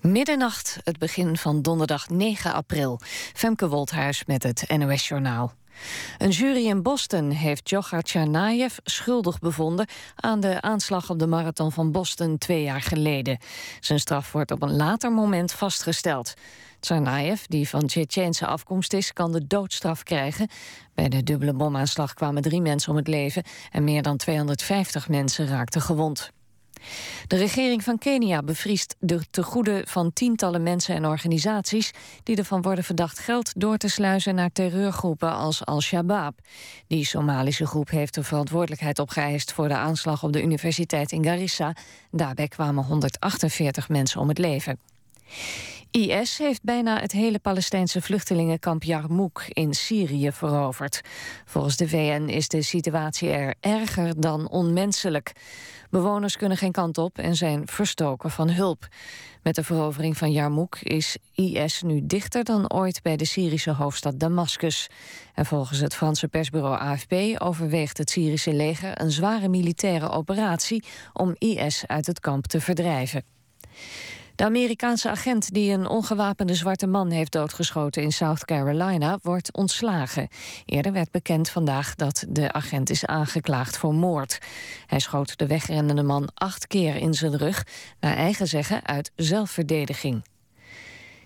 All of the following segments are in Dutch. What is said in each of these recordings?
Middernacht, het begin van donderdag 9 april. Femke Wolthuis met het NOS-journaal. Een jury in Boston heeft Djokhar Tsarnaev schuldig bevonden... aan de aanslag op de marathon van Boston twee jaar geleden. Zijn straf wordt op een later moment vastgesteld. Tsarnaev, die van Tsjetsjense afkomst is, kan de doodstraf krijgen. Bij de dubbele bomaanslag kwamen drie mensen om het leven... en meer dan 250 mensen raakten gewond. De regering van Kenia bevriest de tegoeden van tientallen mensen en organisaties die ervan worden verdacht geld door te sluizen naar terreurgroepen als Al-Shabaab. Die Somalische groep heeft de verantwoordelijkheid opgeëist voor de aanslag op de universiteit in Garissa. Daarbij kwamen 148 mensen om het leven. IS heeft bijna het hele Palestijnse vluchtelingenkamp Yarmouk in Syrië veroverd. Volgens de VN is de situatie er erger dan onmenselijk. Bewoners kunnen geen kant op en zijn verstoken van hulp. Met de verovering van Yarmouk is IS nu dichter dan ooit bij de Syrische hoofdstad Damascus. En volgens het Franse persbureau AFP overweegt het Syrische leger een zware militaire operatie om IS uit het kamp te verdrijven. De Amerikaanse agent die een ongewapende zwarte man heeft doodgeschoten in South Carolina wordt ontslagen. Eerder werd bekend vandaag dat de agent is aangeklaagd voor moord. Hij schoot de wegrennende man acht keer in zijn rug, naar eigen zeggen uit zelfverdediging.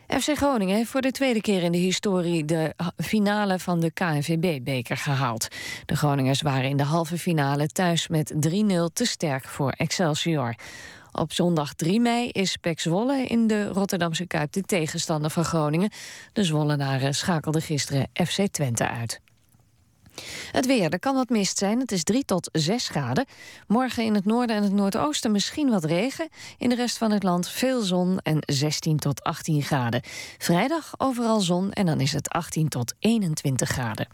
FC Groningen heeft voor de tweede keer in de historie de finale van de KNVB-beker gehaald. De Groningers waren in de halve finale thuis met 3-0 te sterk voor Excelsior. Op zondag 3 mei is Pek Zwolle in de Rotterdamse Kuip de tegenstander van Groningen. De Zwollenaren schakelden gisteren FC Twente uit. Het weer, er kan wat mist zijn. Het is 3 tot 6 graden. Morgen in het noorden en het noordoosten misschien wat regen. In de rest van het land veel zon en 16 tot 18 graden. Vrijdag overal zon en dan is het 18 tot 21 graden.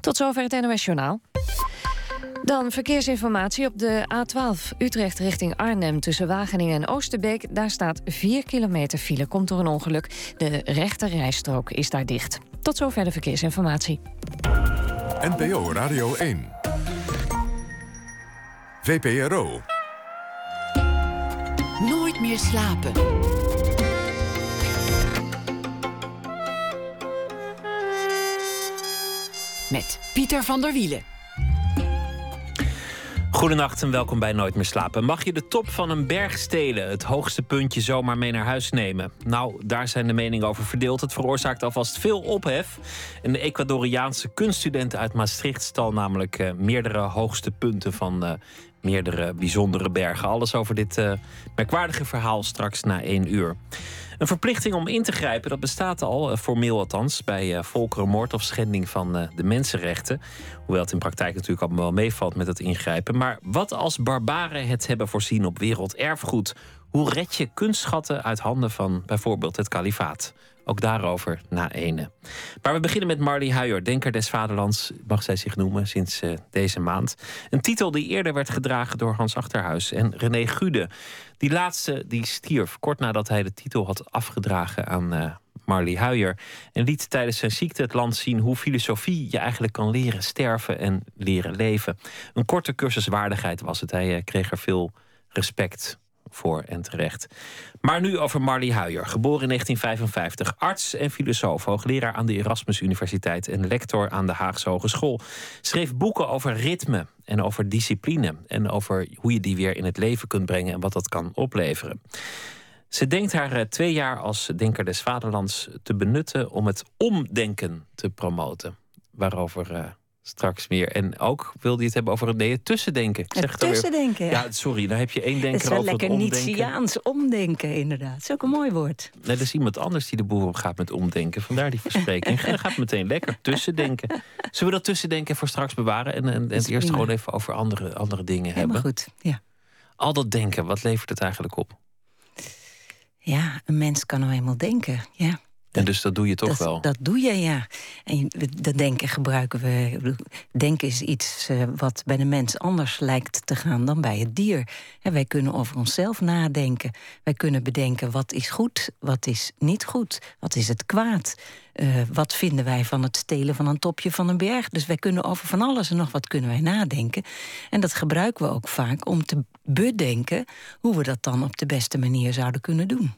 Tot zover het NOS Journaal. Dan verkeersinformatie op de A12 Utrecht richting Arnhem... tussen Wageningen en Oosterbeek. Daar staat 4 kilometer file. Komt door een ongeluk. De rechte rijstrook is daar dicht. Tot zover de verkeersinformatie. NPO Radio 1. VPRO. Nooit meer slapen. Met Pieter van der Wielen. Goedenacht en welkom bij Nooit meer slapen. Mag je de top van een berg stelen, het hoogste puntje zomaar mee naar huis nemen? Nou, daar zijn de meningen over verdeeld. Het veroorzaakt alvast veel ophef. Een Ecuadoriaanse kunststudent uit Maastricht stal namelijk uh, meerdere hoogste punten van uh, meerdere bijzondere bergen. Alles over dit uh, merkwaardige verhaal straks na één uur. Een verplichting om in te grijpen, dat bestaat al, eh, formeel althans, bij uh, volkerenmoord of schending van uh, de mensenrechten. Hoewel het in praktijk natuurlijk allemaal wel meevalt met het ingrijpen. Maar wat als barbaren het hebben voorzien op werelderfgoed? Hoe red je kunstschatten uit handen van bijvoorbeeld het kalifaat? Ook daarover na ene. Maar we beginnen met Marley Huijer, Denker des Vaderlands, mag zij zich noemen, sinds uh, deze maand. Een titel die eerder werd gedragen door Hans Achterhuis en René Gude. Die laatste die stierf kort nadat hij de titel had afgedragen aan uh, Marley Huijer. En liet tijdens zijn ziekte het land zien hoe filosofie je eigenlijk kan leren sterven en leren leven. Een korte cursus waardigheid was het. Hij uh, kreeg er veel respect voor en terecht. Maar nu over Marley Huijer, geboren in 1955, arts en filosoof, hoogleraar aan de Erasmus Universiteit en lector aan de Haagse Hogeschool. Schreef boeken over ritme en over discipline en over hoe je die weer in het leven kunt brengen en wat dat kan opleveren. Ze denkt haar eh, twee jaar als Denker des Vaderlands te benutten om het omdenken te promoten. Waarover uh, straks meer. En ook wilde je het hebben over het, nee, het tussendenken. Ik zeg het tussendenken, ja. ja. sorry, daar heb je één denker over het omdenken. Het is lekker Nietzscheaans omdenken, inderdaad. Dat is ook een mooi woord. Nee, er is iemand anders die de boer gaat met omdenken. Vandaar die verspreking. Dan gaat meteen lekker tussendenken. Zullen we dat tussendenken voor straks bewaren... en, en, en het eerst gewoon even over andere, andere dingen Helemaal hebben? goed, ja. Al dat denken, wat levert het eigenlijk op? Ja, een mens kan nou eenmaal denken, ja. En dus dat doe je toch dat, wel? Dat doe je, ja. En dat denken gebruiken we. Denken is iets uh, wat bij de mens anders lijkt te gaan dan bij het dier. En wij kunnen over onszelf nadenken. Wij kunnen bedenken wat is goed, wat is niet goed, wat is het kwaad. Uh, wat vinden wij van het stelen van een topje van een berg? Dus wij kunnen over van alles en nog wat kunnen wij nadenken. En dat gebruiken we ook vaak om te bedenken hoe we dat dan op de beste manier zouden kunnen doen.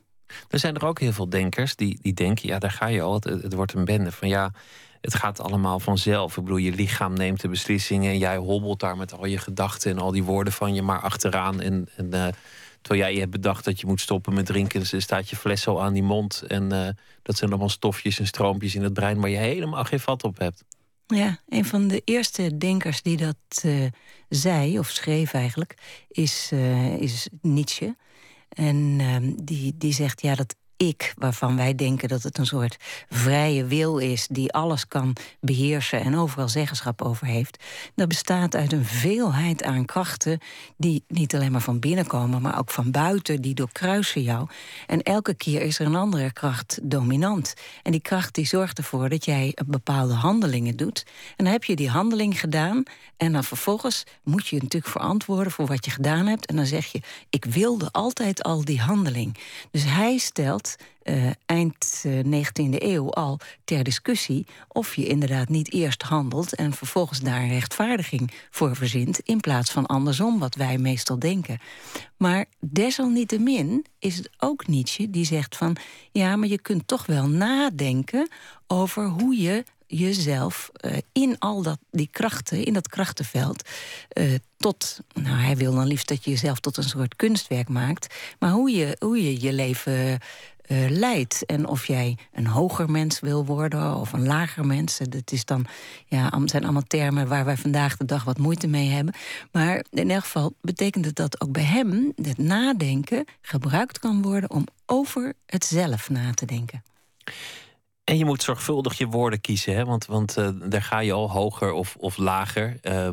Er zijn er ook heel veel denkers die, die denken, ja, daar ga je al, het, wordt een bende. Van ja, het gaat allemaal vanzelf. Ik bedoel, je lichaam neemt de beslissingen en jij hobbelt daar met al je gedachten en al die woorden van je maar achteraan. En, en uh, terwijl jij je hebt bedacht dat je moet stoppen met drinken, dus staat je fles al aan die mond. En uh, dat zijn allemaal stofjes en stroompjes in het brein waar je helemaal geen vat op hebt. Ja, een van de eerste denkers die dat uh, zei, of schreef eigenlijk, is, is Nietzsche. En ehm, die, die zegt, ja, dat ik, waarvan wij denken dat het een soort vrije wil is die alles kan beheersen en overal zeggenschap over heeft, dat bestaat uit een veelheid aan krachten die niet alleen maar van binnen komen, maar ook van buiten, die doorkruisen jou. En elke keer is er een andere kracht dominant. En die kracht die zorgt ervoor dat jij bepaalde handelingen doet. En dan heb je die handeling gedaan en dan vervolgens moet je je natuurlijk verantwoorden voor wat je gedaan hebt. En dan zeg je, ik wilde altijd al die handeling. Dus hij stelt uh, eind uh, eh, 19e eeuw al ter discussie of je inderdaad niet eerst handelt en vervolgens daar een rechtvaardiging voor verzint, in plaats van andersom, wat wij meestal denken. Maar desalniettemin is het ook Nietzsche die zegt van ja, maar je kunt toch wel nadenken over hoe je jezelf uh, in al dat, die krachten, in dat krachtenveld, tot, nou hij wil dan liefst dat je jezelf tot een soort kunstwerk maakt, maar hoe je hoe je, je leven uh, leidt. En of jij een hoger mens wil worden of een lager mens. Dat is dan, ja, zijn allemaal termen waar wij vandaag de dag wat moeite mee hebben. Maar in elk geval betekent het dat ook bij hem het nadenken gebruikt kan worden om over het zelf na te denken. En je moet zorgvuldig je woorden kiezen, hè? want, want uh, daar ga je al hoger of, of lager. Uh,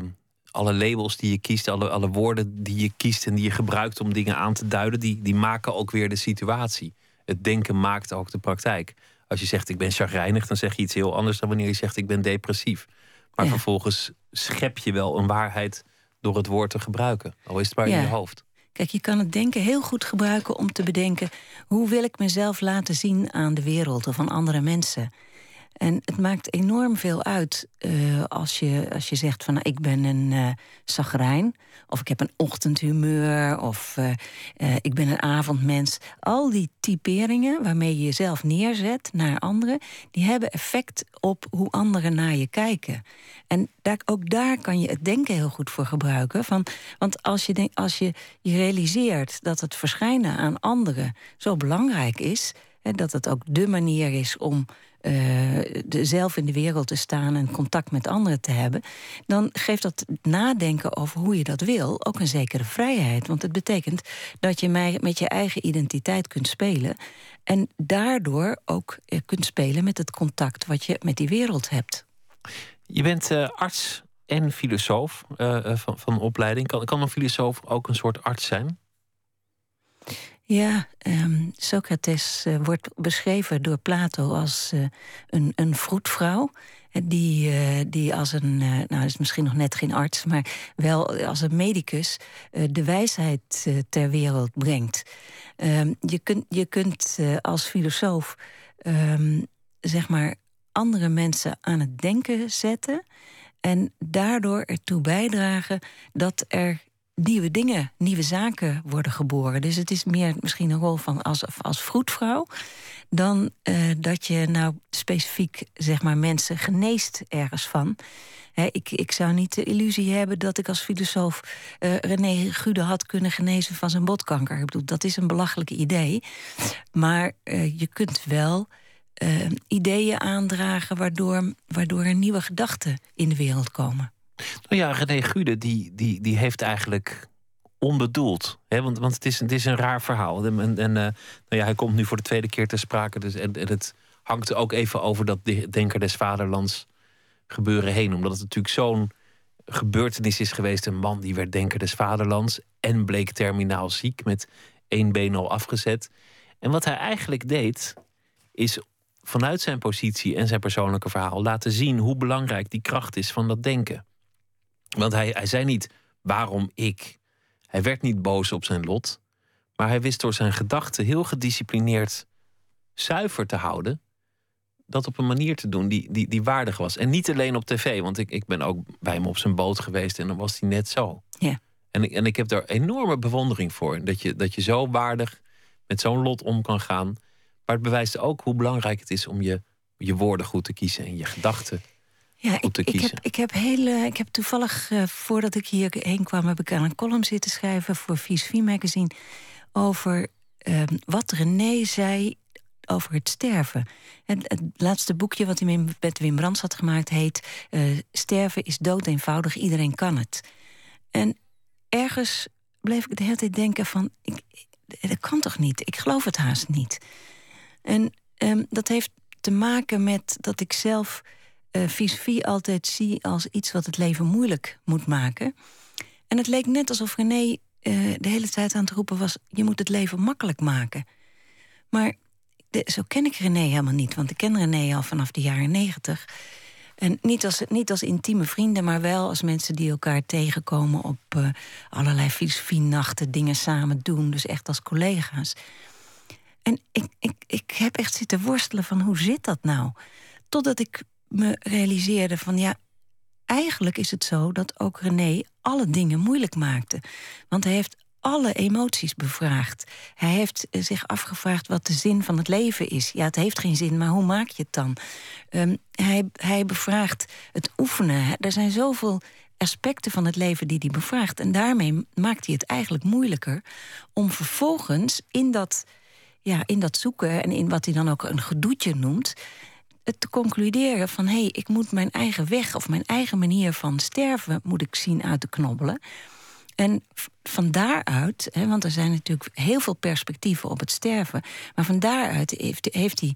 alle labels die je kiest, alle, alle woorden die je kiest en die je gebruikt om dingen aan te duiden, die, die maken ook weer de situatie het denken maakt ook de praktijk. Als je zegt ik ben chagrijnig, dan zeg je iets heel anders dan wanneer je zegt ik ben depressief. Maar vervolgens schep je wel een waarheid door het woord te gebruiken. Al is het maar in je hoofd. Kijk, je kan het denken heel goed gebruiken om te bedenken... hoe wil ik mezelf laten zien aan de wereld of aan andere mensen... En het maakt enorm veel uit uh, als, je, als je zegt van ik ben een uh, of ik heb een ochtendhumeur, of uh, ik ben een avondmens. Al die typeringen waarmee je jezelf neerzet naar anderen, die hebben effect op hoe anderen naar je kijken. En daar, ook daar kan je het denken heel goed voor gebruiken. Van, want als je, als je je realiseert dat het verschijnen aan anderen zo belangrijk is, dat het ook de manier is om uh, de, zelf in de wereld te staan en contact met anderen te hebben, dan geeft dat nadenken over hoe je dat wil ook een zekere vrijheid. Want het betekent dat je met je eigen identiteit kunt spelen en daardoor ook eh, kunt spelen met het contact wat je met die wereld hebt. Je bent uh, arts en filosoof van, van opleiding. Kan, kan een filosoof ook een soort arts zijn? Ja, um, Socrates uh, wordt beschreven door Plato als uh, een, een vroedvrouw. Die, uh, die als een, nou is misschien nog net geen arts, maar wel als een medicus de wijsheid ter wereld brengt. Um, je kunt, je kunt als filosoof um, zeg maar andere mensen aan het denken zetten en daardoor ertoe bijdragen dat er nieuwe dingen, nieuwe zaken worden geboren. Dus het is meer misschien een rol van als, als vroedvrouw... dan uh, dat je nou specifiek zeg maar, mensen geneest ergens van. ik, ik zou niet de illusie hebben dat ik als filosoof... Uh, René Gude had kunnen genezen van zijn botkanker. Ik bedoel, dat is een belachelijk idee. Maar uh, je kunt wel... ideeën aandragen waardoor, waardoor er nieuwe gedachten in de wereld komen. Nou ja, René Gude die, die, die heeft eigenlijk onbedoeld. Hè? Want, want het, is, het is een raar verhaal. En, en uh, nou ja, hij komt nu voor de tweede keer ter sprake. Dus, en, en het hangt ook even over dat Denker des Vaderlands gebeuren heen. Omdat het natuurlijk zo'n gebeurtenis is geweest. Een man die werd Denker des Vaderlands. En bleek terminaal ziek met één been al afgezet. En wat hij eigenlijk deed, is vanuit zijn positie en zijn persoonlijke verhaal laten zien hoe belangrijk die kracht is van dat denken. Want hij, hij zei niet waarom ik. Hij werd niet boos op zijn lot. Maar hij wist door zijn gedachten heel gedisciplineerd zuiver te houden. Dat op een manier te doen die, die, die waardig was. En niet alleen op tv, want ik, ik ben ook bij hem op zijn boot geweest en dan was hij net zo. Ja. En, ik, en ik heb daar enorme bewondering voor. Dat je, dat je zo waardig met zo'n lot om kan gaan. Maar het bewijst ook hoe belangrijk het is om je, je woorden goed te kiezen en je gedachten ja, te ik, heb, ik, heb hele, ik heb toevallig, uh, voordat ik hierheen kwam, heb ik aan een column zitten schrijven voor Vies magazine over uh, wat René zei over het sterven. Het, het, laatste boekje wat hij met Wim Brands had gemaakt heet... Uh, Sterven is dood eenvoudig, iedereen kan het. En ergens bleef ik de hele tijd denken van... Ik, dat kan toch niet? Ik geloof het haast niet. En um, dat heeft te maken met dat ik zelf uh, vis-vie altijd zie... als iets wat het leven moeilijk moet maken. En het leek net alsof René uh, de hele tijd aan het roepen was... je moet het leven makkelijk maken. Maar zo ken ik René helemaal niet, want ik ken René al vanaf de jaren negentig... En niet als, niet als intieme vrienden, maar wel als mensen die elkaar tegenkomen op uh, allerlei filosofie-nachten, dingen samen doen. Dus echt als collega's. En ik, ik, ik heb echt zitten worstelen van hoe zit dat nou? Totdat ik me realiseerde van ja, eigenlijk is het zo dat ook René alle dingen moeilijk maakte. Want hij heeft alle emoties bevraagd. Hij heeft zich afgevraagd wat de zin van het leven is. Ja, het heeft geen zin, maar hoe maak je het dan? Um, hij, hij bevraagt het oefenen. Er zijn zoveel aspecten van het leven die hij bevraagt. En daarmee maakt hij het eigenlijk moeilijker om vervolgens in dat, ja, in dat zoeken en in wat hij dan ook een gedoetje noemt het te concluderen van hé, hey, ik moet mijn eigen weg of mijn eigen manier van sterven moet ik zien uit te knobbelen. En van daaruit, hè, want er zijn natuurlijk heel veel perspectieven op het sterven, maar van daaruit heeft, heeft hij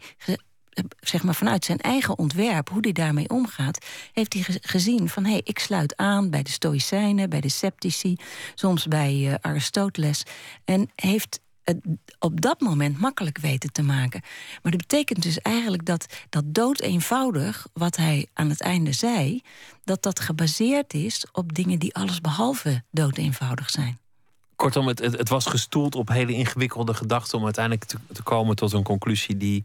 zeg maar vanuit zijn eigen ontwerp, hoe hij daarmee omgaat, heeft hij gezien van hé, hey, ik sluit aan bij de Stoïcijnen, bij de sceptici, soms bij uh, Aristoteles. En heeft het op dat moment makkelijk weten te maken. Maar dat betekent dus eigenlijk dat dat dood eenvoudig, wat hij aan het einde zei, dat dat gebaseerd is op dingen die allesbehalve dood eenvoudig zijn. Kortom, het, het, het, was gestoeld op hele ingewikkelde gedachten om uiteindelijk te, te komen tot een conclusie die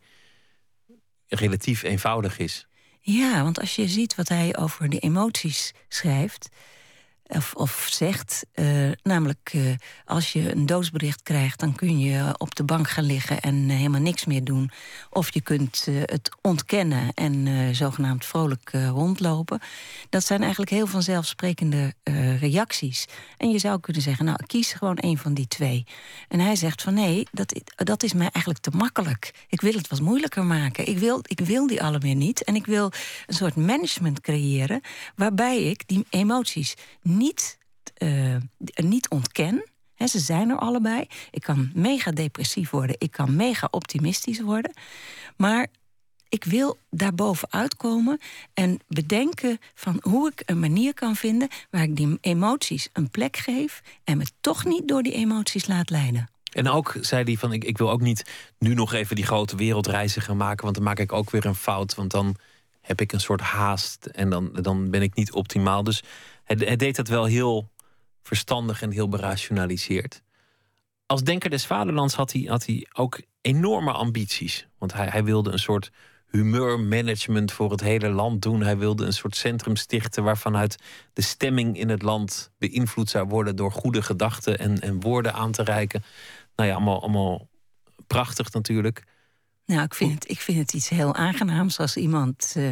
relatief eenvoudig is. Ja, want als je ziet wat hij over de emoties schrijft, of, of zegt. Uh, namelijk, uh, als je een doodsbericht krijgt, dan kun je op de bank gaan liggen en uh, helemaal niks meer doen. Of je kunt het ontkennen en zogenaamd vrolijk rondlopen. Dat zijn eigenlijk heel vanzelfsprekende reacties. En je zou kunnen zeggen, nou, kies gewoon een van die twee. En hij zegt van nee, dat, dat is mij eigenlijk te makkelijk. Ik wil het wat moeilijker maken. Ik wil, ik wil die alle meer niet. En ik wil een soort management creëren waarbij ik die emoties niet, uh, niet ontken. Ze zijn er allebei. Ik kan mega depressief worden. Ik kan mega optimistisch worden. Maar ik wil daarboven uitkomen en bedenken van hoe ik een manier kan vinden waar ik die emoties een plek geef en me toch niet door die emoties laat leiden. En ook zei hij van ik, ik wil ook niet nu nog even die grote wereldreizen gaan maken, want dan maak ik ook weer een fout, want dan heb ik een soort haast en dan, dan ben ik niet optimaal. Dus hij, deed dat wel heel verstandig en heel berationaliseerd. Als denker des vaderlands had hij, had hij ook enorme ambities. Want hij, hij wilde een soort humeurmanagement voor het hele land doen. Hij wilde een soort centrum stichten waarvanuit de stemming in het land beïnvloed zou worden door goede gedachten en, en woorden aan te reiken. Nou ja, allemaal, allemaal prachtig natuurlijk. Nou, ik vind, het, ik vind het iets heel aangenaams als iemand uh,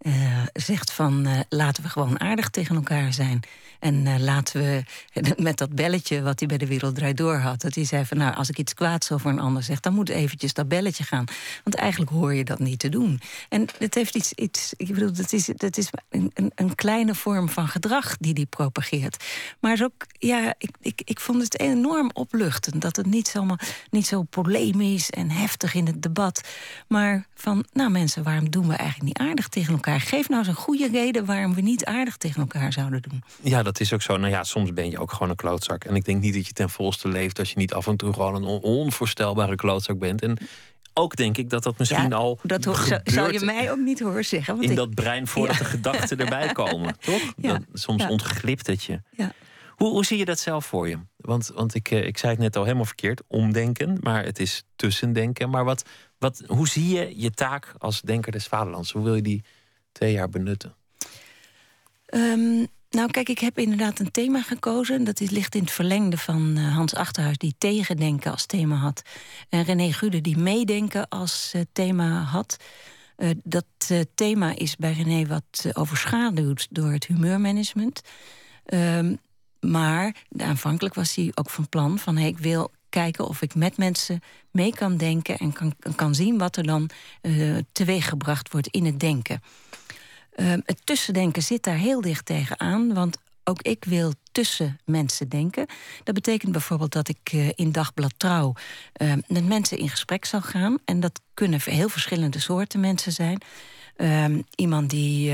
uh, zegt van uh, laten we gewoon aardig tegen elkaar zijn. En uh, laten we met dat belletje wat hij bij de Wereld Draait Door had... dat hij zei van nou, als ik iets kwaads over een ander zeg... dan moet eventjes dat belletje gaan. Want eigenlijk hoor je dat niet te doen. En het heeft iets, iets ik bedoel, dat is, dat is een, een, kleine vorm van gedrag die hij propageert. Maar is ook, ja, ik, ik, ik vond het enorm opluchtend... dat het niet, zomaar, niet zo polemisch en heftig in het debat... maar van, nou mensen, waarom doen we eigenlijk niet aardig tegen elkaar? Geef nou eens een goede reden waarom we niet aardig tegen elkaar zouden doen. Ja, dat is ook zo. Nou ja, soms ben je ook gewoon een klootzak. En ik denk niet dat je ten volste leeft als je niet af en toe gewoon een onvoorstelbare klootzak bent. En ook denk ik dat dat misschien ja, al. Dat hoor, zal je mij ook niet horen zeggen. Want in ik, dat brein voordat ja. de gedachten erbij komen, toch? Ja. Soms ontglipt het je. Ja. Hoe, hoe zie je dat zelf voor je? Want, want ik, ik zei het net al helemaal verkeerd, omdenken, maar het is tussendenken. Maar wat, wat, hoe zie je je taak als denker des vaderlands? Hoe wil je die twee jaar benutten? Um, nou, kijk, ik heb inderdaad een thema gekozen. Dat ligt in het verlengde van uh, Hans Achterhuis, die tegendenken als thema had. En René Gude, die meedenken als uh, thema had. Uh, dat thema is bij René wat overschaduwd door het humeurmanagement. Um, maar aanvankelijk was hij ook van plan van... Ik wil kijken of ik met mensen mee kan denken... en kan, kan zien wat er dan teweeggebracht wordt in het denken. Uh, het tussendenken zit daar heel dicht tegenaan... want ook ik wil tussen mensen denken. Dat betekent bijvoorbeeld dat ik uh, in Dagblad Trouw... met mensen in gesprek zal gaan. En dat kunnen heel verschillende soorten mensen zijn... Um, iemand die.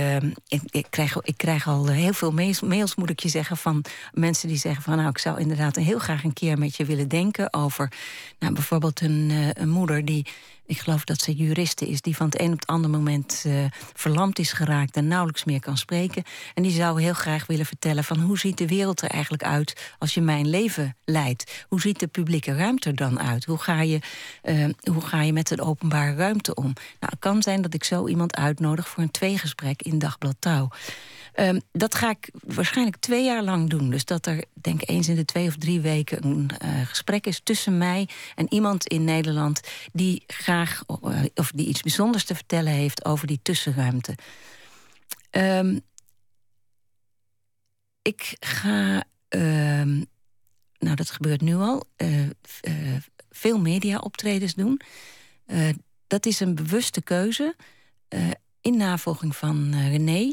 Ik, ik, krijg, ik krijg al heel veel mails, moet ik je zeggen, van mensen die zeggen van nou, ik zou inderdaad heel graag een keer met je willen denken over nou, bijvoorbeeld een, uh, een moeder die ik geloof dat ze juriste is, die van het een op het andere moment uh, verlamd is geraakt en nauwelijks meer kan spreken. En die zou heel graag willen vertellen van hoe ziet de wereld er eigenlijk uit als je mijn leven leidt? Hoe ziet de publieke ruimte er dan uit? Hoe ga je, uh, hoe ga je met de openbare ruimte om? Nou, het kan zijn dat ik zo iemand uitnodig voor een tweegesprek in Dagblad Trouw. Um, dat ga ik waarschijnlijk twee jaar lang doen. Dus dat er, denk ik, eens in de twee of drie weken een uh, gesprek is tussen mij en iemand in Nederland die graag uh, of die iets bijzonders te vertellen heeft over die tussenruimte. Um, ik ga, um, nou dat gebeurt nu al, uh, veel media-optredens doen. dat is een bewuste keuze in navolging van René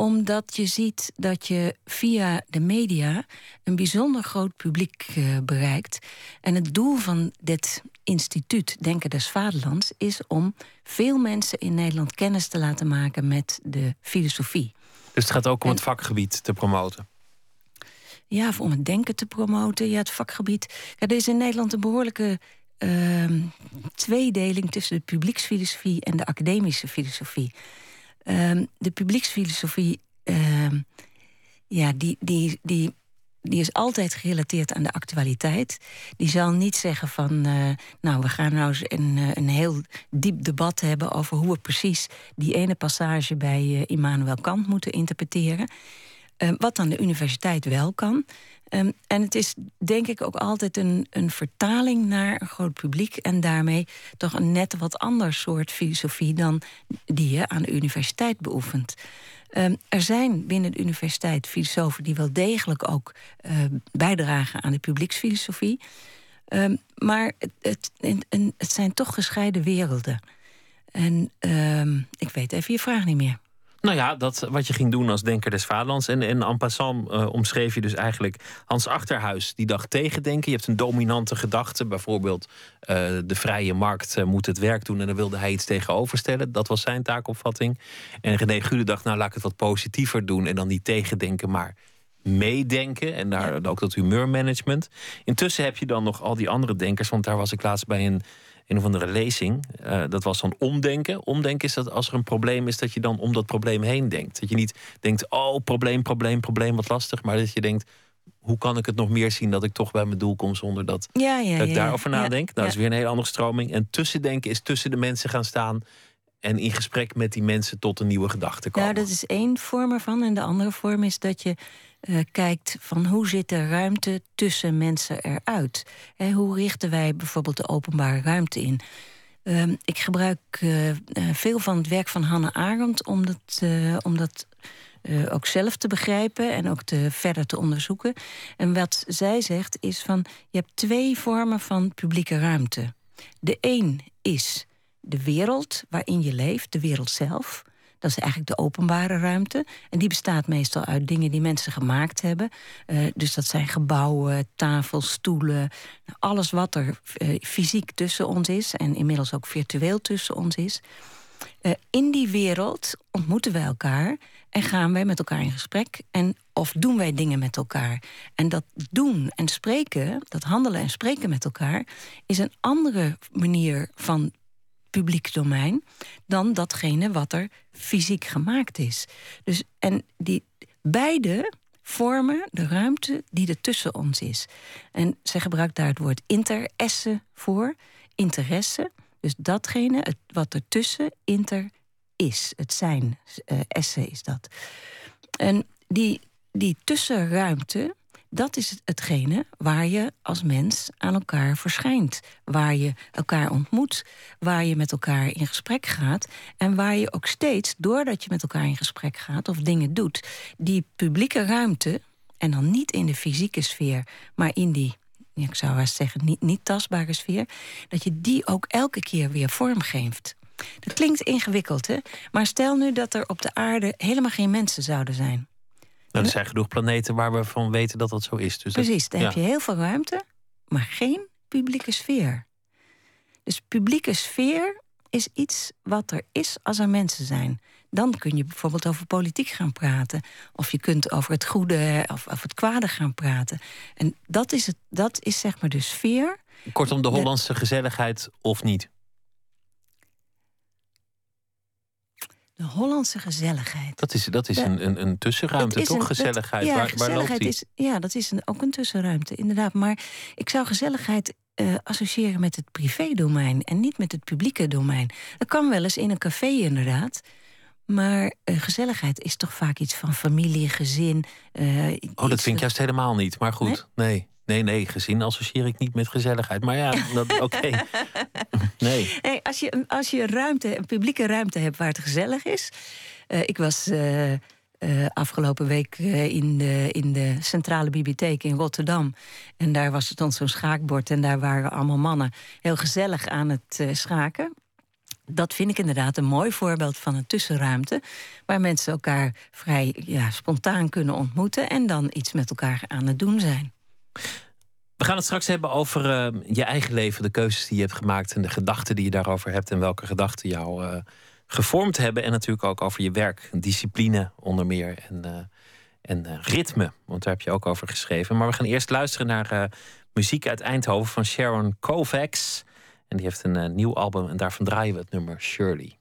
omdat je ziet dat je via de media een bijzonder groot publiek uh, bereikt. En het doel van dit instituut Denken des Vaderlands is om veel mensen in Nederland kennis te laten maken met de filosofie. Dus het gaat ook om en, het vakgebied te promoten? Ja, of om het denken te promoten. Ja, het vakgebied. Ja, er is in Nederland een behoorlijke uh, tweedeling tussen de publieksfilosofie en de academische filosofie. Um, de publieksfilosofie, um, ja, die, die, die, die is altijd gerelateerd aan de actualiteit. Die zal niet zeggen van, uh, nou, we gaan nou eens een, uh, een heel diep debat hebben over hoe we precies die ene passage bij uh, Immanuel Kant moeten interpreteren. Uh, wat dan de universiteit wel kan. Um, en het is denk ik ook altijd een, een vertaling naar een groot publiek... en daarmee toch een net wat ander soort filosofie... dan die je aan de universiteit beoefent. Um, er zijn binnen de universiteit filosofen die wel degelijk ook uh, bijdragen aan de publieksfilosofie. Maar het, het, het, zijn toch gescheiden werelden. En ik weet even je vraag niet meer. Nou ja, dat wat je ging doen als denker des vaderlands. En, en en passant uh, omschreef je dus eigenlijk Hans Achterhuis. Die dacht tegendenken. Je hebt een dominante gedachte. Bijvoorbeeld uh, de vrije markt uh, moet het werk doen. En dan wilde hij iets tegenoverstellen. Dat was zijn taakopvatting. En René Gude dacht, nou laat ik het wat positiever doen. En dan niet tegendenken, maar meedenken. En daar ook dat humeurmanagement. Intussen heb je dan nog al die andere denkers. Want daar was ik laatst bij een een of andere lezing. Uh, dat was dan omdenken. Omdenken is dat als er een probleem is, dat je dan om dat probleem heen denkt. Dat je niet denkt, oh, probleem, probleem, probleem, wat lastig. Maar dat je denkt, hoe kan ik het nog meer zien dat ik toch bij mijn doel kom zonder dat, ja, ja, dat ik ja, daarover nadenk? Nou, dat is weer een hele andere stroming. En tussendenken is tussen de mensen gaan staan en in gesprek met die mensen tot een nieuwe gedachte komen. Ja, dat is één vorm ervan. En de andere vorm is dat je uh, kijkt van hoe zit de ruimte tussen mensen eruit. Hoe richten wij bijvoorbeeld de openbare ruimte in? Uh, ik gebruik uh, veel van het werk van Hannah Arendt om dat, om dat ook zelf te begrijpen en ook te, verder te onderzoeken. En wat zij zegt is van je hebt twee vormen van publieke ruimte. De een is de wereld waarin je leeft, de wereld zelf. Dat is eigenlijk de openbare ruimte. En die bestaat meestal uit dingen die mensen gemaakt hebben. Uh, dus dat zijn gebouwen, tafels, stoelen. Nou, alles wat er uh, fysiek tussen ons is. En inmiddels ook virtueel tussen ons is. Uh, in die wereld ontmoeten wij elkaar en gaan wij met elkaar in gesprek. En of doen wij dingen met elkaar. En dat doen en spreken, dat handelen en spreken met elkaar... is een andere manier van publiek domein dan datgene wat er fysiek gemaakt is. Dus, en die beide vormen de ruimte die er tussen ons is. En ze gebruikt daar het woord interesse voor. Interesse, dus datgene het, wat er tussen inter is. Het zijn, uh, esse is dat. En die, die tussenruimte, dat is hetgene waar je als mens aan elkaar verschijnt. Waar je elkaar ontmoet, waar je met elkaar in gesprek gaat. En waar je ook steeds, doordat je met elkaar in gesprek gaat of dingen doet, die publieke ruimte, en dan niet in de fysieke sfeer, maar in die, ik zou wel zeggen, niet, niet tastbare sfeer, dat je die ook elke keer weer vormgeeft. Dat klinkt ingewikkeld, hè? Maar stel nu dat er op de aarde helemaal geen mensen zouden zijn. Nou, er zijn genoeg planeten waar we van weten dat dat zo is. Dus Precies, dan heb je heel veel ruimte, maar geen publieke sfeer. Dus publieke sfeer is iets wat er is als er mensen zijn. Dan kun je bijvoorbeeld over politiek gaan praten. Of je kunt over het goede of, of het kwade gaan praten. En dat is, het, dat is zeg maar de sfeer. Kortom, de Hollandse gezelligheid of niet? De Hollandse gezelligheid. Dat is, dat is een, een, een tussenruimte, toch? gezelligheid. ja, waar, gezelligheid waar loopt is, ja, dat is een, ook een tussenruimte, inderdaad. Maar ik zou gezelligheid uh, associëren met het privédomein en niet met het publieke domein. Dat kan wel eens in een café, inderdaad. Maar uh, gezelligheid is toch vaak iets van familie, gezin. Uh, oh, dat vind ik juist helemaal niet. Maar goed, nee. nee. Nee, nee, gezin associeer ik niet met gezelligheid. Maar ja, oké. Nee. nee. als, je, als je ruimte, een publieke ruimte hebt waar het gezellig is. Uh, ik was uh, uh, afgelopen week in, de, in de Centrale Bibliotheek in Rotterdam. En daar was het dan zo'n schaakbord. En daar waren allemaal mannen heel gezellig aan het schaken. Dat vind ik inderdaad een mooi voorbeeld van een tussenruimte. Waar mensen elkaar vrij ja, spontaan kunnen ontmoeten. En dan iets met elkaar aan het doen zijn. We gaan het straks hebben over uh, je eigen leven, de keuzes die je hebt gemaakt en de gedachten die je daarover hebt en welke gedachten jou uh, gevormd hebben. En natuurlijk ook over je werk, discipline onder meer en, uh, en ritme, want daar heb je ook over geschreven. Maar we gaan eerst luisteren naar muziek uit Eindhoven van Sharon Kovacs. En die heeft een nieuw album en daarvan draaien we het nummer Shirley.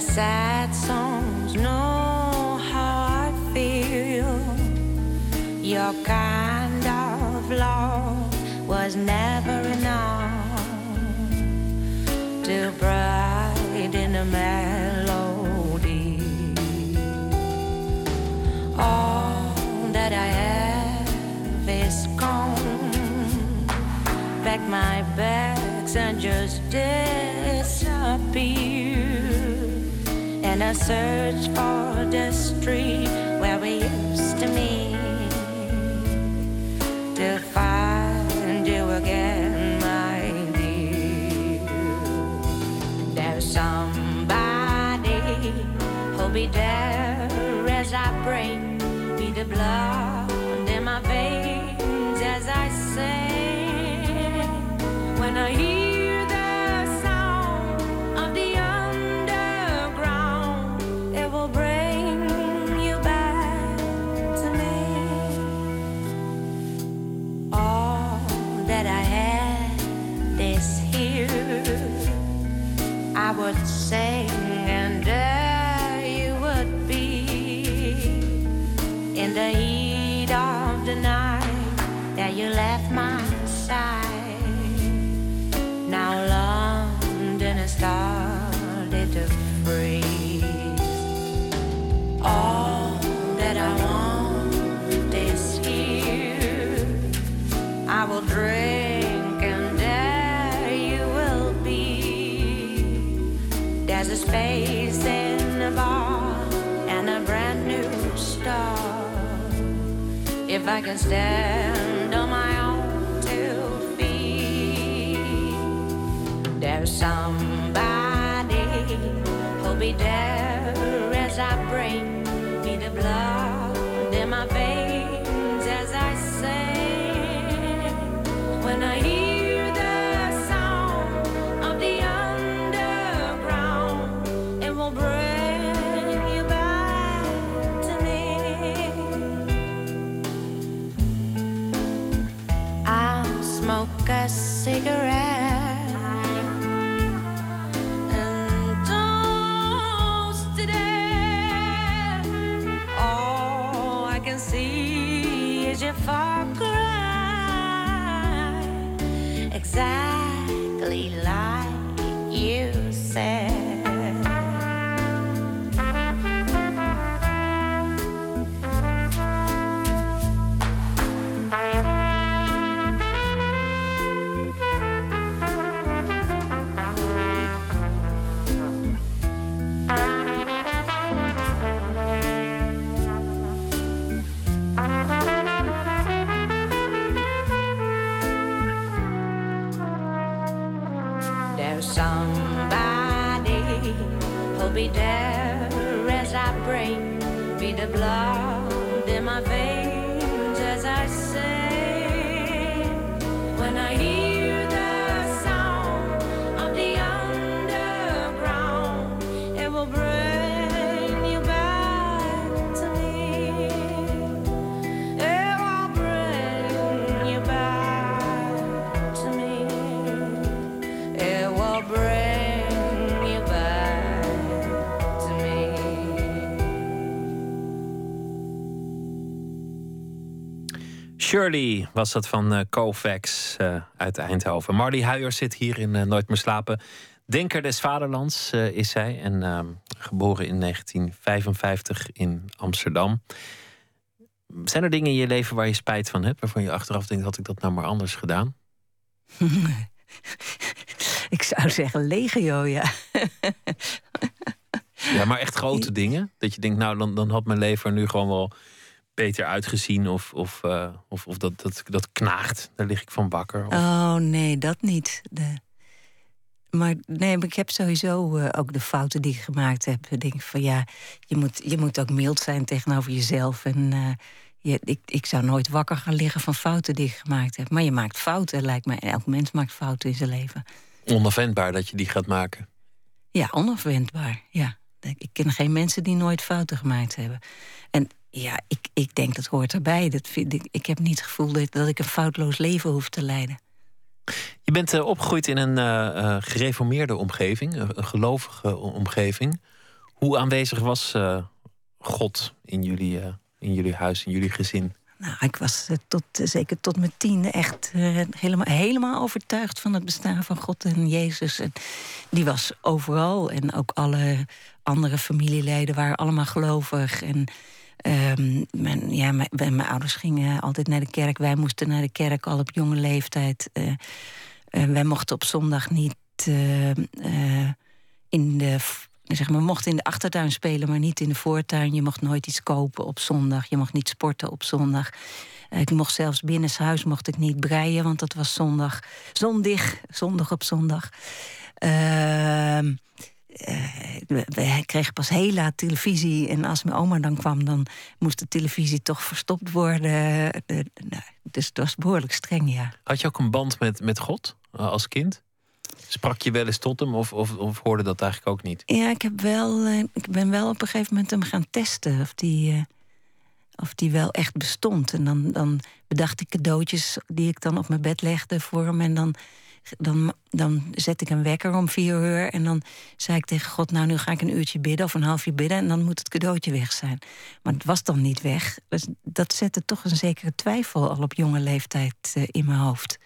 Sad songs know how I feel. Your kind of love was never enough to brighten a melody. All that I have is gone. Pack my bags and just disappear and I search for the street where we used to meet to find you again, my dear. There's somebody who'll be there as I bring me the blood If I can stand on my own two feet, there's somebody who'll be there as I bring me the blood in my veins Shirley was dat van eh Kovacs eh, uit Eindhoven. Marley Huijer zit hier in eh, Nooit meer slapen. Denker des Vaderlands is zij en ehm, geboren in 1955 in Amsterdam. Zijn er dingen in je leven waar je spijt van hebt, waarvan je achteraf denkt: had ik dat nou maar anders gedaan? Ik zou zeggen legio, ja. Ja, maar echt grote dingen. Dat je denkt, nou, dan, dan had mijn leven er nu gewoon wel beter uitgezien. Of, of, eh, of, of dat, dat, dat knaagt. Daar lig ik van wakker. Of- Oh nee, dat niet. De... Maar nee, maar ik heb sowieso eh, ook de fouten die ik gemaakt heb. Ik denk van ja, je moet, je moet ook mild zijn tegenover jezelf. En eh, je, ik, ik zou nooit wakker gaan liggen van fouten die ik gemaakt heb. Maar je maakt fouten, lijkt mij. Elk mens maakt fouten in zijn leven. Onafwendbaar dat je die gaat maken. Ja, onafwendbaar. Ja. Ik ken geen mensen die nooit fouten gemaakt hebben. En ja, ik, ik denk dat hoort erbij. Dat vind ik, ik heb niet het gevoel dat, dat ik een foutloos leven hoef te leiden. Je bent eh, opgegroeid in een eh, eh, gereformeerde omgeving, een, gelovige omgeving. Hoe aanwezig was God in jullie, in jullie huis, in jullie gezin? Nou, ik was tot, zeker tot mijn tiende echt helemaal, helemaal overtuigd van het bestaan van God en Jezus. En die was overal. En ook alle andere familieleden waren allemaal gelovig. En ehm, mijn, ja, mijn, mijn ouders gingen altijd naar de kerk. Wij moesten naar de kerk al op jonge leeftijd. Eh, eh, wij mochten op zondag niet eh, in de zeg maar, mochten in de achtertuin spelen, maar niet in de voortuin. Je mocht nooit iets kopen op zondag. Je mocht niet sporten op zondag. Ik mocht zelfs binnenshuis mocht ik niet breien, want dat was zondag. Zondig, zondag op zondag. Ehm, eh, we, we kregen pas heel laat televisie. En als mijn oma dan kwam, dan moest de televisie toch verstopt worden. Eh, nou, dus het was behoorlijk streng, ja. Had je ook een band met, met God eh, als kind? Sprak je wel eens tot hem of, of, of hoorde dat eigenlijk ook niet? Ja, ik, heb wel, eh, ik ben wel op een gegeven moment hem gaan testen of die, eh, of die wel echt bestond. En dan, dan bedacht ik cadeautjes die ik dan op mijn bed legde voor hem. En dan, dan, dan zet ik een wekker om vier uur. En dan zei ik tegen God, nou nu ga ik een uurtje bidden of een half uur bidden. En dan moet het cadeautje weg zijn. Maar het was dan niet weg. Dus dat zette toch een zekere twijfel al op jonge leeftijd eh, in mijn hoofd.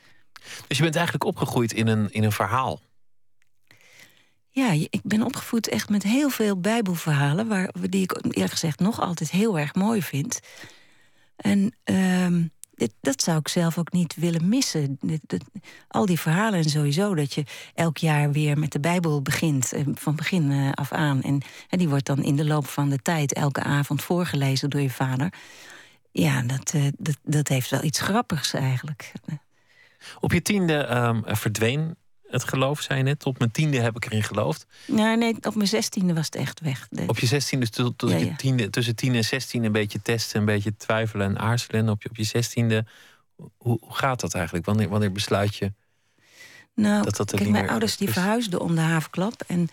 Dus je bent eigenlijk opgegroeid in een, in een verhaal. Ja, ik ben opgevoed echt met heel veel bijbelverhalen... Waar, die ik eerlijk gezegd nog altijd heel erg mooi vind. En ehm, dat zou ik zelf ook niet willen missen. Al die verhalen en sowieso, dat je elk jaar weer met de Bijbel begint... eh, van begin eh, af aan. En, en die wordt dan in de loop van de tijd elke avond voorgelezen door je vader. Ja, dat, eh, dat, dat heeft wel iets grappigs eigenlijk. Op je tiende ehm, verdween het geloof, zei je net. Op mijn tiende heb ik erin geloofd. Nou, nee, op mijn zestiende was het echt weg. Op je zestiende, dus tot, tot Ja, je tiende, tussen tien en zestien een beetje testen, een beetje twijfelen en aarzelen. En op je, op je zestiende, hoe, hoe gaat dat eigenlijk? Wanneer, wanneer besluit je? Nou, dat dat er kijk, mijn ouders die is. verhuisden om de havenklap. En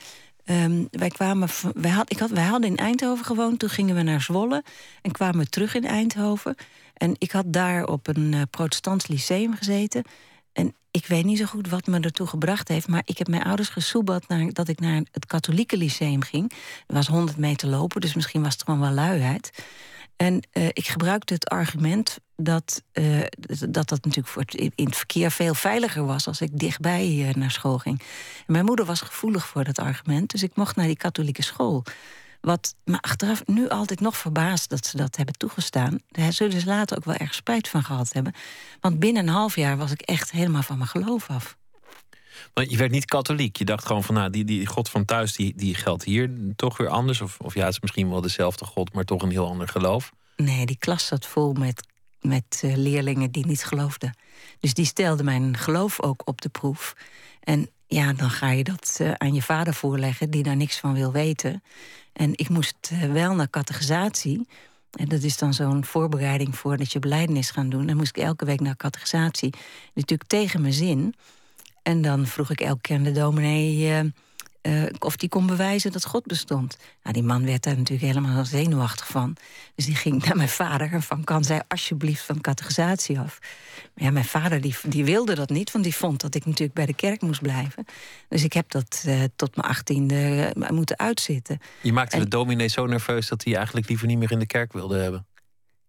ehm, wij kwamen. Wij, had, ik had, wij hadden in Eindhoven gewoond. Toen gingen we naar Zwolle en kwamen we terug in Eindhoven. En ik had daar op een eh, protestants lyceum gezeten. Ik weet niet zo goed wat me ertoe gebracht heeft. Maar ik heb mijn ouders gesoebeld naar, dat ik naar het katholieke lyceum ging. Er was 100 meter lopen, dus misschien was het gewoon wel luiheid. En uh, ik gebruikte het argument dat, uh, dat dat natuurlijk voor het, in het verkeer veel veiliger was als ik dichtbij uh, naar school ging. Mijn moeder was gevoelig voor dat argument, dus ik mocht naar die katholieke school. Wat me achteraf nu altijd nog verbaast dat ze dat hebben toegestaan. Daar zullen ze later ook wel erg spijt van gehad hebben. Want binnen een half jaar was ik echt helemaal van mijn geloof af. Maar je werd niet katholiek. Je dacht gewoon van, nou, die, die God van thuis, die, die geldt hier toch weer anders. Of, of ja, het is misschien wel dezelfde God, maar toch een heel ander geloof. Nee, die klas zat vol met, met uh, leerlingen die niet geloofden. Dus die stelden mijn geloof ook op de proef. En ja, dan ga je dat uh, aan je vader voorleggen, die daar niks van wil weten. En ik moest uh, wel naar catechisatie. En dat is dan zo'n voorbereiding voordat je beleidenis gaat doen. Dan moest ik elke week naar catechisatie. Natuurlijk tegen mijn zin. En dan vroeg ik elke keer aan de dominee... Uh, of die kon bewijzen dat God bestond. Nou, die man werd daar natuurlijk helemaal zenuwachtig van. Dus die ging naar mijn vader van... kan zij alsjeblieft van catechisatie af? Maar ja, mijn vader die, die wilde dat niet... want die vond dat ik natuurlijk bij de kerk moest blijven. Dus ik heb dat uh, tot mijn achttiende uh, moeten uitzitten. Je maakte en, de dominee zo nerveus... dat hij eigenlijk liever niet meer in de kerk wilde hebben.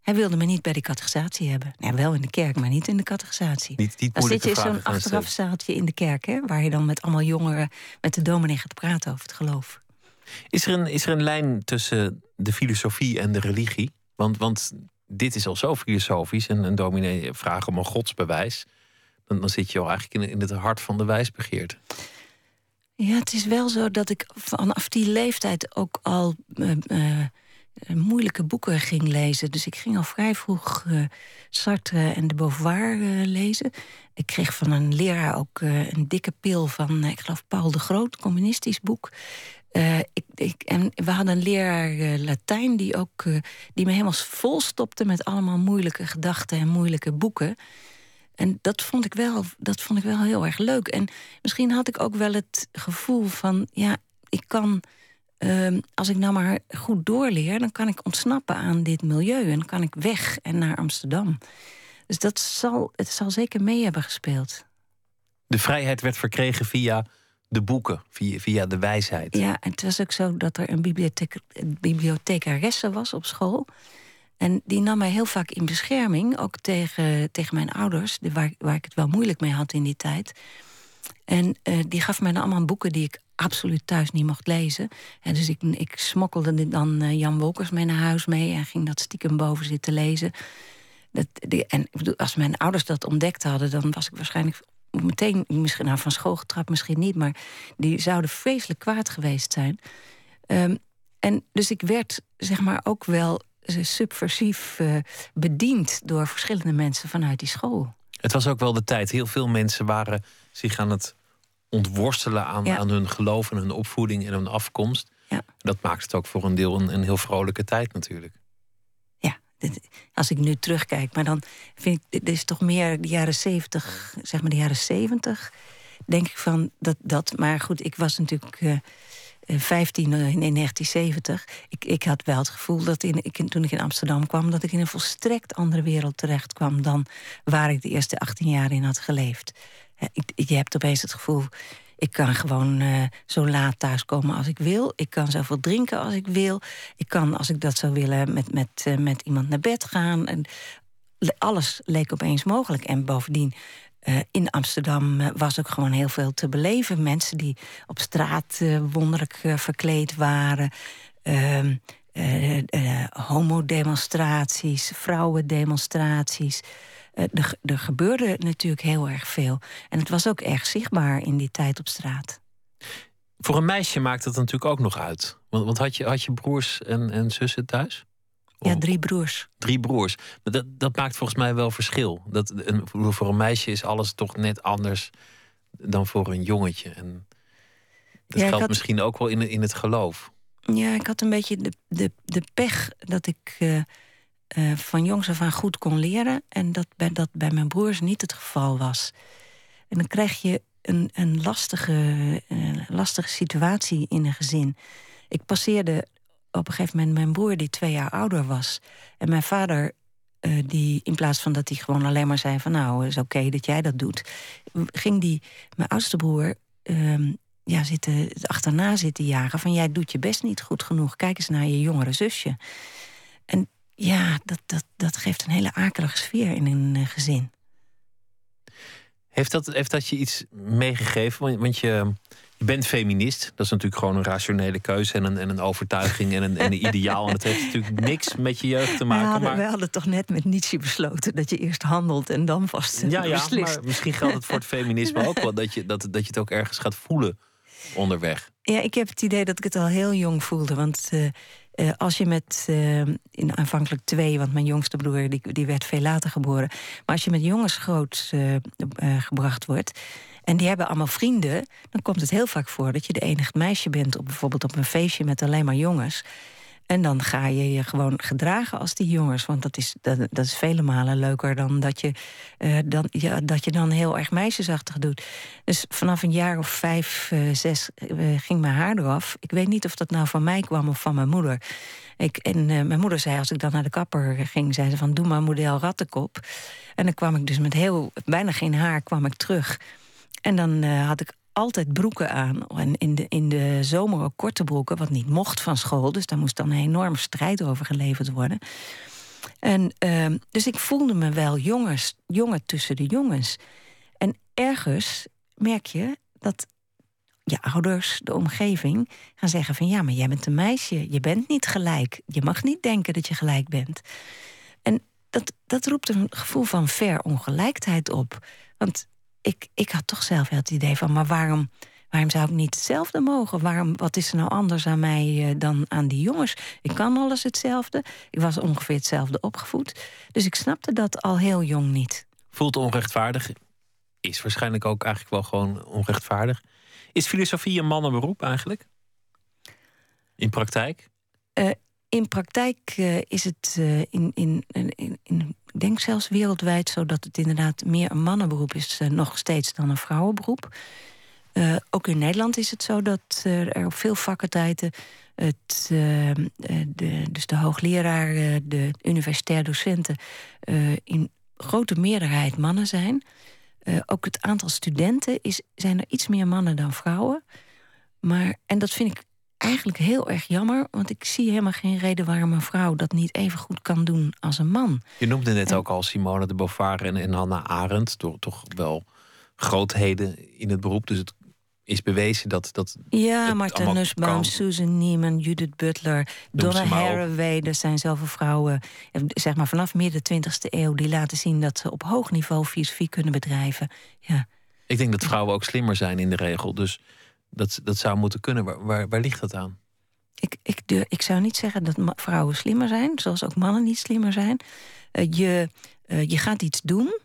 Hij wilde me niet bij de catechisatie hebben. Ja, wel in de kerk, maar niet in de catechisatie. Niet, niet dan zit je in zo'n achterafzaaltje in de kerk... Hè, waar je dan met allemaal jongeren met de dominee gaat praten over het geloof. Is er een, is er een lijn tussen de filosofie en de religie? Want, want dit is al zo filosofisch. En een dominee vraagt om een godsbewijs. Dan, dan zit je al eigenlijk in, in het hart van de wijsbegeerte. Ja, het is wel zo dat ik vanaf die leeftijd ook al... Uh, uh, moeilijke boeken ging lezen. Dus ik ging al vrij vroeg uh, Sartre en de Beauvoir uh, lezen. Ik kreeg van een leraar ook een dikke pil van, ik geloof, Paul de Groot, communistisch boek. ik, en we hadden een leraar Latijn die, ook, die me helemaal volstopte met allemaal moeilijke gedachten en moeilijke boeken. En dat vond, ik wel, dat vond ik wel heel erg leuk. En misschien had ik ook wel het gevoel van, ja, ik kan uh, als ik nou maar goed doorleer, dan kan ik ontsnappen aan dit milieu. En kan ik weg en naar Amsterdam. Dus dat zal, het zal zeker mee hebben gespeeld. De vrijheid werd verkregen via de boeken, via, via de wijsheid. Ja, en het was ook zo dat er een, bibliotheek, bibliothecaresse was op school. En die nam mij heel vaak in bescherming, ook tegen, tegen mijn ouders, waar, waar ik het wel moeilijk mee had in die tijd. En uh, die gaf mij dan allemaal boeken die ik absoluut thuis niet mocht lezen. En dus ik, ik smokkelde dan uh, Jan Wolkers mee naar huis mee... en ging dat stiekem boven zitten lezen. Dat, die, en als mijn ouders dat ontdekt hadden... dan was ik waarschijnlijk meteen misschien nou, van school getrapt, misschien niet... maar die zouden vreselijk kwaad geweest zijn. Um, en dus ik werd zeg maar ook wel eh, subversief bediend... door verschillende mensen vanuit die school. Het was ook wel de tijd. Heel veel mensen waren zich aan het ontworstelen aan, aan hun geloof en hun opvoeding en hun afkomst. Ja. Dat maakt het ook voor een deel een, een heel vrolijke tijd natuurlijk. Ja, als ik nu terugkijk, maar dan vind ik, dit is toch meer de jaren zeventig, zeg maar de jaren zeventig, denk ik van dat, dat. Maar goed, ik was natuurlijk uh, 15 in 1970. Ik, ik had wel het gevoel dat in, ik, toen ik in Amsterdam kwam, dat ik in een volstrekt andere wereld terecht kwam dan waar ik de eerste 18 jaar in had geleefd je hebt opeens het gevoel... ik kan gewoon uh, zo laat thuiskomen als ik wil. Ik kan zoveel drinken als ik wil. Ik kan, als ik dat zou willen, met, met, uh, met iemand naar bed gaan. En alles leek opeens mogelijk. En bovendien, uh, in Amsterdam was ook gewoon heel veel te beleven. Mensen die op straat wonderlijk verkleed waren... Uh, homodemonstraties, vrouwendemonstraties. Uh, er, er gebeurde natuurlijk heel erg veel. En het was ook erg zichtbaar in die tijd op straat. Voor een meisje maakt dat natuurlijk ook nog uit. Want, want had, je, had je broers en, en zussen thuis? Ja, drie broers. Drie broers. Dat, dat maakt volgens mij wel verschil. Dat, een, voor een meisje is alles toch net anders dan voor een jongetje. En dat ja, geldt had... misschien ook wel in, in het geloof. Ja, ik had een beetje de, de, de pech dat ik uh, uh, van jongs af aan goed kon leren. En dat bij, dat bij mijn broers niet het geval was. En dan krijg je een, een lastige, uh, lastige situatie in een gezin. Ik passeerde op een gegeven moment mijn broer die twee jaar ouder was. En mijn vader die in plaats van dat hij gewoon alleen maar zei van nou, is oké dat jij dat doet, ging die mijn oudste broer uh, ja, zitten, achterna zitten jagen van jij doet je best niet goed genoeg. Kijk eens naar je jongere zusje. Ja, dat, dat, dat geeft een hele akelige sfeer in een eh, gezin. Heeft dat, heeft dat je iets meegegeven? Want, want je, je bent feminist. Dat is natuurlijk gewoon een rationele keuze en een, en een overtuiging en een, en een ideaal. En dat heeft natuurlijk niks met je jeugd te maken. We hadden, maar... we hadden toch net met Nietzsche besloten dat je eerst handelt en dan vast Ja, ja beslist. maar misschien geldt het voor het feminisme ook wel. Dat je, dat, dat je het ook ergens gaat voelen onderweg. Ja, ik heb het idee dat ik het al heel jong voelde. Want eh, eh, als je met, eh, in aanvankelijk twee, want mijn jongste broer die, die werd veel later geboren. Maar als je met jongens groot eh, gebracht wordt. En die hebben allemaal vrienden. Dan komt het heel vaak voor dat je de enige meisje bent. Op, bijvoorbeeld op een feestje met alleen maar jongens. En dan ga je je gewoon gedragen als die jongens. Want dat is, dat, dat is vele malen leuker dan dat je, eh, dan, ja, dat je dan heel erg meisjesachtig doet. Dus vanaf een jaar of vijf, eh, zes eh, ging mijn haar eraf. Ik weet niet of dat nou van mij kwam of van mijn moeder. Ik, en mijn moeder zei, als ik dan naar de kapper ging, zei ze van doe maar model rattenkop. En dan kwam ik dus met heel, bijna geen haar, kwam ik terug. En dan had ik altijd broeken aan. En in de, in de zomer ook korte broeken, wat niet mocht van school. Dus daar moest dan een enorme strijd over geleverd worden. En, ehm, dus ik voelde me wel jongens, jongen tussen de jongens. En ergens merk je dat je ouders, de omgeving, gaan zeggen van ja, maar jij bent een meisje, je bent niet gelijk. Je mag niet denken dat je gelijk bent. En dat, dat roept een gevoel van verongelijkheid op. Want ik, ik had toch zelf wel het idee van, maar waarom, waarom zou ik niet hetzelfde mogen? Waarom, wat is er nou anders aan mij eh, dan aan die jongens? Ik kan alles hetzelfde. Ik was ongeveer hetzelfde opgevoed. Dus ik snapte dat al heel jong niet. Voelt onrechtvaardig. Is waarschijnlijk ook eigenlijk wel gewoon onrechtvaardig. Is filosofie een mannenberoep eigenlijk? In praktijk? Uh, in praktijk uh, is het uh, in, in, in, in, ik denk zelfs wereldwijd zo dat het inderdaad meer een mannenberoep is, nog steeds dan een vrouwenberoep. ook in Nederland is het zo dat er op veel faculteiten het, de, dus de hoogleraar, de universitair docenten in grote meerderheid mannen zijn. ook het aantal studenten is, zijn er iets meer mannen dan vrouwen. Maar, en dat vind ik eigenlijk heel erg jammer, want ik zie helemaal geen reden waarom een vrouw dat niet even goed kan doen als een man. Je noemde net ook al Simone de Beauvoir en, en Hannah Arendt, door toch wel grootheden in het beroep. Dus het is bewezen dat. dat ja, Martha Nussbaum, Susan Neiman, Judith Butler, Donna Haraway. Er zijn zoveel vrouwen, zeg maar vanaf midden 20e eeuw, die laten zien dat ze op hoog niveau filosofie kunnen bedrijven. Ja. Ik denk dat vrouwen ook slimmer zijn in de regel. Dus dat, dat zou moeten kunnen. Waar, waar, ligt dat aan? Ik, ik, ik zou niet zeggen dat vrouwen slimmer zijn, zoals ook mannen niet slimmer zijn. Uh, je, uh, je gaat iets doen.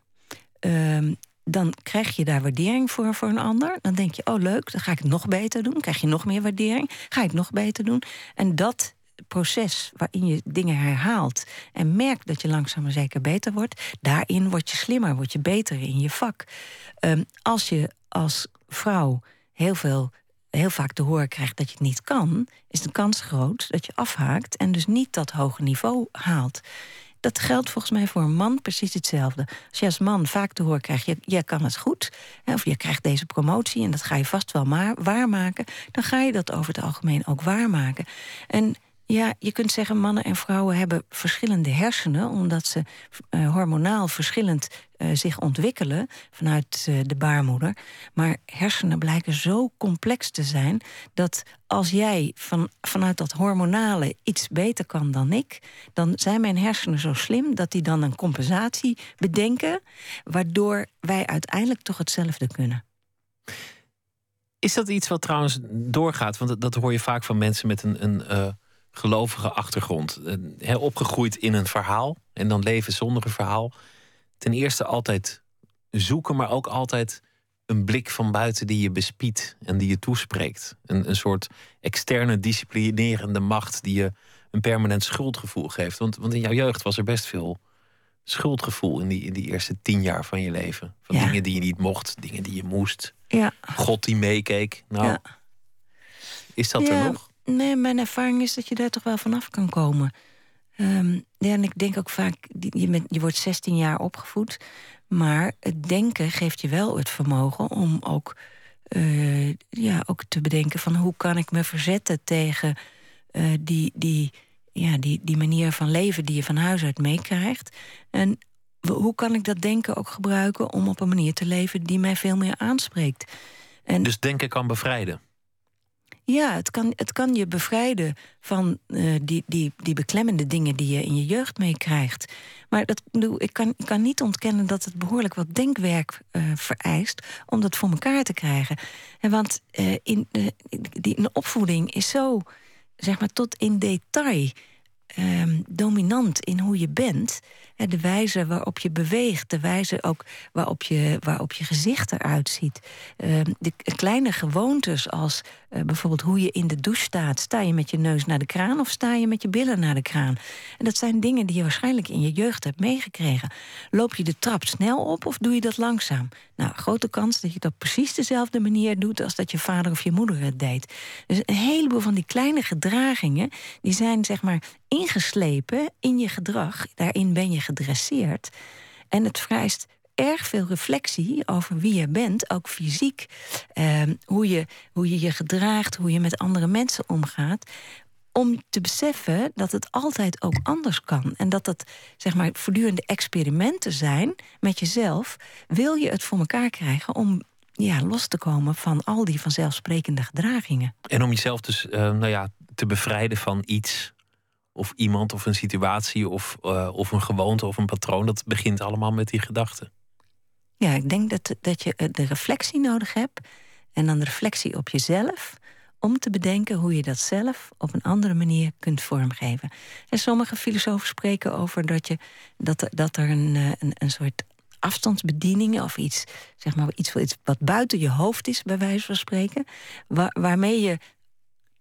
Uh, dan krijg je daar waardering voor voor een ander. Dan denk je, oh leuk, dan ga ik het nog beter doen. Krijg je nog meer waardering. Ga ik het nog beter doen. En dat proces waarin je dingen herhaalt en merkt dat je langzaam maar zeker beter wordt, daarin word je slimmer, word je beter in je vak. Um, als je als vrouw heel veel heel vaak te horen krijgt dat je het niet kan, is de kans groot dat je afhaakt en dus niet dat hoge niveau haalt. Dat geldt volgens mij voor een man precies hetzelfde. Als je als man vaak te horen krijgt, je, kan het goed, of je krijgt deze promotie en dat ga je vast wel waarmaken, dan ga je dat over het algemeen ook waarmaken. En ja, je kunt zeggen mannen en vrouwen hebben verschillende hersenen, omdat ze uh, hormonaal verschillend uh, zich ontwikkelen vanuit uh, de baarmoeder. Maar hersenen blijken zo complex te zijn dat als jij van, vanuit dat hormonale iets beter kan dan ik, dan zijn mijn hersenen zo slim dat die dan een compensatie bedenken, waardoor wij uiteindelijk toch hetzelfde kunnen. Is dat iets wat trouwens doorgaat? Want dat, dat hoor je vaak van mensen met een. een gelovige achtergrond. He, opgegroeid in een verhaal en dan leven zonder een verhaal. Ten eerste altijd zoeken, maar ook altijd een blik van buiten die je bespiedt en die je toespreekt. Een, een soort externe disciplinerende macht die je een permanent schuldgevoel geeft. Want, want in jouw jeugd was er best veel schuldgevoel in die, in die eerste tien jaar van je leven. Van Ja. dingen die je niet mocht, dingen die je moest. Ja. God die meekeek. Nou, Ja. is dat er nog? Nee, mijn ervaring is dat je daar toch wel vanaf kan komen. Ehm, en ik denk ook vaak, je, je wordt 16 jaar opgevoed. Maar het denken geeft je wel het vermogen om ook, eh, ja, ook te bedenken van hoe kan ik me verzetten tegen eh, die, die ja, die, die manier van leven die je van huis uit meekrijgt. En hoe kan ik dat denken ook gebruiken om op een manier te leven die mij veel meer aanspreekt? En dus denken kan bevrijden? Ja, het kan, het kan je bevrijden van uh, die, die, die beklemmende dingen die je in je jeugd meekrijgt. Maar dat, ik, kan, ik kan niet ontkennen dat het behoorlijk wat denkwerk uh, vereist om dat voor elkaar te krijgen. En want uh, in, die, een opvoeding is zo, zeg maar, tot in detail um, dominant in hoe je bent. De wijze waarop je beweegt, de wijze ook waarop je, waarop je gezicht eruit ziet. Ehm, de kleine gewoontes als uh, bijvoorbeeld hoe je in de douche staat. Sta je met je neus naar de kraan of sta je met je billen naar de kraan? En dat zijn dingen die je waarschijnlijk in je jeugd hebt meegekregen. Loop je de trap snel op of doe je dat langzaam? Nou, grote kans dat je dat precies dezelfde manier doet als dat je vader of je moeder het deed. Dus een heleboel van die kleine gedragingen, die zijn zeg maar ingeslepen in je gedrag. Daarin ben je gedresseerd. En het vereist erg veel reflectie over wie je bent, ook fysiek. Ehm, hoe, je, hoe je je gedraagt, hoe je met andere mensen omgaat. Om te beseffen dat het altijd ook anders kan. En dat het zeg maar, voortdurende experimenten zijn met jezelf. Wil je het voor elkaar krijgen om ja, los te komen van al die vanzelfsprekende gedragingen. En om jezelf dus uh, nou ja, te bevrijden van iets of iemand of een situatie of, uh, of een gewoonte of een patroon. Dat begint allemaal met die gedachten. Ja, ik denk dat, dat je eh, de reflectie nodig hebt. En dan de reflectie op jezelf. Om te bedenken hoe je dat zelf op een andere manier kunt vormgeven. En sommige filosofen spreken over dat, je, dat, dat er een, eh, een, soort afstandsbediening of iets, zeg maar, iets, iets wat buiten je hoofd is, bij wijze van spreken. Waar, waarmee je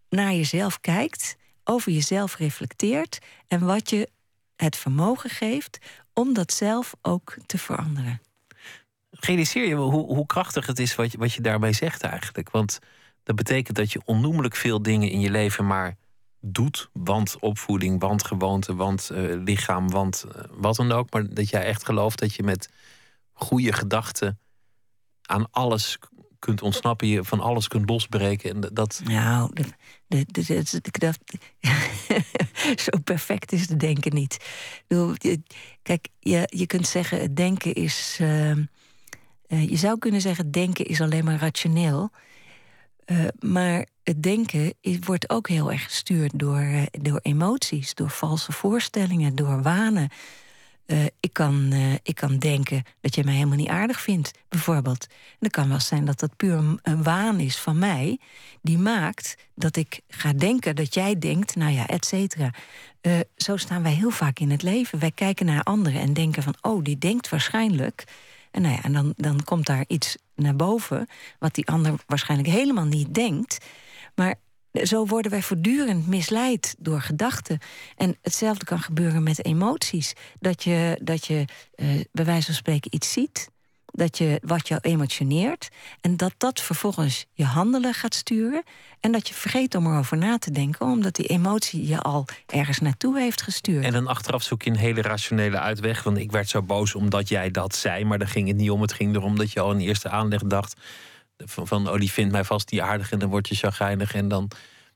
naar jezelf kijkt, over jezelf reflecteert en wat je het vermogen geeft om dat zelf ook te veranderen realiseer je hoe, hoe krachtig het is wat je, wat je daarbij zegt eigenlijk. Want dat betekent dat je onnoemelijk veel dingen in je leven maar doet. Want opvoeding, want gewoonte, want uh, lichaam, want uh, wat dan ook. Maar dat jij echt gelooft dat je met goede gedachten aan alles kunt ontsnappen, je van alles kunt losbreken. En dat... Nou, ik dacht, zo perfect is het denken niet. Kijk, je, je kunt zeggen, het denken is. Uh, uh, je zou kunnen zeggen, denken is alleen maar rationeel. Uh, maar het denken is, wordt ook heel erg gestuurd door, uh, door emoties, door valse voorstellingen, door wanen. Ik, kan, ik kan denken dat je mij helemaal niet aardig vindt, bijvoorbeeld. En het kan wel zijn dat dat puur een, waan is van mij, die maakt dat ik ga denken dat jij denkt, nou ja, et cetera. zo staan wij heel vaak in het leven. Wij kijken naar anderen en denken van, oh, die denkt waarschijnlijk en, nou ja, en dan, dan komt daar iets naar boven, wat die ander waarschijnlijk helemaal niet denkt. Maar zo worden wij voortdurend misleid door gedachten. En hetzelfde kan gebeuren met emoties. Dat je, dat je uh, bij wijze van spreken iets ziet dat je, wat je emotioneert. En dat dat vervolgens je handelen gaat sturen. En dat je vergeet om erover na te denken, omdat die emotie je al ergens naartoe heeft gestuurd. En dan achteraf zoek je een hele rationele uitweg. Want ik werd zo boos omdat jij dat zei. Maar daar ging het niet om. Het ging erom dat je al in eerste aanleg dacht. Van, van oh, die vindt mij vast die aardig. En dan word je chagrijnig. En dan.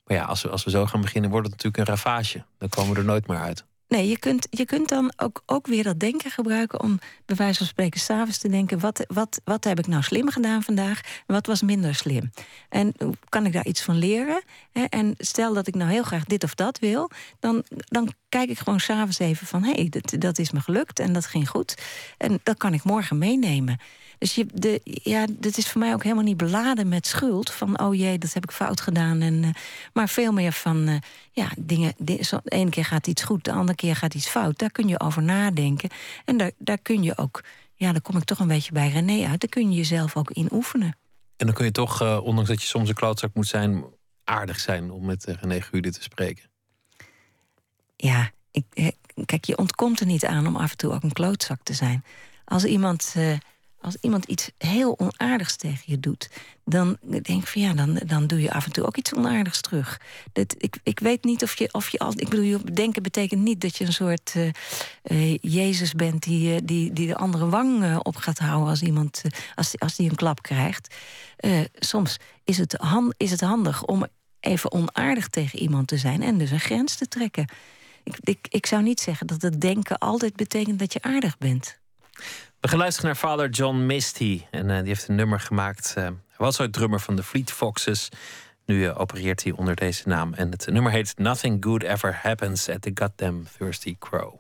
Maar ja, als we, als we zo gaan beginnen, wordt het natuurlijk een ravage. Dan komen we er nooit meer uit. Nee, je kunt, je kunt dan ook, ook weer dat denken gebruiken om bij wijze van spreken s'avonds te denken: wat, wat, wat heb ik nou slim gedaan vandaag wat was minder slim? En kan ik daar iets van leren? En stel dat ik nou heel graag dit of dat wil, dan, dan kijk ik gewoon s'avonds even van: hé, hey, dat, dat is me gelukt en dat ging goed. En dat kan ik morgen meenemen. Dus je, de, ja, dit is voor mij ook helemaal niet beladen met schuld. Van, oh jee, dat heb ik fout gedaan. En, uh, maar veel meer van, uh, ja, dingen... De, zo, de ene keer gaat iets goed, de andere keer gaat iets fout. Daar kun je over nadenken. En daar, daar kun je ook... Ja, dan kom ik toch een beetje bij René uit. Daar kun je jezelf ook in oefenen. En dan kun je toch, uh, ondanks dat je soms een klootzak moet zijn... aardig zijn om met René Gude te spreken. Ja, ik, kijk, je ontkomt er niet aan om af en toe ook een klootzak te zijn. Als iemand als iemand iets heel onaardigs tegen je doet, dan denk ik van ja, dan, dan doe je af en toe ook iets onaardigs terug. Dat, ik, ik weet niet of je, of je al. Ik bedoel, denken betekent niet dat je een soort uh, uh, Jezus bent die, uh, die, die de andere wang op gaat houden als iemand als, als die een klap krijgt. soms is het, is het handig om even onaardig tegen iemand te zijn en dus een grens te trekken. ik, ik, ik zou niet zeggen dat het denken altijd betekent dat je aardig bent. We gaan luisteren naar vader John Misty. En eh, die heeft een nummer gemaakt. Uh, hij was ooit drummer van de Fleet Foxes. Nu uh, opereert hij onder deze naam. En het nummer heet Nothing Good Ever Happens at the Goddamn Thirsty Crow.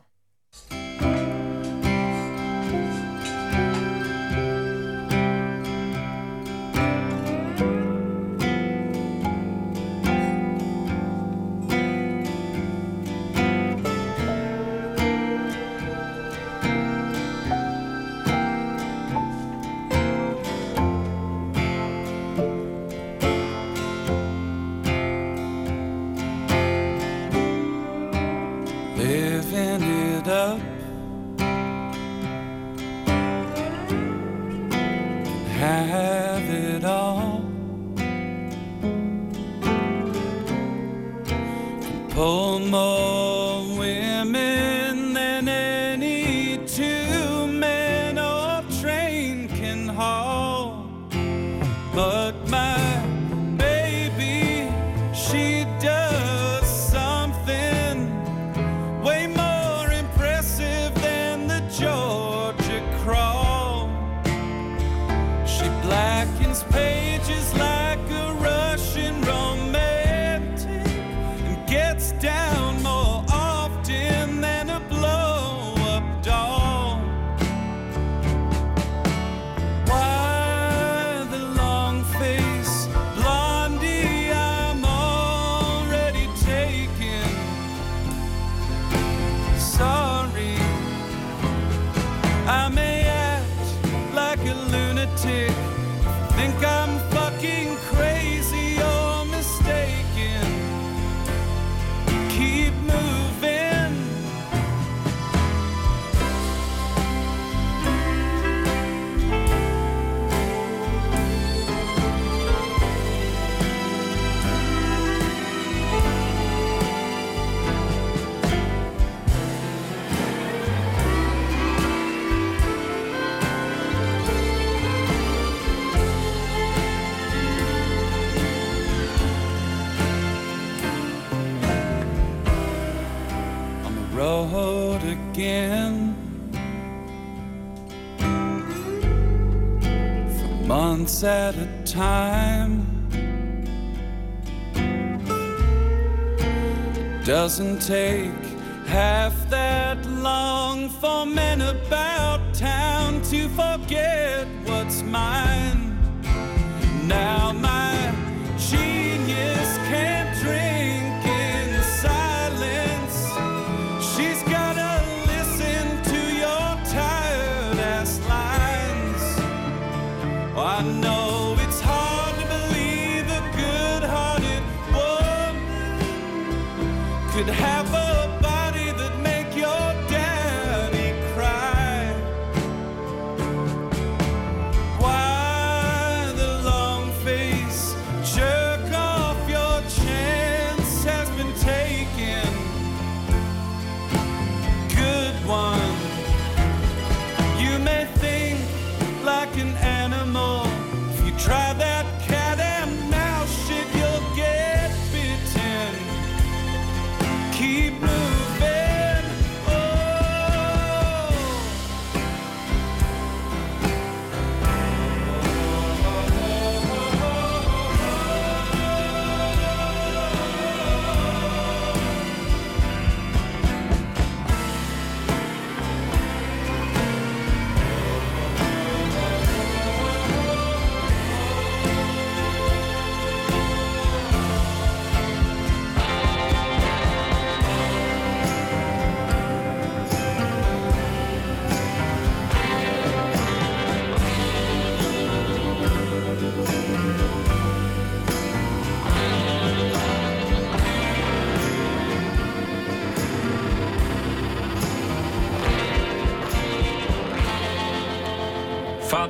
Doesn't take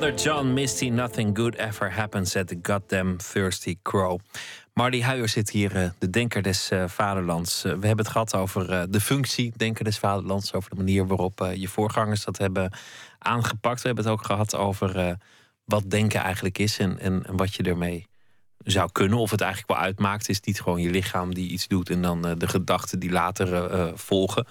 John Misty, Nothing Good Ever Happens at the Goddamn Thirsty Crow. Marty Huijer zit hier, eh, de denker des uh, vaderlands. Eh, we hebben het gehad over de functie denker des vaderlands. Over de manier waarop je voorgangers dat hebben aangepakt. We hebben het ook gehad over wat denken eigenlijk is en, en, wat je ermee zou kunnen. Of het eigenlijk wel uitmaakt. is niet gewoon je lichaam die iets doet en dan de gedachten die later volgen.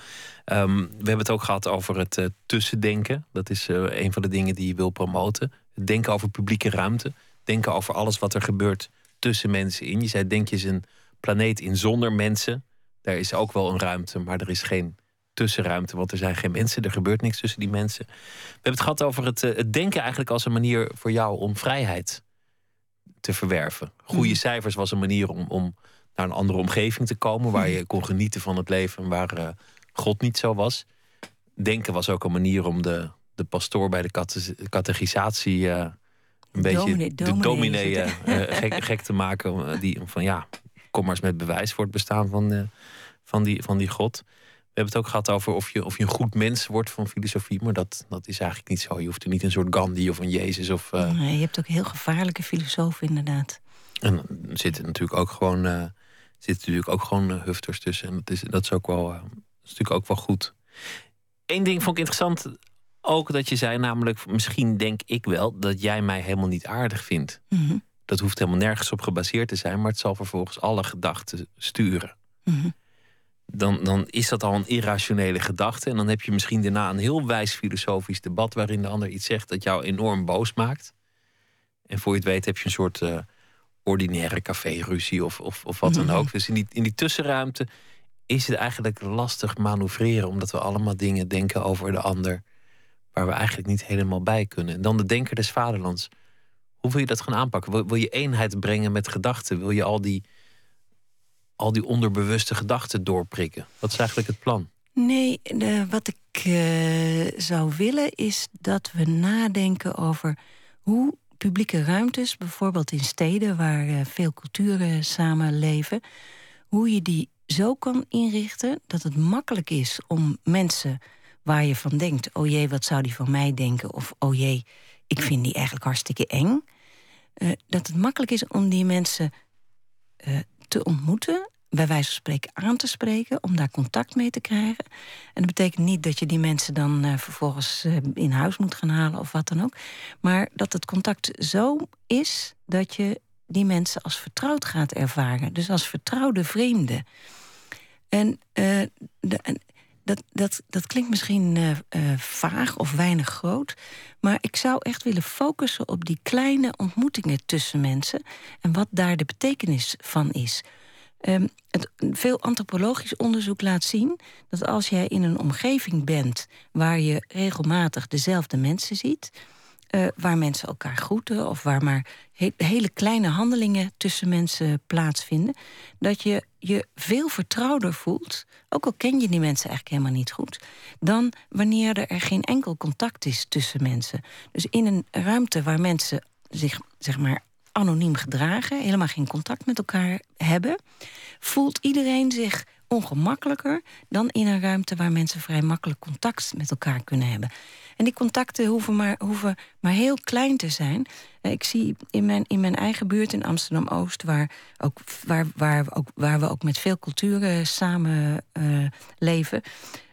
Ehm, we hebben het ook gehad over het tussendenken. Dat is een van de dingen die je wil promoten. Denken over publieke ruimte. Denken over alles wat er gebeurt tussen mensen in. Je zei, denk je eens een planeet in zonder mensen. Daar is ook wel een ruimte, maar er is geen tussenruimte, want er zijn geen mensen, er gebeurt niks tussen die mensen. We hebben het gehad over het, eh, het denken eigenlijk als een manier voor jou om vrijheid te verwerven. Goede mhm. cijfers was een manier om, om naar een andere omgeving te komen, waar mhm. je kon genieten van het leven, waar uh, God niet zo was. Denken was ook een manier om de, de pastoor bij de catechisatie uh, een beetje de dominee gek, gek, te maken. Die van ja, kom maar eens met bewijs voor het bestaan van, van, die, van die God. We hebben het ook gehad over of je, of je een goed mens wordt van filosofie. Maar dat, dat is eigenlijk niet zo. Je hoeft er niet een soort Gandhi of een Jezus. Of, uh... nee, je hebt ook heel gevaarlijke filosofen, inderdaad. En er zitten natuurlijk ook gewoon, uh, zitten natuurlijk ook gewoon uh, hufters tussen. En dat is, dat is ook wel, dat is natuurlijk ook wel goed. Eén ding vond ik interessant ook dat je zei, namelijk misschien denk ik wel dat jij mij helemaal niet aardig vindt. Mhm. Dat hoeft helemaal nergens op gebaseerd te zijn, maar het zal vervolgens alle gedachten sturen. Mm dan, dan is dat al een irrationele gedachte. En dan heb je misschien daarna een heel wijs filosofisch debat waarin de ander iets zegt dat jou enorm boos maakt. En voor je het weet heb je een soort uh, ordinaire café-ruzie of, of, of wat dan mhm. ook. Dus in die, in die tussenruimte is het eigenlijk lastig manoeuvreren, omdat we allemaal dingen denken over de ander waar we eigenlijk niet helemaal bij kunnen. En dan de denker des vaderlands. Hoe wil je dat gaan aanpakken? Wil, wil je eenheid brengen met gedachten? Wil je al die al die onderbewuste gedachten doorprikken? Wat is eigenlijk het plan? Nee, wat ik uh, zou willen is dat we nadenken over hoe publieke ruimtes, bijvoorbeeld in steden waar uh, veel culturen samenleven, hoe je die zo kan inrichten dat het makkelijk is om mensen waar je van denkt: oh jee, wat zou die van mij denken? Of oh jee, ik vind die eigenlijk hartstikke eng. Uh, dat het makkelijk is om die mensen te ontmoeten, bij wijze van spreken aan te spreken, om daar contact mee te krijgen. En dat betekent niet dat je die mensen dan uh, vervolgens uh, in huis moet gaan halen of wat dan ook. Maar dat het contact zo is dat je die mensen als vertrouwd gaat ervaren. Dus als vertrouwde vreemden. En, uh, de, dat, dat, dat klinkt misschien vaag of weinig groot. Maar ik zou echt willen focussen op die kleine ontmoetingen tussen mensen. En wat daar de betekenis van is. Um, het, veel antropologisch onderzoek laat zien dat als jij in een omgeving bent waar je regelmatig dezelfde mensen ziet, uh, waar mensen elkaar groeten of waar maar he hele kleine handelingen tussen mensen plaatsvinden, dat je je veel vertrouwder voelt, ook al ken je die mensen eigenlijk helemaal niet goed, dan wanneer er geen enkel contact is tussen mensen. Dus in een ruimte waar mensen zich zeg maar anoniem gedragen, helemaal geen contact met elkaar hebben, voelt iedereen zich ongemakkelijker dan in een ruimte waar mensen vrij makkelijk contact met elkaar kunnen hebben. En die contacten hoeven maar, hoeven maar heel klein te zijn. Eh, ik zie in mijn, in mijn eigen buurt in Amsterdam Oost, waar, ook, waar, waar, ook, waar we ook met veel culturen samen uh, leven.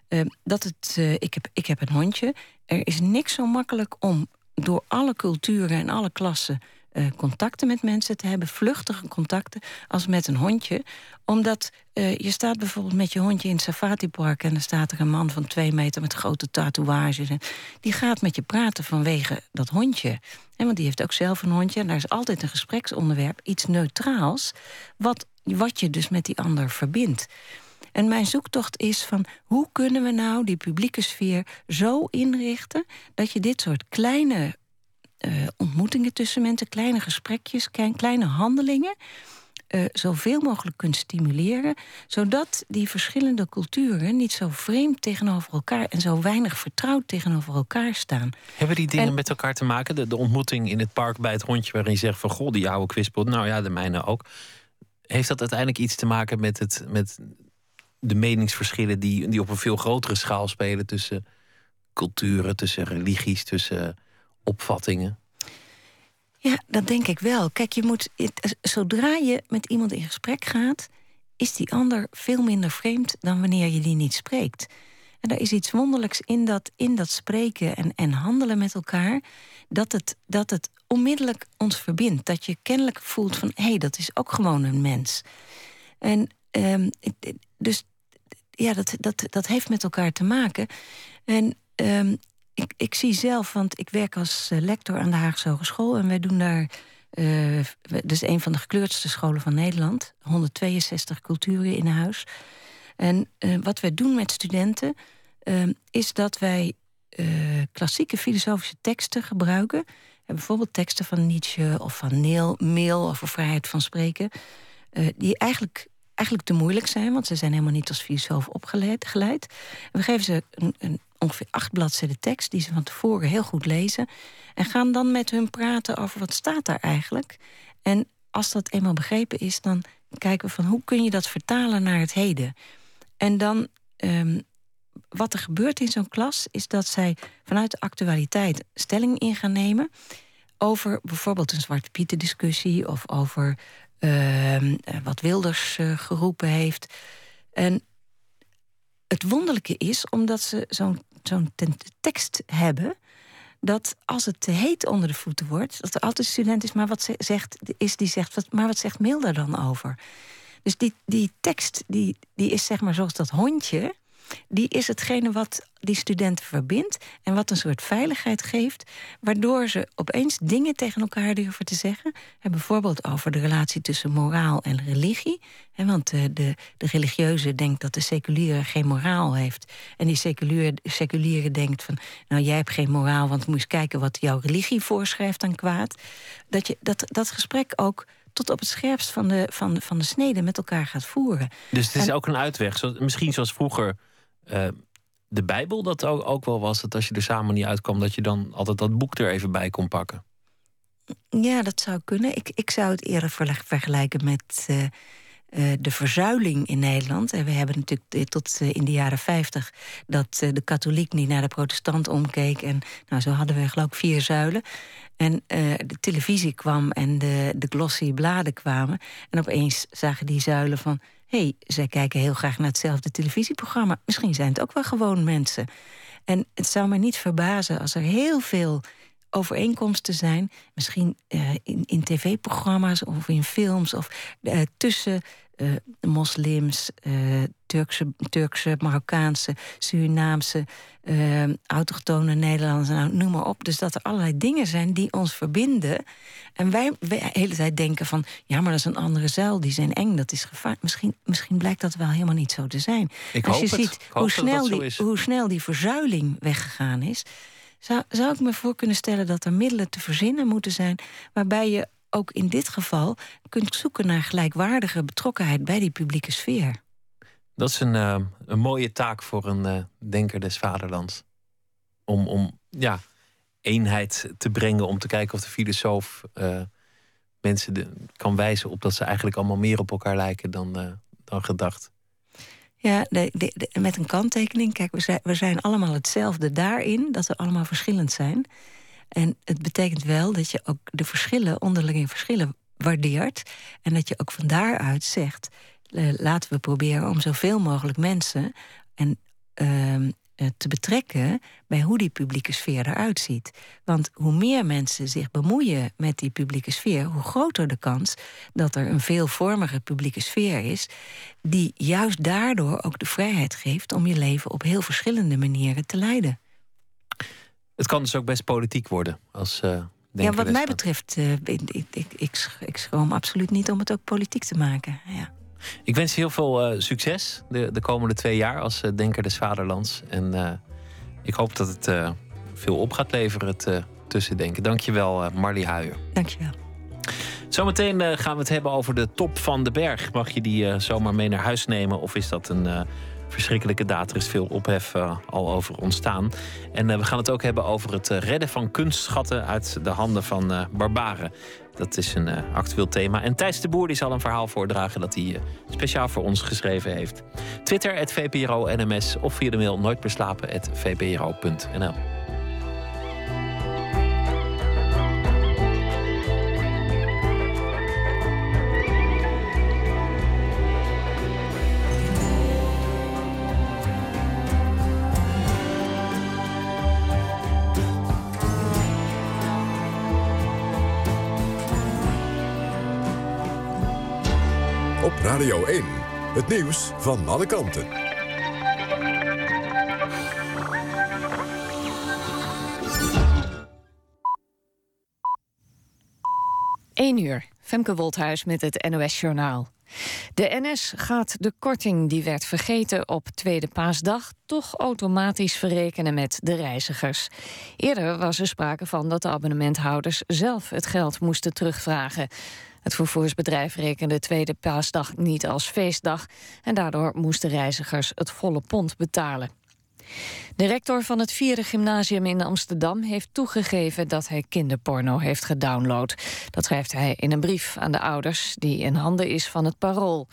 Uh, dat het, ik, heb, ik heb een hondje. Er is niks zo makkelijk om door alle culturen en alle klassen uh, contacten met mensen te hebben, vluchtige contacten, als met een hondje. Omdat uh, je staat bijvoorbeeld met je hondje in het safatipark en dan staat er een man van twee meter met grote tatoeages. En die gaat met je praten vanwege dat hondje. Want die heeft ook zelf een hondje en daar is altijd een gespreksonderwerp, iets neutraals, wat, wat je dus met die ander verbindt. En mijn zoektocht is van hoe kunnen we nou die publieke sfeer zo inrichten dat je dit soort kleine uh, ontmoetingen tussen mensen, kleine gesprekjes, kleine handelingen. Uh, zoveel mogelijk kunt stimuleren, zodat die verschillende culturen niet zo vreemd tegenover elkaar en zo weinig vertrouwd tegenover elkaar staan. Hebben die dingen met elkaar te maken? De, de, ontmoeting in het park bij het hondje, waarin je zegt van goh, die oude kwispel, nou ja, de mijne ook. Heeft dat uiteindelijk iets te maken met, het, met de meningsverschillen die, die op een veel grotere schaal spelen tussen culturen, tussen religies, tussen opvattingen? Ja, dat denk ik wel. Kijk, je moet, zodra je met iemand in gesprek gaat, is die ander veel minder vreemd dan wanneer je die niet spreekt. En er is iets wonderlijks in dat, in dat spreken en, en handelen met elkaar. Dat het, dat het onmiddellijk ons verbindt. Dat je kennelijk voelt van hé, hey, dat is ook gewoon een mens. En um, dus ja, dat, dat, dat heeft met elkaar te maken. En um, ik, ik zie zelf, want ik werk als eh, lector aan de Haagse Hogeschool en wij doen daar. Uh, dus een van de gekleurdste scholen van Nederland. 162 culturen in huis. En uh, wat wij doen met studenten uh, is dat wij klassieke filosofische teksten gebruiken. En bijvoorbeeld teksten van Nietzsche of van Neil, Mail over vrijheid van spreken. die eigenlijk, eigenlijk te moeilijk zijn, want ze zijn helemaal niet als filosoof opgeleid. We geven ze een, een ongeveer acht bladzijden tekst... die ze van tevoren heel goed lezen. En gaan dan met hun praten over wat staat daar eigenlijk. En als dat eenmaal begrepen is, dan kijken we van... hoe kun je dat vertalen naar het heden? En dan... Um, wat er gebeurt in zo'n klas is dat zij vanuit de actualiteit stelling in gaan nemen over bijvoorbeeld een Zwarte Pieten discussie of over wat Wilders uh, geroepen heeft. En het wonderlijke is, omdat ze zo'n zo'n tekst hebben dat als het te heet onder de voeten wordt, dat er altijd student is, maar wat ze zegt, is die zegt, wat, maar wat zegt Milder dan over? Dus die, die tekst, die, die is zeg maar zoals dat hondje die is hetgene wat die studenten verbindt en wat een soort veiligheid geeft, waardoor ze opeens dingen tegen elkaar durven te zeggen. En bijvoorbeeld over de relatie tussen moraal en religie. want de, de, de religieuze denkt dat de seculiere geen moraal heeft. En die seculiere, seculiere denkt van, nou jij hebt geen moraal, want moet eens kijken wat jouw religie voorschrijft aan kwaad. Dat je dat, dat gesprek ook tot op het scherpst van de, van, van de snede met elkaar gaat voeren. Dus het is ook een uitweg. Zo, misschien zoals vroeger uh, de Bijbel dat ook, ook wel was. Dat als je er samen niet uitkwam, dat je dan altijd dat boek er even bij kon pakken. Ja, dat zou kunnen. Ik, ik zou het eerder vergelijken met uh, uh, de verzuiling in Nederland. En we hebben natuurlijk tot in de jaren 50 dat de katholiek niet naar de protestant omkeek. En nou, zo hadden we geloof ik vier zuilen. En de televisie kwam en de, de glossy bladen kwamen. En opeens zagen die zuilen van hey, zij kijken heel graag naar hetzelfde televisieprogramma. Misschien zijn het ook wel gewoon mensen. En het zou mij niet verbazen als er heel veel overeenkomsten zijn. Misschien uh, in, in tv-programma's of in films of uh, tussen uh, moslims, uh, Turkse, Turkse, Marokkaanse, Surinaamse, uh, autochtone Nederlanders, nou, noem maar op. Dus dat er allerlei dingen zijn die ons verbinden. En wij, wij de hele tijd denken van, ja, maar dat is een andere zuil, die zijn eng, dat is gevaarlijk. Misschien, misschien blijkt dat wel helemaal niet zo te zijn. Ik Als je ziet hoe snel, die, hoe snel die verzuiling weggegaan is, zou, zou ik me voor kunnen stellen dat er middelen te verzinnen moeten zijn waarbij je ook in dit geval kunt zoeken naar gelijkwaardige betrokkenheid bij die publieke sfeer. Dat is een, uh, een mooie taak voor een uh, denker des vaderlands. Om, om ja, eenheid te brengen, om te kijken of de filosoof uh, mensen de, kan wijzen op dat ze eigenlijk allemaal meer op elkaar lijken dan, dan gedacht. Ja, de, de, met een kanttekening. Kijk, we zijn, we zijn allemaal hetzelfde daarin, dat we allemaal verschillend zijn. En het betekent wel dat je ook de verschillen, onderlinge verschillen, waardeert. En dat je ook van daaruit zegt: uh, laten we proberen om zoveel mogelijk mensen en, uh, te betrekken bij hoe die publieke sfeer eruit ziet. Want hoe meer mensen zich bemoeien met die publieke sfeer, hoe groter de kans dat er een veelvormige publieke sfeer is, die juist daardoor ook de vrijheid geeft om je leven op heel verschillende manieren te leiden. Het kan dus ook best politiek worden. Als, uh, ja, wat mij betreft, uh, ik, ik, ik, ik schroom absoluut niet om het ook politiek te maken. Ja. Ik wens je heel veel uh, succes de, de komende twee jaar als Denker des Vaderlands. En ik hoop dat het veel op gaat leveren, het tussendenken. Dankjewel, Marlie Huijer. Dankjewel. Zometeen gaan we het hebben over de top van de berg. Mag je die zomaar mee naar huis nemen? Of is dat een verschrikkelijke daad. Er is veel ophef uh, al over ontstaan. En uh, we gaan het ook hebben over het uh, redden van kunstschatten uit de handen van barbaren. Dat is een actueel thema. En Thijs de Boer die zal een verhaal voordragen dat hij speciaal voor ons geschreven heeft. Twitter, het VPRO NMS of via de mail nooitbeslapen.vpro.nl. Radio 1. Het nieuws van alle kanten. 1 uur. Femke Wolthuis met het NOS Journaal. De NS gaat de korting die werd vergeten op Tweede Paasdag toch automatisch verrekenen met de reizigers. Eerder was er sprake van dat de abonnementhouders zelf het geld moesten terugvragen. Het vervoersbedrijf rekende Tweede Paasdag niet als feestdag en daardoor moesten reizigers het volle pond betalen. De rector van het vierde gymnasium in Amsterdam heeft toegegeven dat hij kinderporno heeft gedownload. Dat schrijft hij in een brief aan de ouders die in handen is van het parool.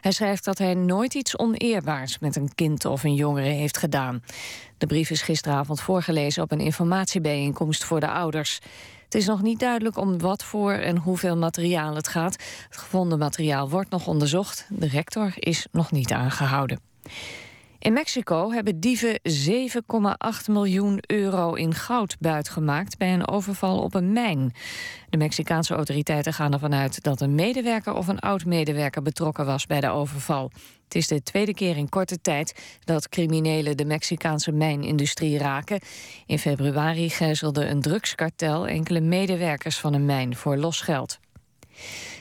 Hij schrijft dat hij nooit iets oneerbaars met een kind of een jongere heeft gedaan. De brief is gisteravond voorgelezen op een informatiebijeenkomst voor de ouders. Het is nog niet duidelijk om wat voor en hoeveel materiaal het gaat. Het gevonden materiaal wordt nog onderzocht. De rector is nog niet aangehouden. In Mexico hebben dieven 7,8 miljoen euro in goud buitgemaakt bij een overval op een mijn. De Mexicaanse autoriteiten gaan ervan uit dat een medewerker of een oud-medewerker betrokken was bij de overval. Het is de tweede keer in korte tijd dat criminelen de Mexicaanse mijnindustrie raken. In februari gijzelde een drugskartel enkele medewerkers van een mijn voor losgeld.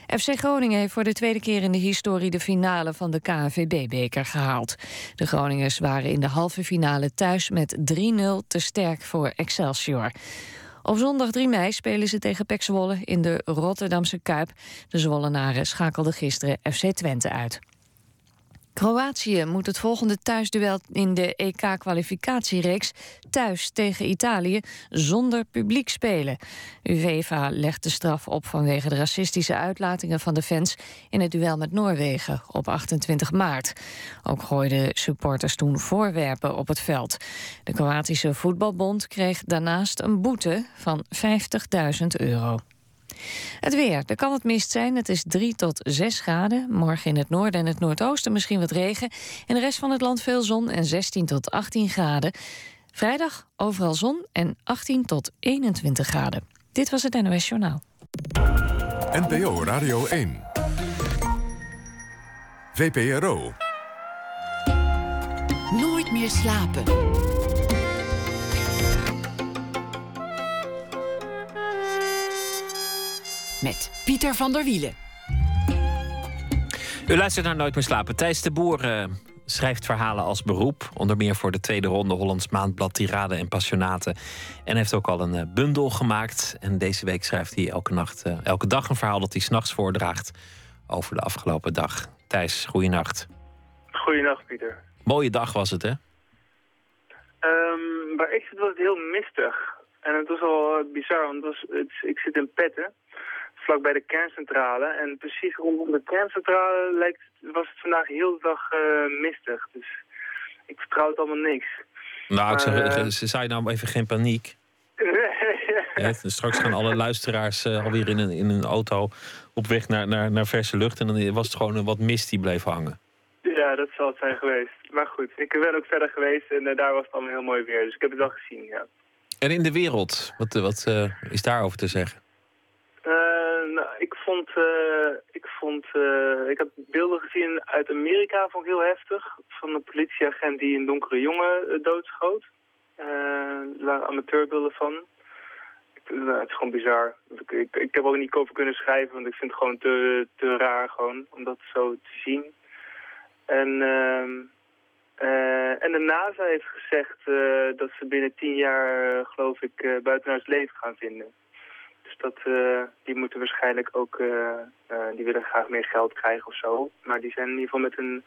FC Groningen heeft voor de tweede keer in de historie de finale van de KNVB-beker gehaald. De Groningers waren in de halve finale thuis met 3-0 te sterk voor Excelsior. Op zondag 3 mei spelen ze tegen Pek Zwolle in de Rotterdamse Kuip. De Zwollenaren schakelden gisteren FC Twente uit. Kroatië moet het volgende thuisduel in de EK-kwalificatiereeks thuis tegen Italië zonder publiek spelen. UEFA legt de straf op vanwege de racistische uitlatingen van de fans in het duel met Noorwegen op 28 maart. Ook gooiden supporters toen voorwerpen op het veld. De Kroatische voetbalbond kreeg daarnaast een boete van 50.000 euro. Het weer. Er kan het mist zijn. Het is 3 tot 6 graden. Morgen in het noorden en het noordoosten misschien wat regen. In de rest van het land veel zon en 16 tot 18 graden. Vrijdag overal zon en 18 tot 21 graden. Dit was het NOS Journaal. NPO Radio 1. VPRO. Nooit meer slapen. Met Pieter van der Wielen. U luistert naar Nooit meer slapen. Thijs de Boer uh, schrijft verhalen als beroep. Onder meer voor de tweede ronde Hollands Maandblad Tirade en Passionaten. En heeft ook al een uh, bundel gemaakt. En deze week schrijft hij elke, nacht, uh, elke dag een verhaal dat hij s'nachts voordraagt over de afgelopen dag. Thijs, goeienacht. Goeienacht, Pieter. Mooie dag was het, hè? Um, waar ik zit was het heel mistig. En het was al bizar, want het was, het, ik zit in Petten vlak bij de kerncentrale. En precies rondom de kerncentrale lijkt, was het vandaag heel de dag uh, mistig. Dus ik vertrouw het allemaal niks. Nou, ik zeg, uh, zei nou even geen paniek. ja, straks gaan alle luisteraars uh, alweer in een, in een auto op weg naar, naar, naar verse lucht. En dan was het gewoon een wat mist die bleef hangen. Ja, dat zal het zijn geweest. Maar goed, ik ben ook verder geweest en daar was het allemaal heel mooi weer. Dus ik heb het wel gezien, ja. En in de wereld, wat, wat is daarover te zeggen? Nou, ik vond, uh, ik vond, uh, ik heb beelden gezien uit Amerika, vond ik heel heftig. Van een politieagent die een donkere jongen uh, doodschoot. waren amateurbeelden van. Het is gewoon bizar. Ik, ik, heb ook niet over kunnen schrijven, want ik vind het gewoon te, te raar gewoon, om dat zo te zien. En, ehm, en de NASA heeft gezegd dat ze binnen tien jaar, geloof ik, buitenaards leven gaan vinden. Dus dat, uh, die moeten waarschijnlijk ook, uh, uh, die willen graag meer geld krijgen of zo. Maar die zijn in ieder geval met een...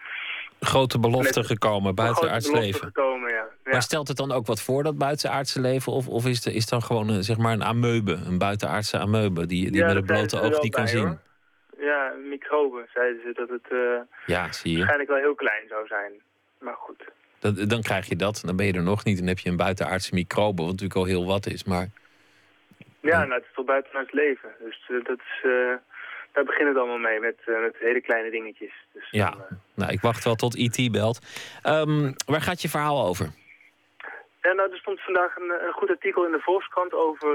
Grote belofte gekomen, buitenaards leven. Gekomen, ja. ja. Maar stelt het dan ook wat voor, dat buitenaardse leven? Of, of is, het is dan gewoon een, zeg maar een ameube, een buitenaardse ameube... die, die ja, met het blote oog die kan bij, zien? Hoor. Ja, microben, zeiden ze dat het ja, zie je. waarschijnlijk wel heel klein zou zijn. Maar goed. Dat, dan krijg je dat, dan ben je er nog niet. Dan heb je een buitenaardse microbe, wat natuurlijk al heel wat is, maar... Ja, nou, het is tot buiten het leven. Dus uh, dat is, uh, daar begint het allemaal mee, met, uh, met hele kleine dingetjes. Dus ja, nou, ik wacht wel tot IT e belt. Um, waar gaat je verhaal over? Ja, nou, er stond vandaag een, een goed artikel in de Volkskrant over,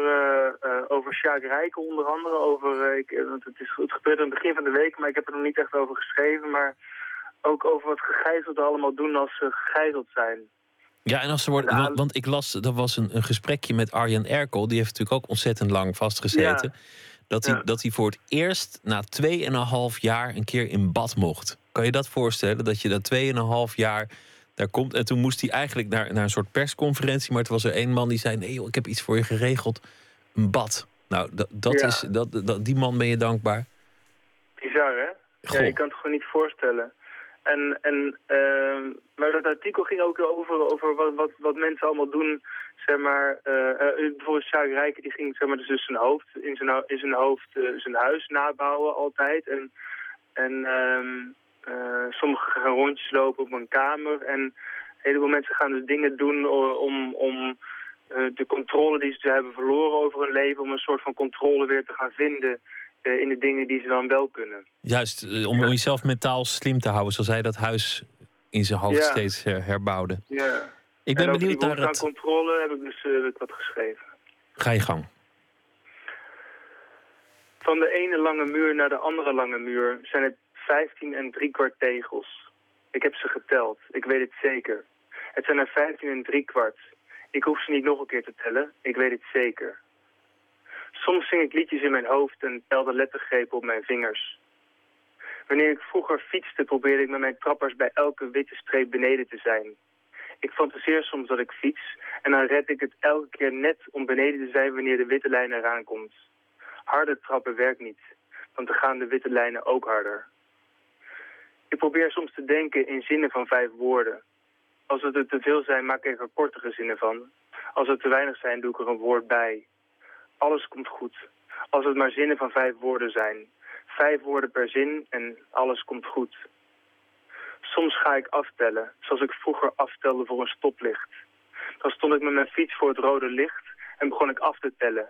over Sjaak Rijken onder andere. Over, ik, want het, is, het gebeurde aan het begin van de week, maar ik heb er nog niet echt over geschreven. Maar ook over wat gegijzelden allemaal doen als ze gegijzeld zijn. Ja, en als ze worden. Want, want, ik las, dat was een, een gesprekje met Arjen Erkel. Die heeft natuurlijk ook ontzettend lang vastgezeten. Ja. Dat, hij, dat hij voor het eerst na 2,5 jaar een keer in bad mocht. Kan je dat voorstellen? Dat je dat 2,5 jaar daar komt. En toen moest hij eigenlijk naar, naar een soort persconferentie. Maar toen was er één man die zei: Nee, joh, ik heb iets voor je geregeld. Een bad. Nou, dat, dat is, dat, dat, die man ben je dankbaar. Bizar, hè? Ja, je kan het gewoon niet voorstellen. En, en, uh, maar dat artikel ging ook over, over wat, wat, wat mensen allemaal doen. Zeg maar, uh, bijvoorbeeld Sjaak die ging zeg maar, dus zijn hoofd, in zijn, in zijn hoofd uh, zijn huis nabouwen altijd. En, en uh, sommigen gaan rondjes lopen op een kamer. En een heleboel mensen gaan dus dingen doen om, om de controle die ze hebben verloren over hun leven... om een soort van controle weer te gaan vinden in de dingen die ze dan wel kunnen. Juist, uh, om, jezelf mentaal slim te houden, zoals hij dat huis in zijn hoofd ja. steeds her herbouwde. Ja. Ik ben benieuwd naar het... controle heb ik dus uh, wat geschreven. Ga je gang. Van de ene lange muur naar de andere lange muur zijn het 15 en drie kwart tegels. Ik heb ze geteld, ik weet het zeker. Het zijn er 15 en drie kwart. Ik hoef ze niet nog een keer te tellen, ik weet het zeker. Soms zing ik liedjes in mijn hoofd en tel de lettergrepen op mijn vingers. Wanneer ik vroeger fietste, probeerde ik met mijn trappers bij elke witte streep beneden te zijn. Ik fantaseer soms dat ik fiets en dan red ik het elke keer net om beneden te zijn wanneer de witte lijn eraan komt. Harde trappen werkt niet, want dan gaan de witte lijnen ook harder. Ik probeer soms te denken in zinnen van vijf woorden. Als het er te veel zijn, maak ik er kortere zinnen van. Als er te weinig zijn, doe ik er een woord bij. Alles komt goed. Als het maar zinnen van vijf woorden zijn. Vijf woorden per zin en alles komt goed. Soms ga ik aftellen, zoals ik vroeger aftelde voor een stoplicht. Dan stond ik met mijn fiets voor het rode licht en begon ik af te tellen.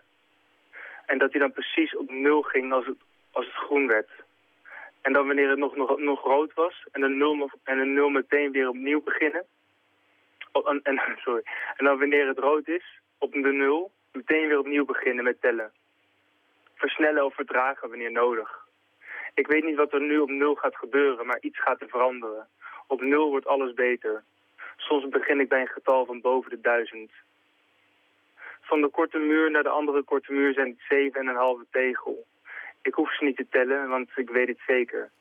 En dat hij dan precies op nul ging als het, als het groen werd. En dan wanneer het nog, nog, nog rood was en een nul, en een nul meteen weer opnieuw beginnen. Oh, en, sorry. En dan wanneer het rood is, op de nul, meteen weer opnieuw beginnen met tellen. Versnellen of vertragen wanneer nodig. Ik weet niet wat er nu op nul gaat gebeuren, maar iets gaat er veranderen. Op nul wordt alles beter. Soms begin ik bij een getal van boven de duizend. Van de korte muur naar de andere korte muur zijn het zeven en een halve tegel. Ik hoef ze niet te tellen, want ik weet het zeker.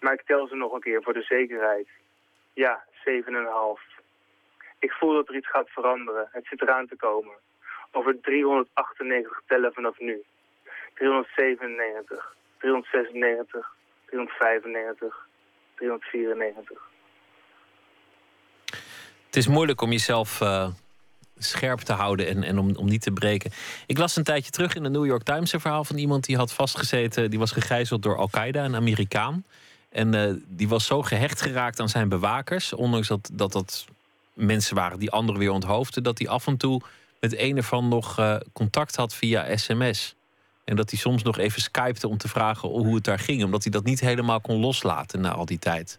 Maar ik tel ze nog een keer voor de zekerheid. Ja, zeven en een half. Ik voel dat er iets gaat veranderen. Het zit eraan te komen over 398 tellen vanaf nu. 397, 396, 395, 394. Het is moeilijk om jezelf uh, scherp te houden en, en om, om niet te breken. Ik las een tijdje terug in de New York Times een verhaal van iemand die had vastgezeten. Die was gegijzeld door Al-Qaeda, een Amerikaan. En uh, die was zo gehecht geraakt aan zijn bewakers, ondanks dat dat, dat mensen waren die anderen weer onthoofden, dat hij af en toe met een ervan nog uh, contact had via sms. En dat hij soms nog even skypte om te vragen hoe het daar ging. Omdat hij dat niet helemaal kon loslaten na al die tijd.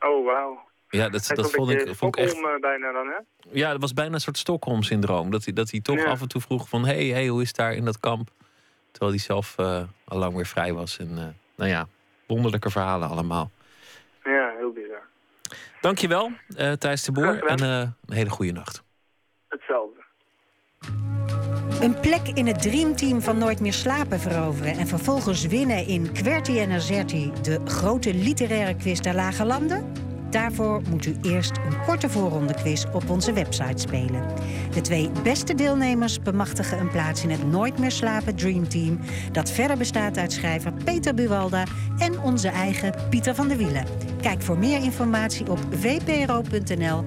Oh, wauw. Ja, dat, dat vond, ik, vond ik echt... Eh, bijna dan, hè? Ja, dat was bijna een soort Stockholm-syndroom. Dat hij, dat hij toch af en toe vroeg van... hé, hey, hey, hoe is het daar in dat kamp? Terwijl hij zelf uh, al lang weer vrij was. En uh, nou ja, wonderlijke verhalen allemaal. Ja, heel bizar. Dankjewel, uh, Thijs de Boer. En een hele goede nacht. Een plek in het dreamteam van Nooit meer slapen veroveren... en vervolgens winnen in Querti en Azerti... de grote literaire quiz der Lage Landen? Daarvoor moet u eerst een korte voorrondequiz op onze website spelen. De twee beste deelnemers bemachtigen een plaats in het Nooit meer slapen Dreamteam... dat verder bestaat uit schrijver Peter Buwalda en onze eigen Pieter van der Wielen. Kijk voor meer informatie op vpro.nl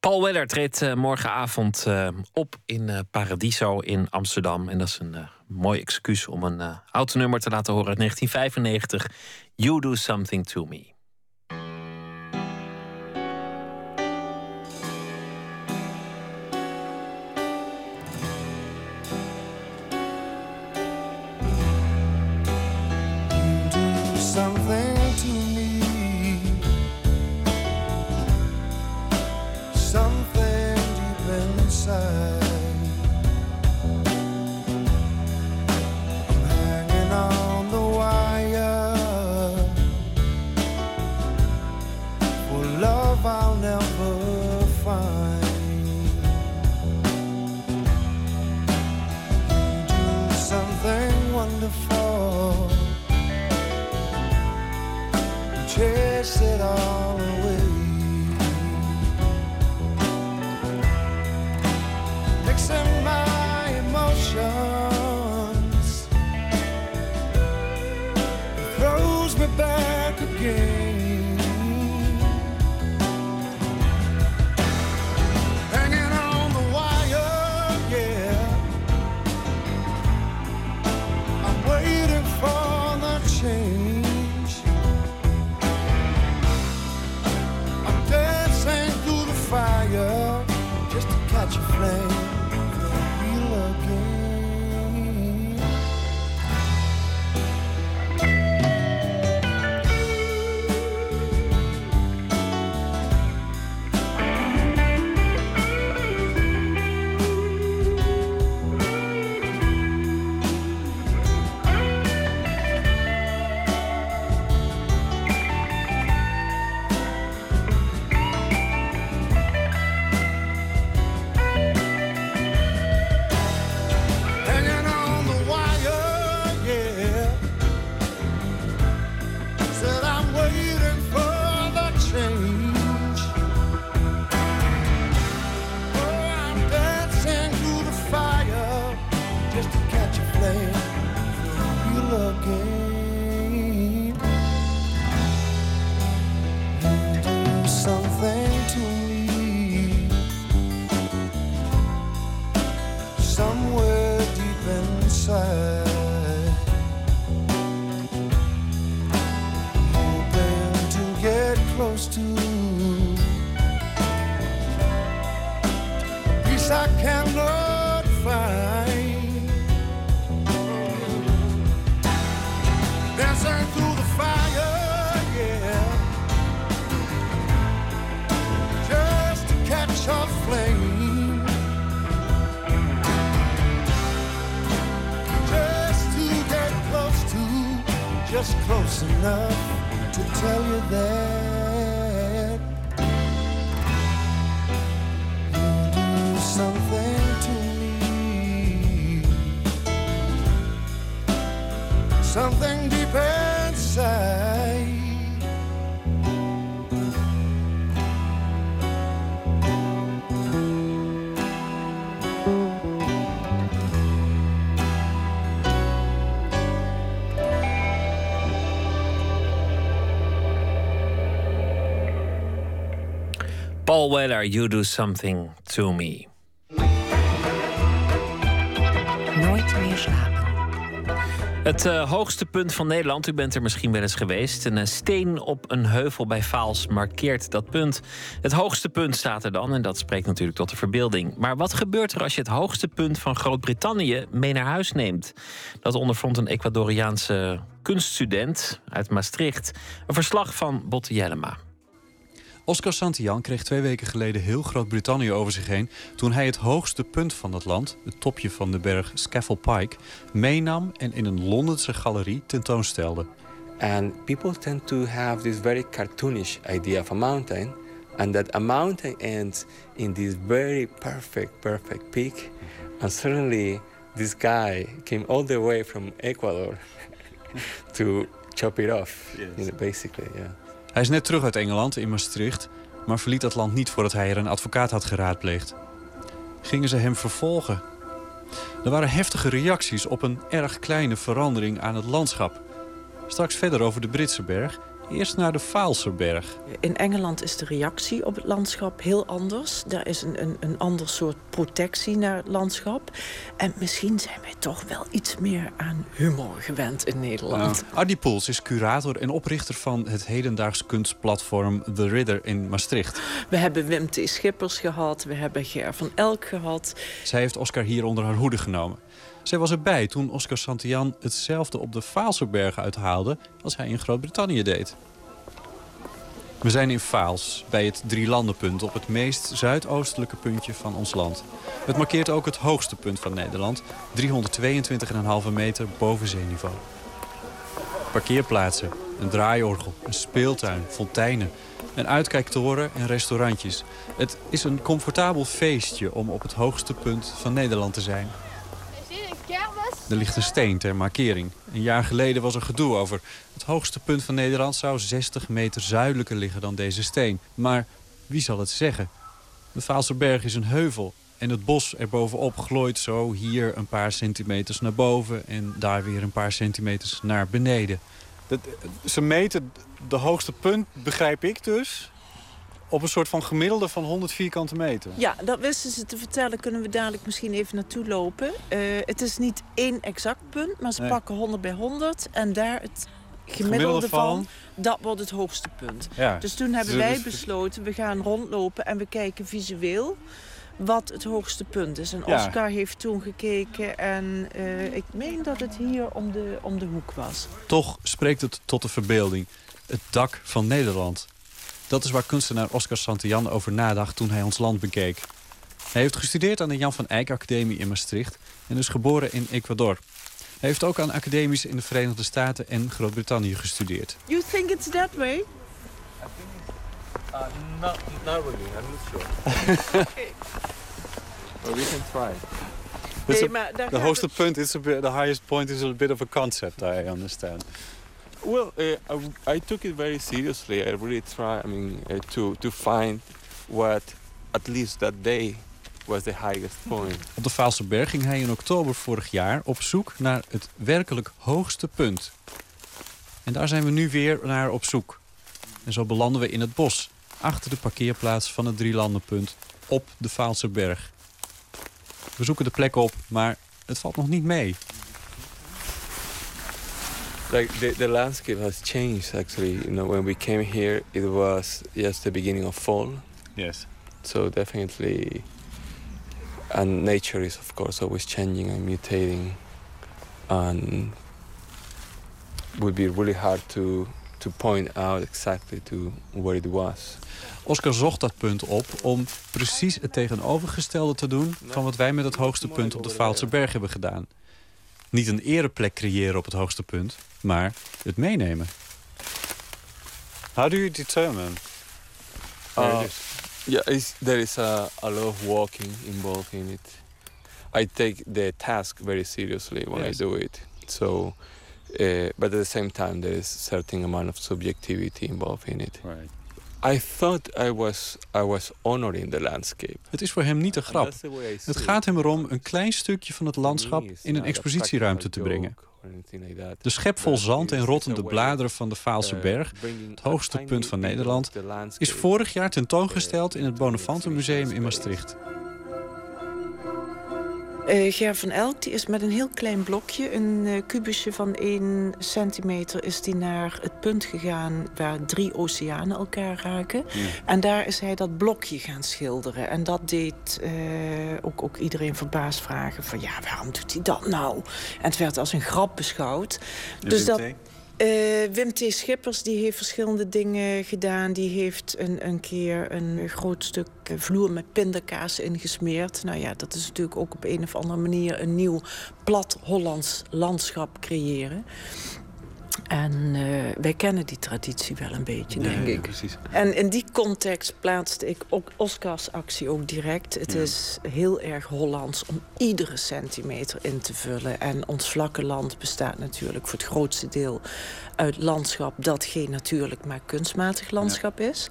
Paul Weller treedt uh, morgenavond uh, op in uh, Paradiso in Amsterdam. En dat is een mooi excuus om een oud nummer te laten horen uit 1995. You Do something to me Mixing my emotions throws me back again. Paul Weller, You Do Something To Me. Nooit meer slapen. Het eh, hoogste punt van Nederland, u bent er misschien wel eens geweest. Een eh, steen op een heuvel bij Vaals markeert dat punt. Het hoogste punt staat er dan en dat spreekt natuurlijk tot de verbeelding. Maar wat gebeurt er als je het hoogste punt van Groot-Brittannië mee naar huis neemt? Dat ondervond een Ecuadoriaanse kunststudent uit Maastricht. Een verslag van Botte Jellema. Oscar Santillan kreeg twee weken geleden heel Groot-Brittannië over zich heen... toen hij het hoogste punt van het land, het topje van de berg Scafell Pike... meenam en in een Londense galerie tentoonstelde. And people tend to have this very cartoonish idea of a mountain, and that a mountain ends in this very perfect, perfect peak. And suddenly, this guy came all the way from Ecuador to chop it off, you know, basically, yeah. Hij is net terug uit Engeland, in Maastricht... maar verliet dat land niet voordat hij er een advocaat had geraadpleegd. Gingen ze hem vervolgen? Er waren heftige reacties op een erg kleine verandering aan het landschap. Straks verder over de Britse berg. Eerst naar de Vaalserberg. In Engeland is de reactie op het landschap heel anders. Er is een, een, een ander soort protectie naar het landschap. En misschien zijn wij toch wel iets meer aan humor gewend in Nederland. Uh, Adi Poels is curator en oprichter van het hedendaags kunstplatform The Ridder in Maastricht. We hebben Wim T. Schippers gehad, we hebben Ger van Elk gehad. Zij heeft Oscar hier onder haar hoede genomen. Zij was erbij toen Oscar Santillan hetzelfde op de Vaalserberg uithaalde als hij in Groot-Brittannië deed. We zijn in Vaals, bij het Drielandenpunt, op het meest zuidoostelijke puntje van ons land. Het markeert ook het hoogste punt van Nederland, 322,5 meter boven zeeniveau. Parkeerplaatsen, een draaiorgel, een speeltuin, fonteinen, een uitkijktoren en restaurantjes. Het is een comfortabel feestje om op het hoogste punt van Nederland te zijn. Er ligt een steen ter markering. Een jaar geleden was er gedoe over. Het hoogste punt van Nederland zou 60 meter zuidelijker liggen dan deze steen. Maar wie zal het zeggen? De Vaalserberg is een heuvel. En het bos erbovenop glooit zo hier een paar centimeters naar boven... en daar weer een paar centimeters naar beneden. Dat, ze meten de hoogste punt, begrijp ik dus... op een soort van gemiddelde van 100 vierkante meter. Ja, dat wisten ze te vertellen. Kunnen we dadelijk misschien even naartoe lopen. Eh, het is niet één exact punt, maar ze Nee. pakken 100 bij 100. En daar het gemiddelde, Gemiddelde van, van? dat wordt het hoogste punt. Ja. Dus toen hebben Dus- wij dus- besloten, we gaan rondlopen en we kijken visueel wat het hoogste punt is. En Ja. Oscar heeft toen gekeken en eh, ik meen dat het hier om de, om de hoek was. Toch spreekt het tot de verbeelding. Het dak van Nederland. Dat is waar kunstenaar Oscar Santillan over nadacht toen hij ons land bekeek. Hij heeft gestudeerd aan de Jan van Eyck Academie in Maastricht... en is geboren in Ecuador. Hij heeft ook aan academies in de Verenigde Staten en Groot-Brittannië gestudeerd. You think it's that way? Uh, not, not really. I'm not sure. but we can try. Nee, de- maar de hoogste punt is a bit, the highest point is a bit of a concept, I understand. Well, uh, I, I took it very seriously. I really tried. I mean, uh, to to find what at least that day was the highest point. Op de Vaalse Berg ging hij in oktober vorig jaar op zoek naar het werkelijk hoogste punt. En daar zijn we nu weer naar op zoek. En zo belanden we in het bos, achter de parkeerplaats van het Drielandenpunt, op de Vaalse Berg. We zoeken de plek op, maar het valt nog niet mee. Like the, the landscape has changed actually. You know, when we came here, it was just the beginning of fall. Yes. So definitely, and nature is of course always changing and mutating, and would be really hard to to point out exactly to where it was. Oscar zocht dat punt op om precies het tegenovergestelde te doen... van wat wij met het hoogste punt op de Vaalse Berg hebben gedaan. Niet een ereplek creëren op het hoogste punt, maar het meenemen. How do you determine? Uh, yeah, it's, there is a, a lot of walking involved in it. I take the task very seriously when Yes. I do it. So, uh, but at the same time, there is certain amount of subjectivity involved in it. Right. I thought I was I was honoring the landscape. Het is voor hem niet een grap. Het gaat hem erom een klein stukje van het landschap in een expositieruimte te brengen. De schep vol zand en rottende bladeren van de Vaalse uh, Berg, het hoogste punt van Nederland, is vorig jaar tentoongesteld in het Bonafante Museum in Maastricht. Eh Ger van Elk die is met een heel klein blokje, een eh, kubusje van 1 centimeter, is die naar het punt gegaan waar drie oceanen elkaar raken. En daar is hij dat blokje gaan schilderen. En dat deed eh, ook, ook iedereen verbaasd vragen van ja, waarom doet hij dat nou? En het werd als een grap beschouwd. dus dat, eh, Wim T. Schippers die heeft verschillende dingen gedaan. Die heeft een, een keer een groot stuk vloer met pindakaas ingesmeerd. Nou ja, dat is natuurlijk ook op een of andere manier een nieuw plat Hollands landschap creëren. En eh, wij kennen die traditie wel een beetje, denk ik. precies. En in die context plaatste ik ook Oscars actie ook direct. Het Ja. is heel erg Hollands om iedere centimeter in te vullen. En ons vlakke land bestaat natuurlijk voor het grootste deel uit landschap dat geen natuurlijk, maar kunstmatig landschap is.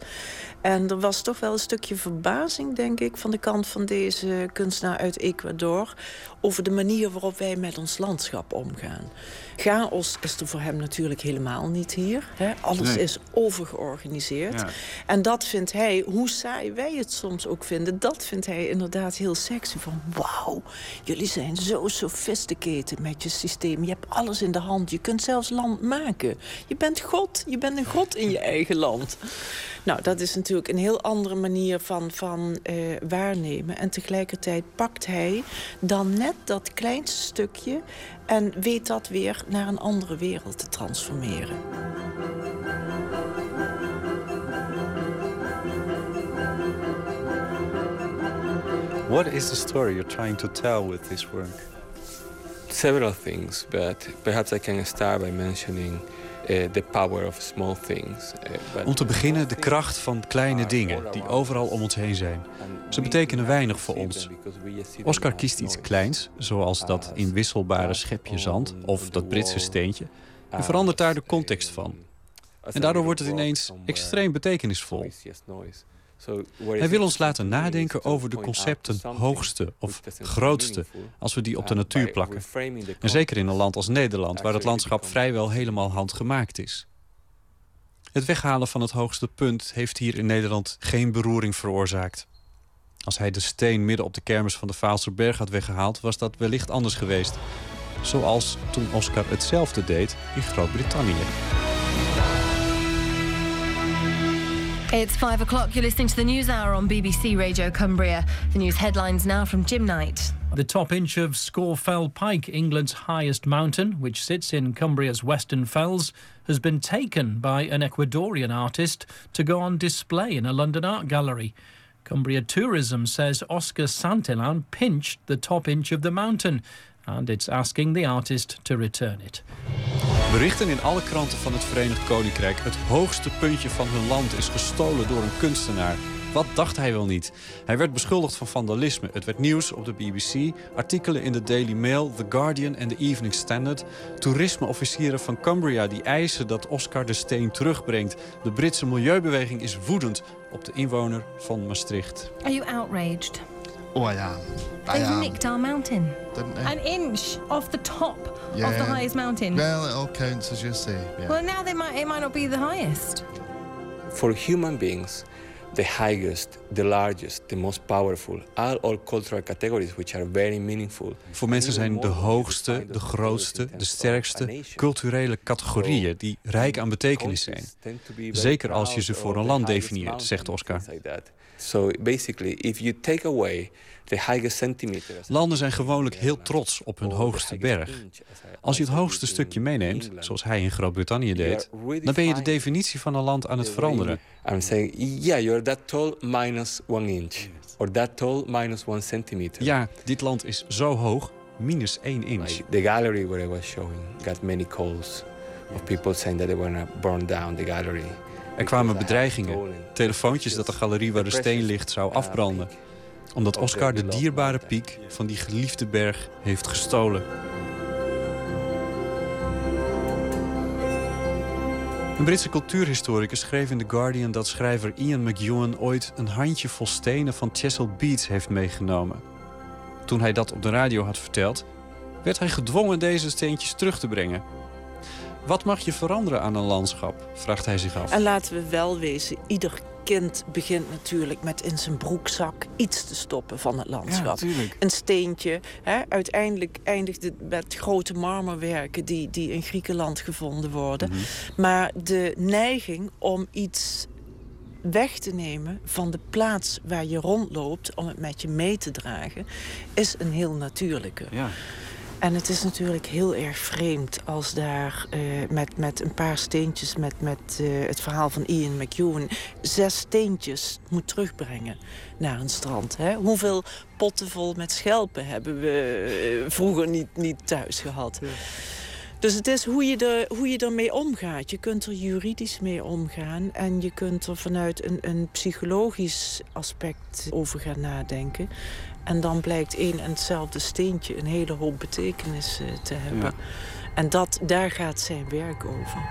En er was toch wel een stukje verbazing, denk ik, van de kant van deze kunstenaar uit Ecuador over de manier waarop wij met ons landschap omgaan. Chaos is er voor hem natuurlijk helemaal niet hier. Hè? Alles Nee. is overgeorganiseerd. Ja. En dat vindt hij, hoe saai wij het soms ook vinden, dat vindt hij inderdaad heel sexy. Van wauw, jullie zijn zo sophisticated met je systeem. Je hebt alles in de hand. Je kunt zelfs land maken. Je bent God. Je bent een God in je eigen land. Nou, dat is natuurlijk een heel andere manier van, van eh, waarnemen. En tegelijkertijd pakt hij dan net dat kleinste stukje en weet dat weer naar een andere wereld te transformeren. What is the story you're trying to tell with this work? several things, but perhaps I can start by mentioning the power of small things. But Om te beginnen de kracht van kleine dingen die overal om ons heen zijn. Ze betekenen weinig voor ons. Oscar kiest iets kleins, zoals dat inwisselbare schepje zand of dat Britse steentje, en verandert daar de context van. En daardoor wordt het ineens extreem betekenisvol. Hij wil ons laten nadenken over de concepten hoogste of grootste... als we die op de natuur plakken. En zeker in een land als Nederland... waar het landschap vrijwel helemaal handgemaakt is. Het weghalen van het hoogste punt heeft hier in Nederland geen beroering veroorzaakt. Als hij de steen midden op de kermis van de Vaalserberg had weggehaald... was dat wellicht anders geweest. Zoals toen Oscar hetzelfde deed in Groot-Brittannië. It's five o'clock. You're listening to the News Hour on BBC Radio Cumbria. The news headlines now from Jim Knight. The top inch of Scorefell Pike, England's highest mountain, which sits in Cumbria's Western Fells, has been taken by an Ecuadorian artist to go on display in a London art gallery. Cumbria Tourism says Oscar Santillan pinched the top inch of the mountain and it's asking the artist to return it. Berichten in alle kranten van het Verenigd Koninkrijk. Het hoogste puntje van hun land is gestolen door een kunstenaar. Wat dacht hij wel niet? Hij werd beschuldigd van vandalisme. Het werd nieuws op de BBC, artikelen in de Daily Mail, The Guardian en de Evening Standard. Toerismeofficieren van Cumbria die eisen dat Oscar de steen terugbrengt. De Britse milieubeweging is woedend op de inwoner van Maastricht. Are you outraged? Oh, I am. I They've am. nicked our mountain. Didn't they? An inch off the top of the Yeah. highest mountain. Well, it all counts as you say. Yeah. Well, now they might it might not be the highest. For human beings, the highest, the largest, the most powerful are all cultural categories which are very meaningful. Voor mensen zijn de hoogste, de grootste, de sterkste culturele categorieën die rijk aan betekenis zijn. Zeker als je ze voor een land definieert, zegt Oscar. So basically, if you take away the highest centimeter... Landen zijn gewoonlijk heel trots op hun hoogste berg. Als je het hoogste stukje meeneemt, zoals hij in Groot-Brittannië deed... dan ben je de definitie van een land aan het veranderen. I'm saying, yeah, you're that tall minus one inch. Or that tall minus one centimeter. Ja, dit land is zo hoog, minus één inch. The gallery where I was showing got many calls of people saying that they were going to burn down the gallery. Er kwamen bedreigingen, telefoontjes dat de galerie waar de steen ligt zou afbranden. Omdat Oscar de dierbare piek van die geliefde berg heeft gestolen. Een Britse cultuurhistoricus schreef in The Guardian dat schrijver Ian McEwan ooit een handjevol stenen van Chesil Beats heeft meegenomen. Toen hij dat op de radio had verteld, werd hij gedwongen deze steentjes terug te brengen. Wat mag je veranderen aan een landschap? vraagt hij zich af. En laten we wel wezen, ieder kind begint natuurlijk met in zijn broekzak iets te stoppen van het landschap. een steentje. Hè? Uiteindelijk eindigt het met grote marmerwerken die, die in Griekenland gevonden worden. Maar de neiging om iets weg te nemen van de plaats waar je rondloopt om het met je mee te dragen, is een heel natuurlijke. Ja. En het is natuurlijk heel erg vreemd als daar eh, met, met een paar steentjes, met, met eh, het verhaal van Ian McEwan, zes steentjes moet terugbrengen naar een strand. Hè? Hoeveel potten vol met schelpen hebben we eh, vroeger niet, niet thuis gehad? Dus het is hoe je, er, hoe je ermee omgaat. Je kunt er juridisch mee omgaan en je kunt er vanuit een, een psychologisch aspect over gaan nadenken. En dan blijkt één en hetzelfde steentje een hele hoop betekenis eh, te hebben. Ja. En dat, daar gaat zijn werk over.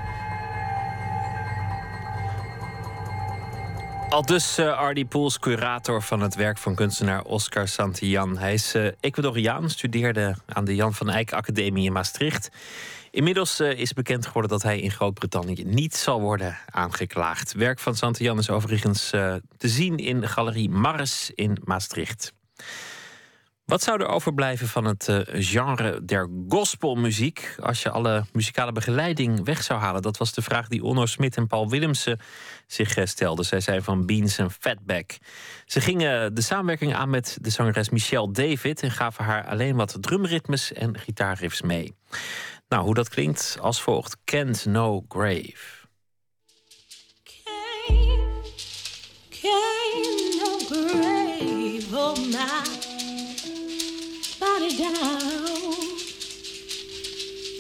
Al dus eh, Ardy Poels, curator van het werk van kunstenaar Oscar Santillan. Hij is eh, Ecuadoriaan, studeerde aan de Jan van Eyck Academie in Maastricht. Inmiddels is bekend geworden dat hij in Groot-Brittannië niet zal worden aangeklaagd. Werk van Santillan is overigens te zien in de galerie Mars in Maastricht. Wat zou er overblijven van het eh, genre der gospelmuziek als je alle muzikale begeleiding weg zou halen? Dat was de vraag die Onno Smit en Paul Willemsen zich eh, stelden. Zij zijn van Beans en Fatback. Ze gingen de samenwerking aan met de zangeres Michelle David en gaven haar alleen wat drumritmes en gitaarriffs mee. Nou, hoe dat klinkt als volgt: Can't No Grave.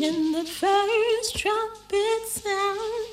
In the first trumpet sound.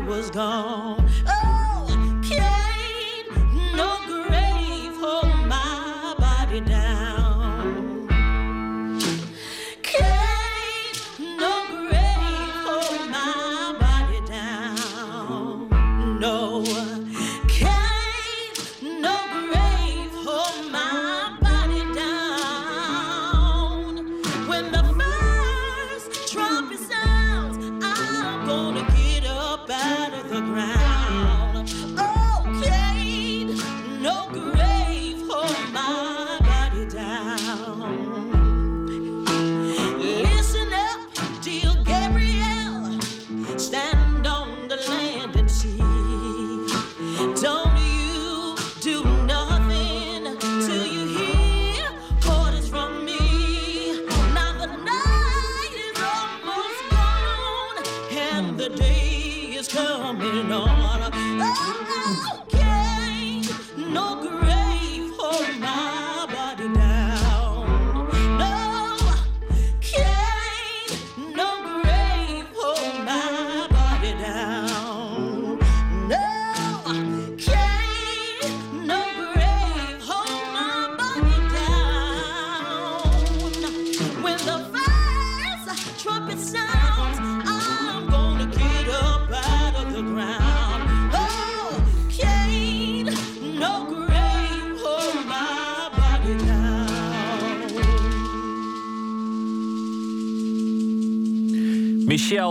Was gone.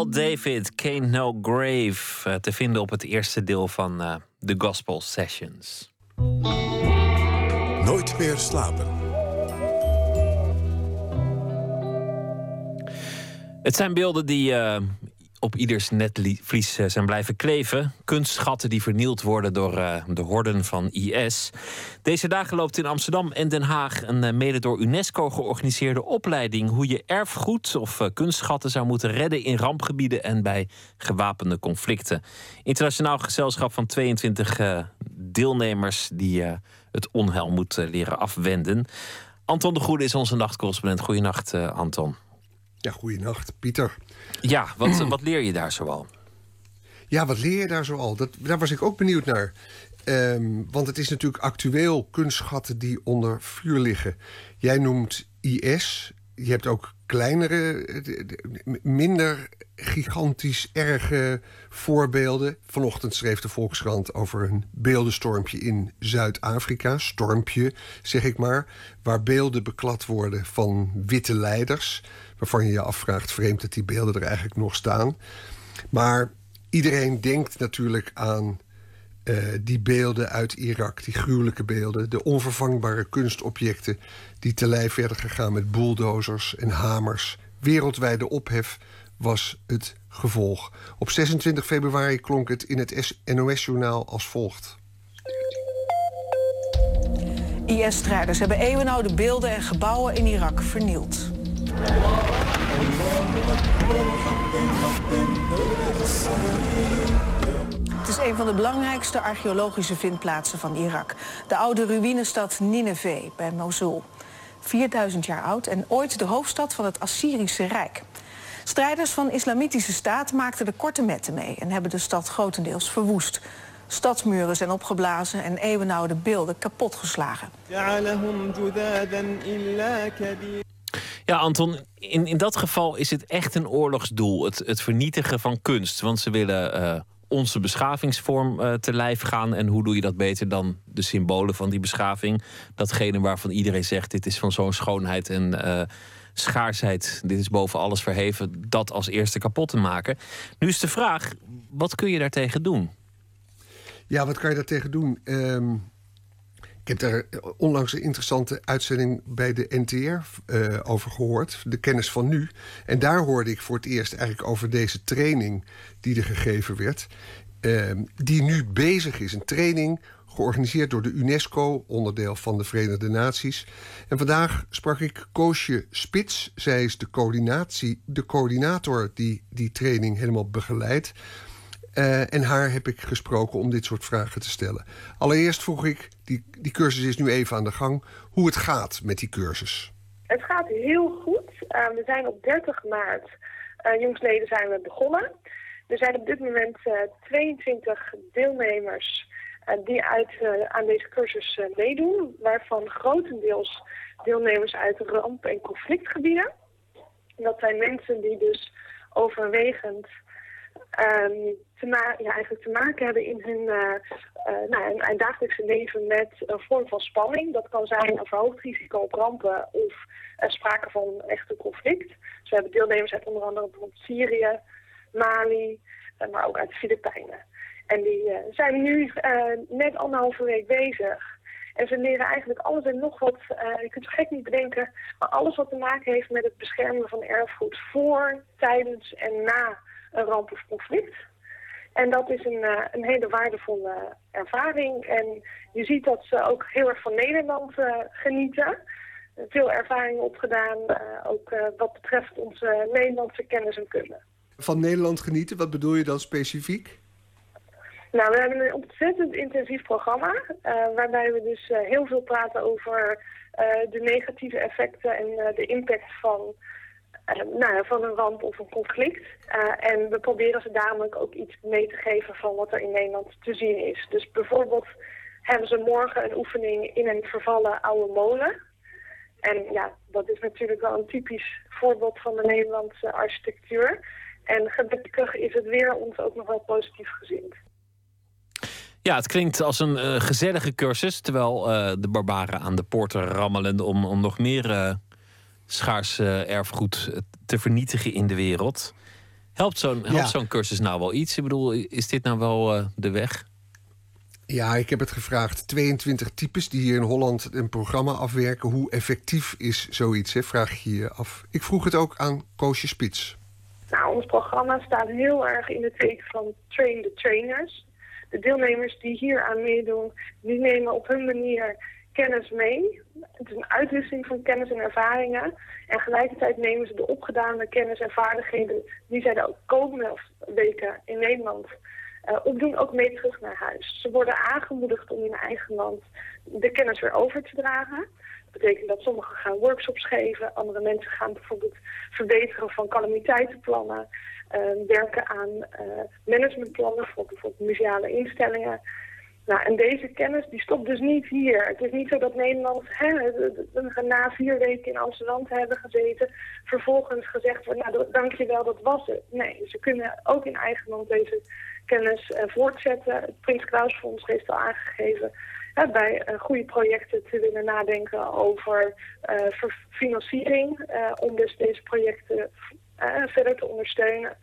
David, Can't No Grave. eh, te vinden op het eerste deel van eh The Gospel Sessions. Nooit meer slapen. Het zijn beelden die eh, op ieders netvlies eh, zijn blijven kleven. Kunstschatten die vernield worden door eh, de horden van IS. Deze dagen loopt in Amsterdam en Den Haag een eh, mede door UNESCO georganiseerde opleiding hoe je erfgoed of kunstschatten zou moeten redden in rampgebieden en bij gewapende conflicten. Internationaal gezelschap van 22 eh, deelnemers die het onheil moet leren afwenden. Anton de Goede is onze nachtcorrespondent. Goedenacht, Anton. Ja, goeienacht, Pieter. Ja, wat, wat leer je daar zoal? Ja, wat leer je daar zoal? Dat, daar was ik ook benieuwd naar. Ehm, want het is natuurlijk actueel kunstschatten die onder vuur liggen. Jij noemt IS. Je hebt ook kleinere, eh, minder gigantisch erge voorbeelden. Vanochtend schreef de Volkskrant over een beeldenstormpje in Zuid-Afrika. Stormpje, zeg ik maar. Waar beelden beklad worden van witte leiders. Waarvan je je afvraagt, vreemd dat die beelden er eigenlijk nog staan. Maar iedereen denkt natuurlijk aan eh, die beelden uit Irak, die gruwelijke beelden, de onvervangbare kunstobjecten die te lijf werden gegaan met bulldozers en hamers. Wereldwijde ophef was het gevolg. Op 26 februari klonk het in het NOS-journaal als volgt. IS-strijders hebben eeuwenoude beelden en gebouwen in Irak vernield. Een van de belangrijkste archeologische vindplaatsen van Irak. De oude ruïnestad Nineveh bij Mosul. 4000 jaar oud en ooit de hoofdstad van het Assyrische Rijk. Strijders van Islamitische Staat maakten de korte metten mee... en hebben de stad grotendeels verwoest. Stadsmuren zijn opgeblazen en eeuwenoude beelden kapotgeslagen. Ja, Anton, in, in dat geval is het echt een oorlogsdoel. Het, het vernietigen van kunst. Want ze willen eh, onze beschavingsvorm eh, te lijf gaan. En hoe doe je dat beter dan de symbolen van die beschaving? Datgene waarvan iedereen zegt: dit is van zo'n schoonheid en eh, schaarsheid. Dit is boven alles verheven. Dat als eerste kapot te maken. Nu is de vraag: wat kun je daartegen doen? Ja, wat kan je daartegen doen? Ehm, ik heb daar onlangs een interessante uitzending bij de NTR eh, over gehoord. De kennis van nu. En daar hoorde ik voor het eerst eigenlijk over deze training die er gegeven werd. ehm, die nu bezig is. Een training georganiseerd door de UNESCO, onderdeel van de Verenigde Naties. En vandaag sprak ik Koosje Spits. Zij is de, coördinatie, de coördinator die die training helemaal begeleidt. Eh, en haar heb ik gesproken om dit soort vragen te stellen. Allereerst vroeg ik, die, die cursus is nu even aan de gang, hoe het gaat met die cursus. Het gaat heel goed. Uh, we zijn op 30 maart, uh, jongsleden zijn we begonnen. Er zijn op dit moment uh, 22 deelnemers die uit, aan deze cursus meedoen. Waarvan grotendeels deelnemers uit ramp- en conflictgebieden. En dat zijn mensen die dus overwegend um, te, ja, eigenlijk te maken hebben in hun, uh, nou, dagelijkse leven met een vorm van spanning. Dat kan zijn een verhoogd risico op rampen of uh, sprake van echte conflict. Dus we hebben deelnemers uit onder andere bijvoorbeeld Syrië, Mali, maar ook uit de Filipijnen. En die zijn nu net anderhalve week bezig. En ze leren eigenlijk alles en nog wat, je kunt het gek niet bedenken, maar alles wat te maken heeft met het beschermen van erfgoed voor, tijdens en na een ramp of conflict. En dat is een, uh, een hele waardevolle ervaring. En je ziet dat ze ook heel erg van Nederland uh, genieten. Veel ervaring opgedaan, uh, ook wat betreft onze Nederlandse kennis en kunde. Van Nederland genieten, wat bedoel je dan specifiek? Nou, we hebben een ontzettend intensief programma. waarbij we dus heel veel praten over de negatieve effecten en de impact van uh, nou, van een ramp of een conflict. Uh, en we proberen ze daarom ook iets mee te geven van wat er in Nederland te zien is. Dus bijvoorbeeld hebben ze morgen een oefening in een vervallen oude molen. En ja, dat is natuurlijk wel een typisch voorbeeld van de Nederlandse architectuur. En gelukkig is het weer ons ook nog wel positief gezien. Ja, het klinkt als een uh, gezellige cursus, terwijl de barbaren aan de poorten rammelen om, om nog meer schaars uh, erfgoed te vernietigen in de wereld. Helpt zo'n ja. zo'n cursus nou wel iets? Ik bedoel, is dit nou wel uh, de weg? Ja, ik heb het gevraagd. 22 types die hier in Holland een programma afwerken. Hoe effectief is zoiets, hè? vraag je je af. Ik vroeg het ook aan Koosje Spits. Nou, ons programma staat heel erg in het teken van train the trainers. De deelnemers die hier aan meedoen, die nemen op hun manier kennis mee. Het is een uitwisseling van kennis en ervaringen. En gelijkertijd nemen ze de opgedane kennis en vaardigheden... die zij de komende weken in Nederland uh, opdoen, ook mee terug naar huis. Ze worden aangemoedigd om in eigen land de kennis weer over te dragen. Dat betekent dat sommigen gaan workshops geven. Andere mensen gaan bijvoorbeeld verbeteren van calamiteitenplannen. Uh, werken aan uh, managementplannen voor bijvoorbeeld museale instellingen... Nou, en deze kennis die stopt dus niet hier. Het is niet zo dat Nederland hè, na vier weken in Amsterdam te hebben gezeten... vervolgens gezegd wordt, nou dankjewel, dat was het. Nee, ze kunnen ook in eigen land deze kennis uh, voortzetten. Het Prins Klaus Fonds heeft al aangegeven hè, bij uh, goede projecten te willen nadenken over uh, financiering... om dus deze projecten verder te ondersteunen.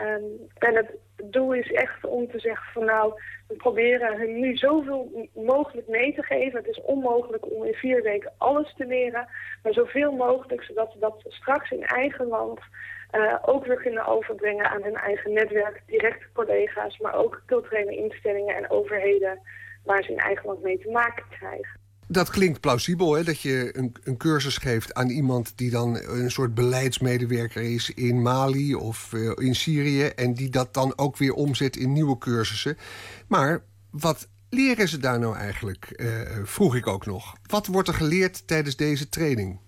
Um, en het doel is echt om te zeggen van nou, we proberen hun nu zoveel mogelijk mee te geven. Het is onmogelijk om in vier weken alles te leren, maar zoveel mogelijk zodat ze dat straks in eigen land uh, ook weer kunnen overbrengen aan hun eigen netwerk, directe collega's, maar ook culturele instellingen en overheden waar ze in eigen land mee te maken krijgen. Dat klinkt plausibel, hè? dat je een, een cursus geeft aan iemand die dan een soort beleidsmedewerker is in Mali of eh, in Syrië. En die dat dan ook weer omzet in nieuwe cursussen. Maar wat leren ze daar nou eigenlijk? eh, vroeg ik ook nog. Wat wordt er geleerd tijdens deze training?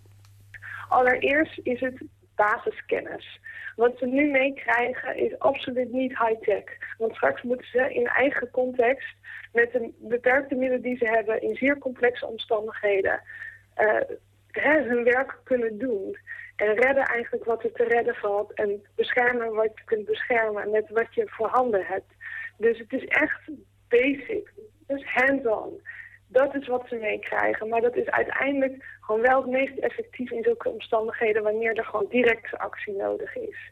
Allereerst is het basiskennis. Wat ze nu meekrijgen is absoluut niet high-tech. Want straks moeten ze in eigen context, met de beperkte middelen die ze hebben, in zeer complexe omstandigheden, eh, hè, hun werk kunnen doen. En redden eigenlijk wat er te redden valt. En beschermen wat je kunt beschermen met wat je voorhanden hebt. Dus het is echt basic. Dus hands-on. Dat is wat ze meekrijgen. Maar dat is uiteindelijk gewoon wel het meest effectief in zulke omstandigheden wanneer er gewoon directe actie nodig is.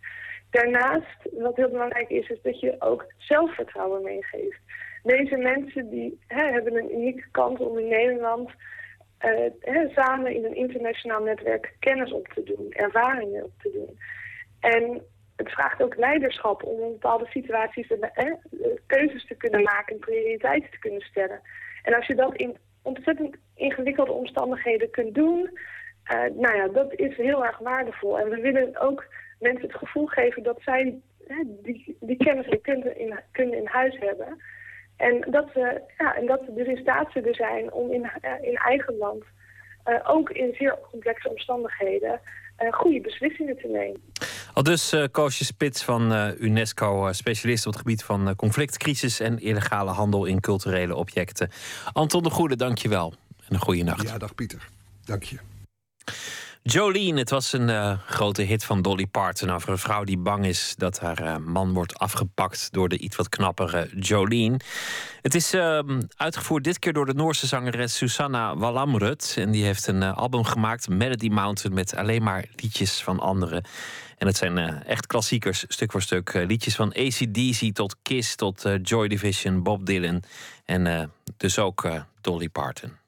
Daarnaast, wat heel belangrijk is, is dat je ook zelfvertrouwen meegeeft. Deze mensen die hè, hebben een unieke kans om in Nederland eh, hè, samen in een internationaal netwerk kennis op te doen, ervaringen op te doen. En het vraagt ook leiderschap om in bepaalde situaties de, hè, keuzes te kunnen maken en prioriteiten te kunnen stellen. En als je dat in ontzettend ingewikkelde omstandigheden kunt doen, eh, nou ja, dat is heel erg waardevol. En we willen ook mensen het gevoel geven dat zij hè, die, die kennis en in, kunde in huis hebben. En dat, ze, ja, en dat ze dus in staat zullen zijn om in, eh, in eigen land, eh, ook in zeer complexe omstandigheden, goede beslissingen te nemen. Al dus eh Koosje Spits van eh, UNESCO, eh, specialist op het gebied van conflict, crisis en illegale handel in culturele objecten. Anton de Goede, dank je wel. En een goede nacht. Ja, dag Pieter. Dank je. Jolene, het was een grote hit van Dolly Parton over een vrouw die bang is dat haar man wordt afgepakt door de iets wat knappere Jolene. Het is ehm, uitgevoerd dit keer door de Noorse zangeres Susanna Wallamrut. En die heeft een album gemaakt, Melody Mountain, met alleen maar liedjes van anderen. En het zijn eh, echt klassiekers, stuk voor stuk. Eh, liedjes van ACDC tot Kiss tot eh, Joy Division, Bob Dylan en dus ook Dolly Parton.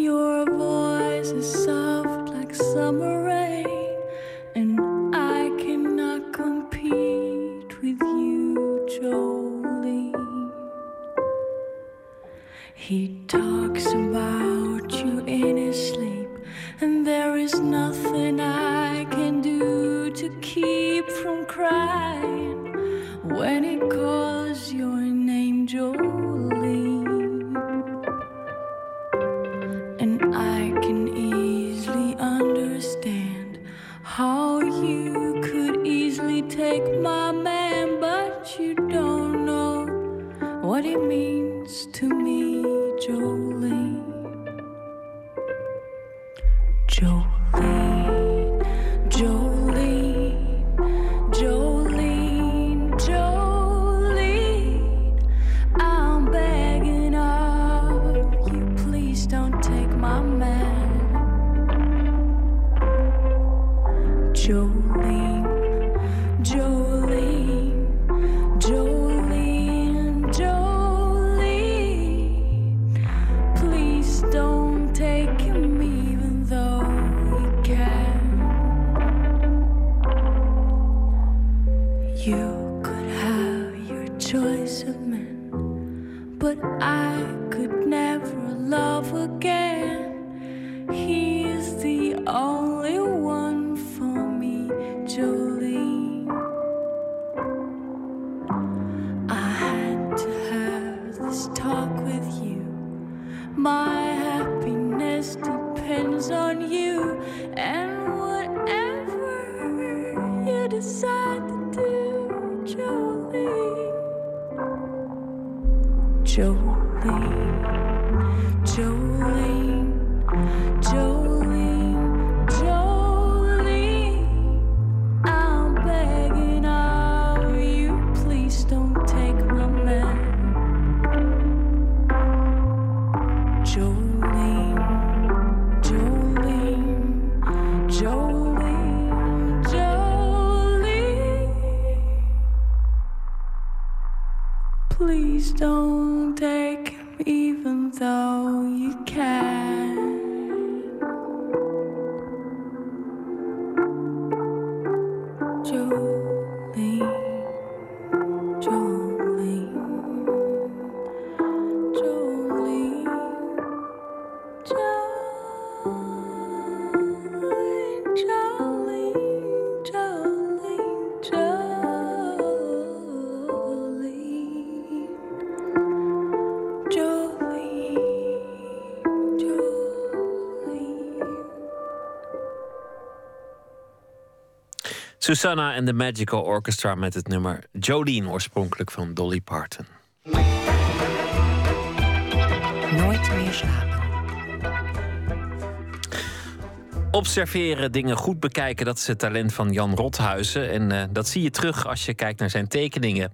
Your voice is soft like summer rain, Susanna en de Magical Orchestra met het nummer Jolene, oorspronkelijk van Dolly Parton. Nooit meer slapen. Observeren, dingen goed bekijken, dat is het talent van Jan Rothuizen. En eh, dat zie je terug als je kijkt naar zijn tekeningen.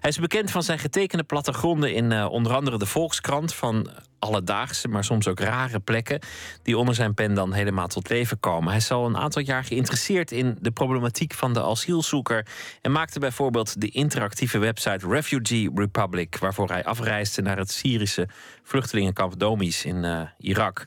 Hij is bekend van zijn getekende plattegronden in eh, onder andere de Volkskrant. Van alledaagse, maar soms ook rare plekken. Die onder zijn pen dan helemaal tot leven komen. Hij is al een aantal jaar geïnteresseerd in de problematiek van de asielzoeker. En maakte bijvoorbeeld de interactieve website Refugee Republic. Waarvoor hij afreisde naar het Syrische vluchtelingenkamp Domis in eh, Irak.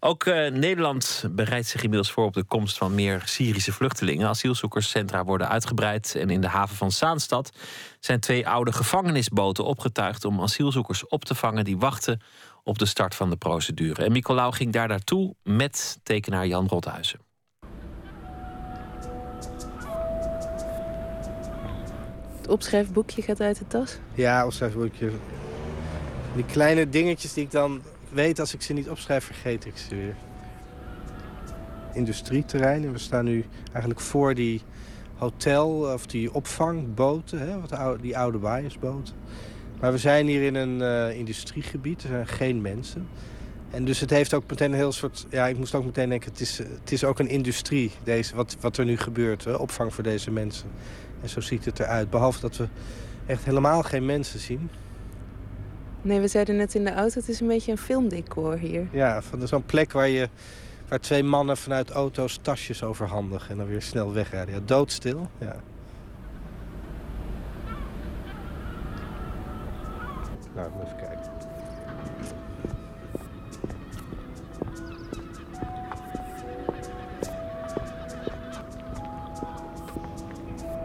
Ook eh, Nederland bereidt zich inmiddels voor op de komst van meer Syrische vluchtelingen. Asielzoekerscentra worden uitgebreid. En in de haven van Zaanstad zijn twee oude gevangenisboten opgetuigd om asielzoekers op te vangen die wachten op de start van de procedure. En Nicolaou ging daar naartoe met tekenaar Jan Rothuizen. Het opschrijfboekje gaat uit de tas. Ja, opschrijfboekje. Die kleine dingetjes die ik dan weet, als ik ze niet opschrijf, vergeet ik ze weer. Industrieterrein. En we staan nu eigenlijk voor die hotel of die opvangboten, hè, wat oude, die oude waaiersboten. Maar we zijn hier in een eh, industriegebied, er zijn geen mensen. En dus het heeft ook meteen een heel soort... Ja, ik moest ook meteen denken, het is, het is ook een industrie, deze, wat, wat er nu gebeurt. Hè, opvang voor deze mensen. En zo ziet het eruit. Behalve dat we echt helemaal geen mensen zien. Nee, we zeiden net in de auto, het is een beetje een filmdecor hier. Ja, van zo'n plek waar, je, waar twee mannen vanuit auto's tasjes overhandigen... en dan weer snel wegrijden. Ja, doodstil, ja.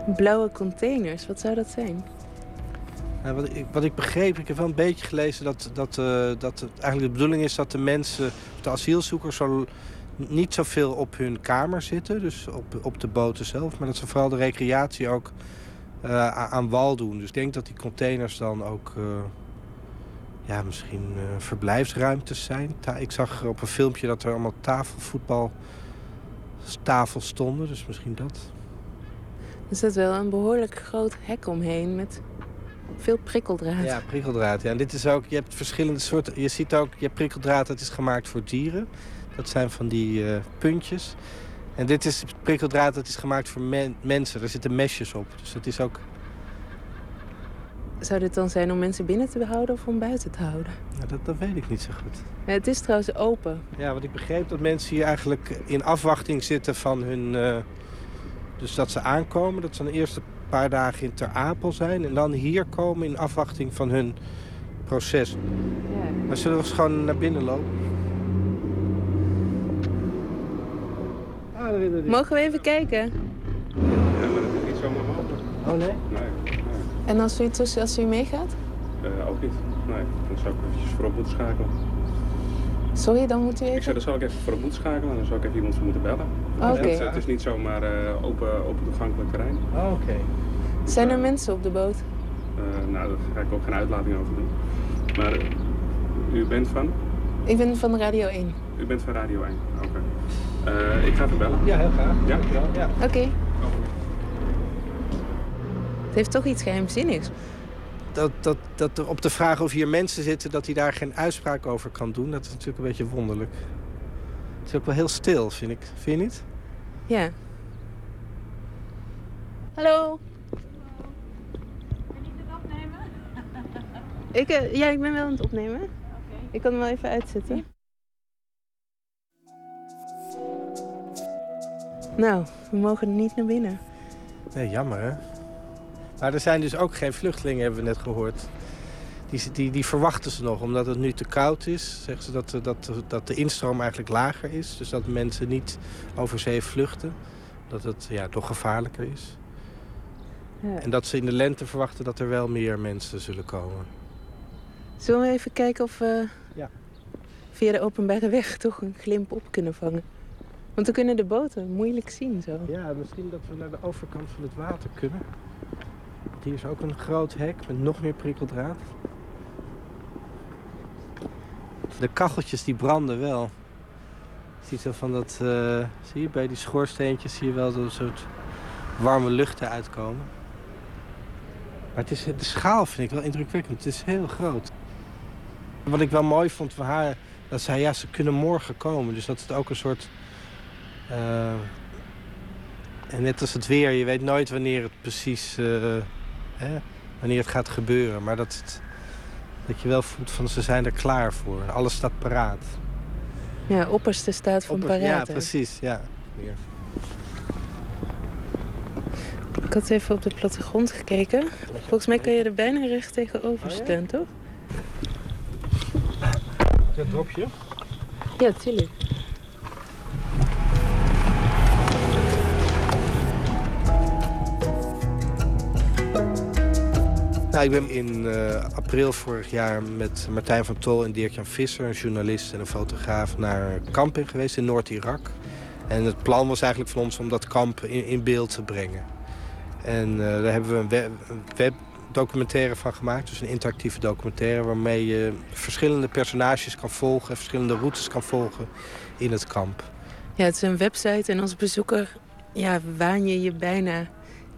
Blauwe containers, wat zou dat zijn? Wat, ik, wat ik begreep, ik heb wel een beetje gelezen dat, dat, eh, dat het eigenlijk de bedoeling is dat de mensen, de asielzoekers, zo, niet zoveel op hun kamer zitten, dus op, op de boten zelf, maar dat ze vooral de recreatie ook eh, aan wal doen. Dus ik denk dat die containers dan ook eh, ja, misschien verblijfsruimtes zijn. Ik zag op een filmpje dat er allemaal tafelvoetbaltafels stonden, dus misschien dat. Er zit wel een behoorlijk groot hek omheen met veel prikkeldraad. Ja, prikkeldraad. Ja. En dit is ook, je hebt verschillende soorten. Je ziet ook, je hebt prikkeldraad dat is gemaakt voor dieren. Dat zijn van die eh, puntjes. En dit is prikkeldraad dat is gemaakt voor men- mensen. Er zitten mesjes op. Dus het is ook. Zou dit dan zijn om mensen binnen te behouden of om buiten te houden? Ja, dat, dat weet ik niet zo goed. Ja, het is trouwens open. Ja, wat ik begreep dat mensen hier eigenlijk in afwachting zitten van hun. eh, dus dat ze aankomen, dat ze dan eerst een paar dagen in Ter Apel zijn. En dan hier komen in afwachting van hun proces. Maar zullen we eens gewoon naar binnen lopen? Mogen we even kijken? Ja, maar dat is niet zomaar mogelijk. Oh nee? Nee, En als u, als u meegaat? nee. Eh, ook niet. Nee, dan zou ik eventjes voorop moeten schakelen. Sorry, dan moet u Ik even... zei, dan zou ik even voorop moeten schakelen en dan zou ik even iemand voor moeten bellen. Oké. Het, het is niet zomaar eh, open, open toegankelijk terrein. Oh, oké. Zijn er mensen op de boot? Eh, nou, daar ga ik ook geen uitlating over doen. Maar eh, u bent van? Ik ben van Radio 1. U bent van Radio 1. Oké. Eh, ik ga even bellen. Ja, heel graag. Ja? Ja. Oké. Het heeft toch iets geheimzinnigs. Dat, dat, dat er op de vraag of hier mensen zitten, dat hij daar geen uitspraak over kan doen, dat is natuurlijk een beetje wonderlijk. Het is ook wel heel stil, vind ik. Vind je niet? Ja. Hallo. Ik, eh, ja, ik ben wel aan het opnemen. Ik kan hem wel even uitzetten. Nou, we mogen er niet naar binnen. Nee, jammer hè. Maar er zijn dus ook geen vluchtelingen, hebben we net gehoord. Die, die, die verwachten ze nog, omdat het nu te koud is. Zeggen ze dat, dat, dat de instroom eigenlijk lager is. Dus dat mensen niet over zee vluchten. Dat het ja, toch gevaarlijker is. Ja. En dat ze in de lente verwachten dat er wel meer mensen zullen komen. Zullen we even kijken of we Ja. via de openbare weg toch een glimp op kunnen vangen? Want we kunnen de boten moeilijk zien zo. Ja, misschien dat we naar de overkant van het water kunnen. Hier is ook een groot hek met nog meer prikkeldraad. De kacheltjes die branden wel. Ziet zo van dat, eh, zie je bij die schoorsteentjes zie je wel zo'n soort warme luchten uitkomen. Maar het is, de schaal vind ik wel indrukwekkend. Het is heel groot. Wat ik wel mooi vond van haar, dat zij ja, ze kunnen morgen komen. Dus dat het ook een soort eh, en net als het weer, je weet nooit wanneer het precies eh, hè, wanneer het gaat gebeuren. Maar dat, het- dat je wel voelt van ze zijn er klaar voor. Alles staat paraat. Ja, opperste staat van Opper- paraat. Ja, precies. Ja. Ik had even op de plattegrond gekeken. Volgens mij kan je er bijna recht tegenover Oh ja? staan, toch? Dat dropje? Ja, tuurlijk. Nou, ik ben in eh, april vorig jaar met Martijn van Tol en Dirk-Jan Visser... een journalist en een fotograaf naar Kampen geweest in Noord-Irak. En het plan was eigenlijk van ons om dat kamp in, in beeld te brengen. En eh, daar hebben we een, web, een webdocumentaire van gemaakt. Dus een interactieve documentaire waarmee je verschillende personages kan volgen... en verschillende routes kan volgen in het kamp. Ja, het is een website en als bezoeker ja, waan je je bijna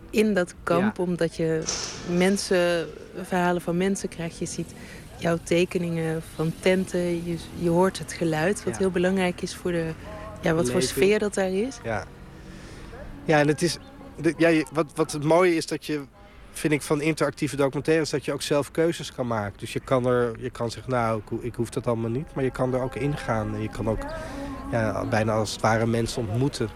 in dat kamp. Omdat je mensen, verhalen van mensen krijgt. Je ziet jouw tekeningen van tenten. Je, je hoort het geluid, wat Ja. heel belangrijk is voor de... Ja, wat voor sfeer dat daar is. Ja, ja en het is. De, ja, wat, wat het mooie is dat je, vind ik, van interactieve documentaires, dat je ook zelf keuzes kan maken. Dus je kan er, je kan zeggen, nou, ik, ik hoef dat allemaal niet, maar je kan er ook ingaan. En je kan ook ja, bijna als het ware mensen ontmoeten.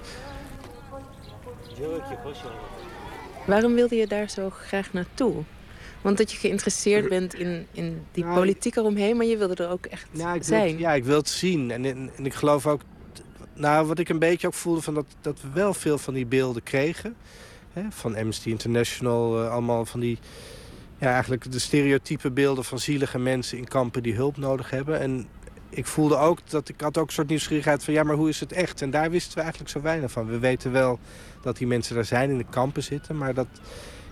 Waarom wilde je daar zo graag naartoe? Want dat je geïnteresseerd bent in, in die Nou, politiek eromheen, maar je wilde er ook echt ik wil, zijn. het- ja, ik wil het zien. En, en, en ik geloof ook... Nou, wat ik een beetje ook voelde, van dat, dat we wel veel van die beelden kregen. Hè, van Amnesty International, eh, allemaal van die... Ja, eigenlijk de stereotype beelden van zielige mensen in kampen die hulp nodig hebben. En ik voelde ook dat ik had ook een soort nieuwsgierigheid van... ja, maar hoe is het echt? En daar wisten we eigenlijk zo weinig van. We weten wel dat die mensen daar zijn, in de kampen zitten, maar dat...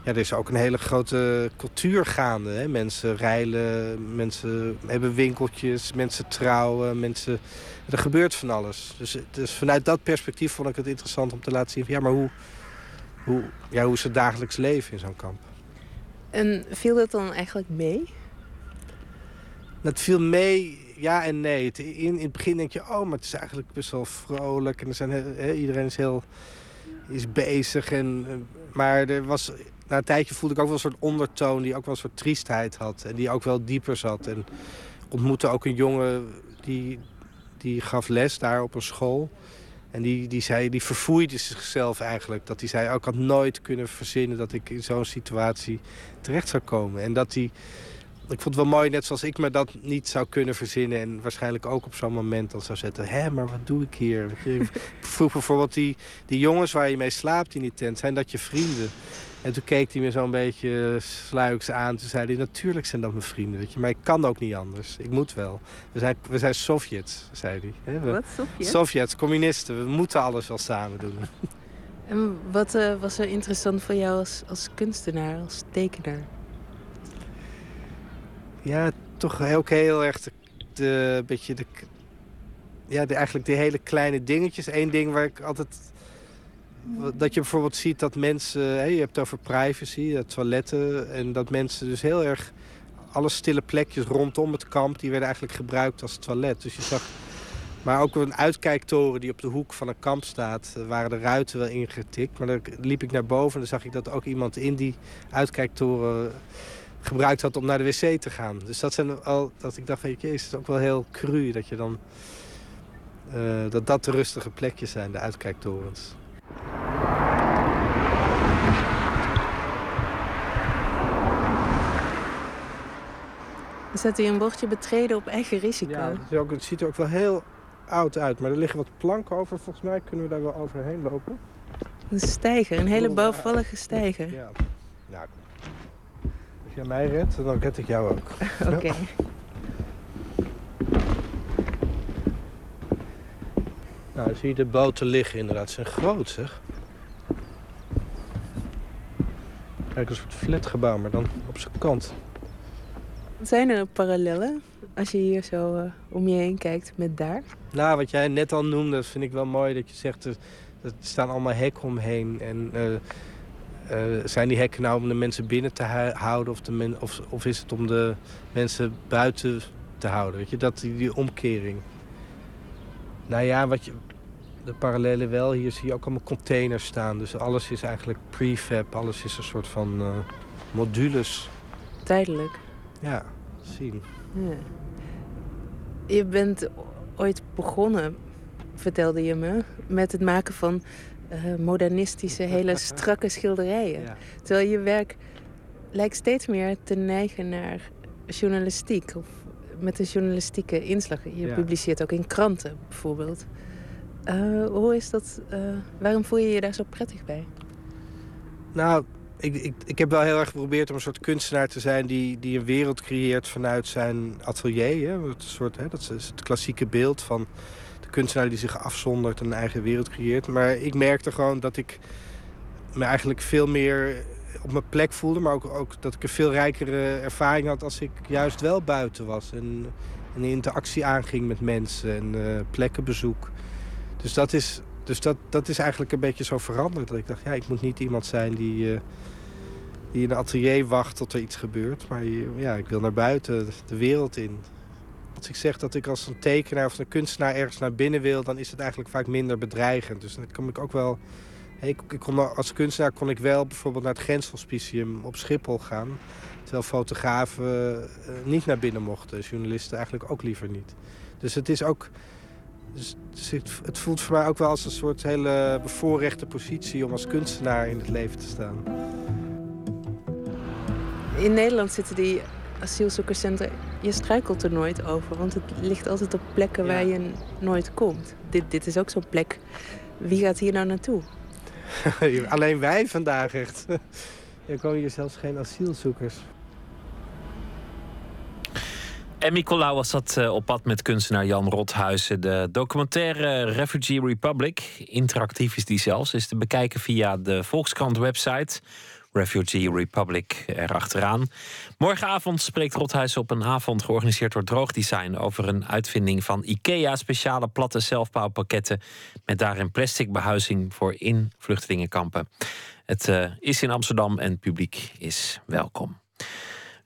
Ja, er is ook een hele grote cultuur gaande. Hè? Mensen rijlen, mensen hebben winkeltjes, mensen trouwen, mensen... Er gebeurt van alles. Dus, dus vanuit dat perspectief vond ik het interessant om te laten zien... Van, ja, maar hoe, hoe, ja, hoe is het dagelijks leven in zo'n kamp? En viel dat dan eigenlijk mee? Het viel mee, ja en nee. In, in het begin denk je, oh, maar het is eigenlijk best wel vrolijk. En er zijn, iedereen is heel is bezig. En, eh, maar er was, na een tijdje voelde ik ook wel een soort ondertoon... die ook wel een soort triestheid had. En die ook wel dieper zat. En ontmoette ook een jongen die, die gaf les daar op een school. En die, die, zei, die verfoeide zichzelf eigenlijk. Dat hij zei, oh, ik had nooit kunnen verzinnen... dat ik in zo'n situatie terecht zou komen. En dat hij... Ik vond het wel mooi, net zoals ik me dat niet zou kunnen verzinnen... en waarschijnlijk ook op zo'n moment dan zou zetten... hé, maar wat doe ik hier? Vroeg bijvoorbeeld die, die jongens waar je mee slaapt in die tent... zijn dat je vrienden? En toen keek hij me zo'n beetje sluiks aan. Toen zei hij, natuurlijk zijn dat mijn vrienden. Weet je, maar ik kan ook niet anders. Ik moet wel. We zijn, we zijn Sovjets, zei hij. Hè, we- Wat, Sovjets? Sovjets, communisten. We moeten alles wel samen doen. En wat eh, was er interessant voor jou als, als kunstenaar, als tekenaar? Ja, toch ook heel erg de, beetje de, ja, de, eigenlijk de hele kleine dingetjes. Eén ding waar ik altijd dat je bijvoorbeeld ziet dat mensen, hè, je hebt het over privacy, eh, toiletten en dat mensen dus heel erg alle stille plekjes rondom het kamp die werden eigenlijk gebruikt als toilet. Dus je zag, maar ook een uitkijktoren die op de hoek van een kamp staat, eh, waren de ruiten wel ingetikt. Maar dan liep ik naar boven en dan zag ik dat ook iemand in die uitkijktoren gebruikt had om naar de wc te gaan. Dus dat zijn al dat ik dacht van jezus, het is ook wel heel cru dat je dan eh, dat dat de rustige plekjes zijn, de uitkijktorens. Staat hier een bordje betreden op eigen risico. Ja, het, ook, het ziet er ook wel heel oud uit, maar er liggen wat planken over. Volgens mij kunnen we daar wel overheen lopen. Een steiger, een hele bouwvallige steiger. Ja. Nou, jij mij redt, dan red ik jou ook. Oké. Nou, zie je de boten liggen inderdaad. Ze zijn groot, zeg. Kijk, een soort flatgebouw, maar dan op zijn kant. Zijn er parallellen als je hier zo eh, om je heen kijkt met daar? Nou, wat jij net al noemde, dat vind ik wel mooi dat je zegt... Er, er staan allemaal hekken omheen. En eh, eh, zijn die hekken nou om de mensen binnen te houden... Of, de men, of, of is het om de mensen buiten te houden? Weet je, dat, die, die omkering. Nou ja, wat je, de parallellen wel. Hier zie je ook allemaal containers staan. Dus alles is eigenlijk prefab. Alles is een soort van eh, modules. Tijdelijk. Ja, zien. Ja. Je bent ooit begonnen, vertelde je me, met het maken van eh, modernistische, hele strakke schilderijen. Terwijl je werk lijkt steeds meer te neigen naar journalistiek. Of met een journalistieke inslag. Je Ja. publiceert ook in kranten bijvoorbeeld. Eh, hoe is dat? eh, waarom voel je je daar zo prettig bij? Nou, ik, ik, ik heb wel heel erg geprobeerd om een soort kunstenaar te zijn... die, die een wereld creëert vanuit zijn atelier. Hè? Het, soort, hè? Dat is het klassieke beeld van kunstenaar die zich afzondert... en een eigen wereld creëert. Maar ik merkte gewoon dat ik me eigenlijk veel meer op mijn plek voelde... maar ook, ook dat ik een veel rijkere ervaring had als ik juist wel buiten was... en, en in interactie aanging met mensen en eh, plekkenbezoek. Dus dat is, dus dat, dat is eigenlijk een beetje zo veranderd. Dat ik dacht, ja, ik moet niet iemand zijn die, eh, die in een atelier wacht tot er iets gebeurt. Maar je- ja, ik wil naar buiten, de wereld in. Als ik zeg dat ik als een tekenaar of een kunstenaar ergens naar binnen wil... dan is het eigenlijk vaak minder bedreigend. Dus dan kom ik ook wel... Ik, kon, als kunstenaar kon ik wel bijvoorbeeld naar het Grenshospicium op Schiphol gaan. Terwijl fotografen eh, niet naar binnen mochten. Journalisten eigenlijk ook liever niet. Dus het is ook... Dus, dus het voelt voor mij ook wel als een soort hele bevoorrechte positie om als kunstenaar in het leven te staan. In Nederland zitten die asielzoekerscentra... Je struikelt er nooit over, want het ligt altijd op plekken waar je nooit komt. Dit, dit is ook zo'n plek. Wie gaat hier nou naartoe? Alleen wij vandaag echt. Er komen hier zelfs geen asielzoekers. Emmy Colau was dat eh, op pad met kunstenaar Jan Rothuizen. De documentaire Refugee Republic, interactief is die zelfs, is te bekijken via de Volkskrant website. Refugee Republic erachteraan. Morgenavond spreekt Rothuizen op een avond georganiseerd door Droogdesign over een uitvinding van IKEA, speciale platte zelfbouwpakketten met daarin plastic behuizing voor in vluchtelingenkampen. Het eh, is in Amsterdam en publiek is welkom.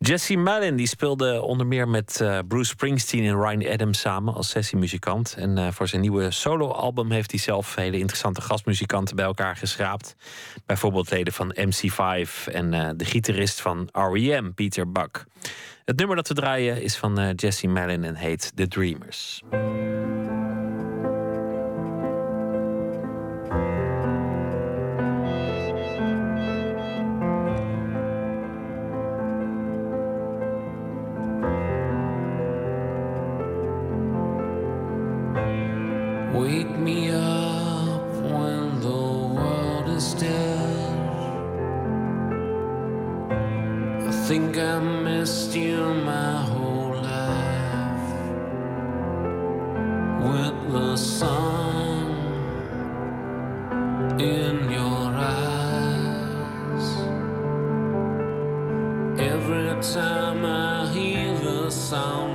Jesse Malin die speelde onder meer met eh, Bruce Springsteen en Ryan Adams samen als sessiemuzikant. En eh, voor zijn nieuwe soloalbum heeft hij zelf hele interessante gastmuzikanten bij elkaar geschraapt. Bijvoorbeeld leden van MC5 en eh, de gitarist van R.E.M., Peter Buck. Het nummer dat we draaien is van Jesse Malin en heet The Dreamers. Wake me up when the world is dead. I think I missed you my whole life. With the sun in your eyes. Every time I hear the sound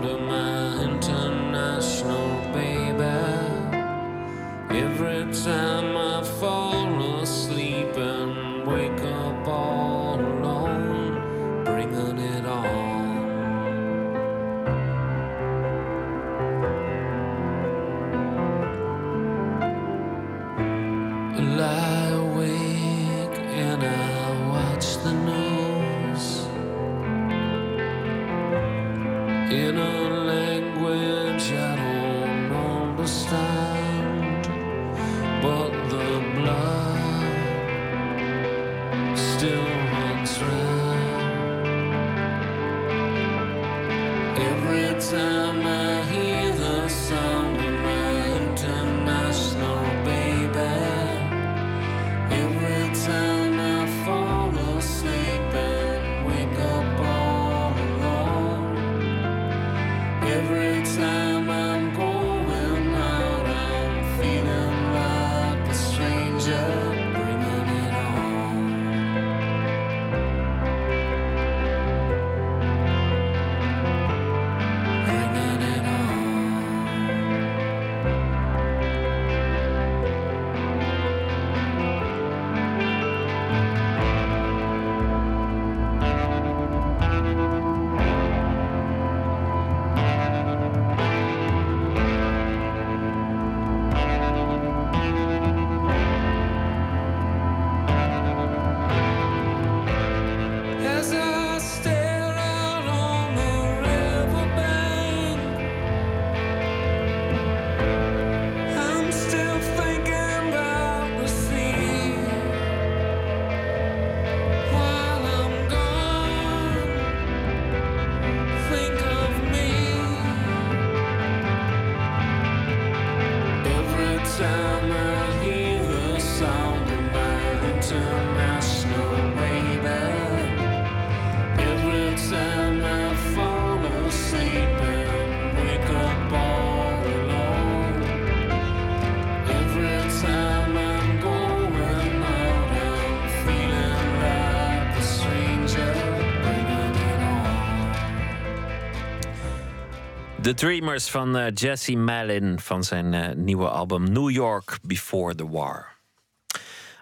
The Dreamers van eh, Jesse Malin van zijn eh, nieuwe album New York Before the War.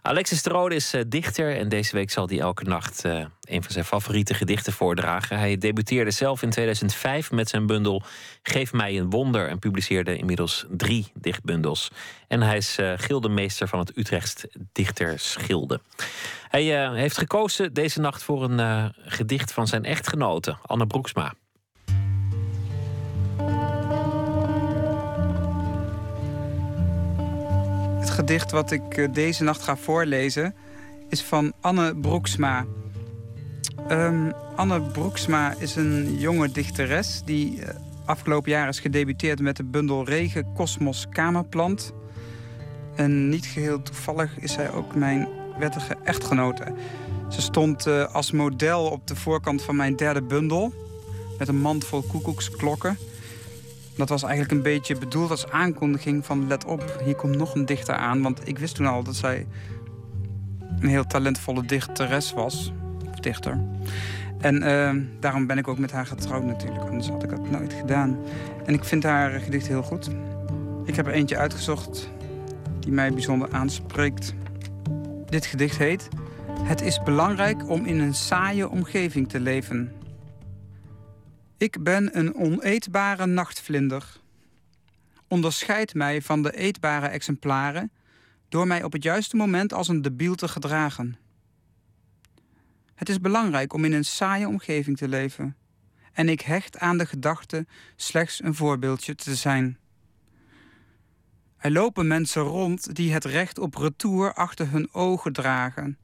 Alexis de Rode is eh, dichter en deze week zal hij elke nacht een van zijn favoriete gedichten voordragen. Hij debuteerde zelf in 2005 met zijn bundel Geef mij een wonder en publiceerde inmiddels drie dichtbundels. En hij is gildemeester van het Utrechts Dichtersgilde. Hij heeft gekozen deze nacht voor een gedicht van zijn echtgenote, Anne Broeksma. Het gedicht wat ik eh, deze nacht ga voorlezen is van Anne Broeksma. Ehm, Anne Broeksma is een jonge dichteres die eh, afgelopen jaar is gedebuteerd met de bundel Regen Kosmos Kamerplant. En niet geheel toevallig is zij ook mijn wettige echtgenote. Ze stond eh, als model op de voorkant van mijn derde bundel met een mand vol koekoeksklokken. Dat was eigenlijk een beetje bedoeld als aankondiging van let op, hier komt nog een dichter aan. Want ik wist toen al dat zij een heel talentvolle dichteres was. Of dichter. En eh, daarom ben ik ook met haar getrouwd natuurlijk. Anders had ik dat nooit gedaan. En ik vind haar gedicht heel goed. Ik heb er eentje uitgezocht die mij bijzonder aanspreekt. Dit gedicht heet... Het is belangrijk om in een saaie omgeving te leven. Ik ben een oneetbare nachtvlinder. Onderscheid mij van de eetbare exemplaren door mij op het juiste moment als een debiel te gedragen. Het is belangrijk om in een saaie omgeving te leven. En ik hecht aan de gedachte slechts een voorbeeldje te zijn. Er lopen mensen rond die het recht op retour achter hun ogen dragen.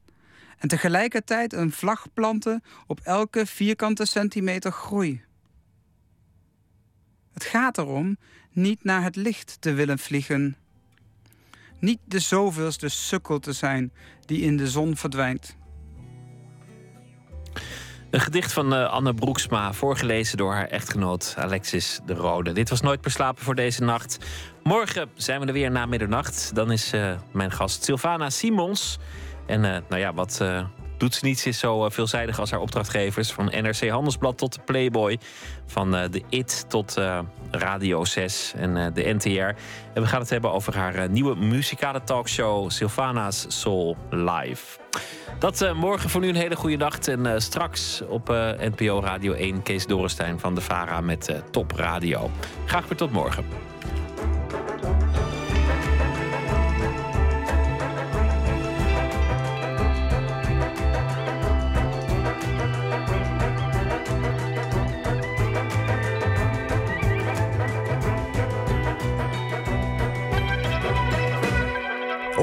En tegelijkertijd een vlag planten op elke vierkante centimeter groei. Het gaat erom niet naar het licht te willen vliegen. Niet de zoveelste sukkel te zijn die in de zon verdwijnt. Een gedicht van eh, Anne Broeksma, voorgelezen door haar echtgenoot Alexis de Rode. Dit was Nooit meer slapen voor deze nacht. Morgen zijn we er weer na middernacht. Dan is eh, mijn gast Sylvana Simons. En eh, nou ja, wat doet ze is zo eh, veelzijdig als haar opdrachtgevers. Van NRC Handelsblad tot de Playboy. Van eh, de IT tot eh, Radio 6 en de NTR. En we gaan het hebben over haar nieuwe muzikale talkshow Sylvana's Soul Live. Dat morgen voor nu een hele goede nacht. En straks op NPO Radio 1 Kees Dorrestein van de VARA met Top Radio. Graag weer tot morgen.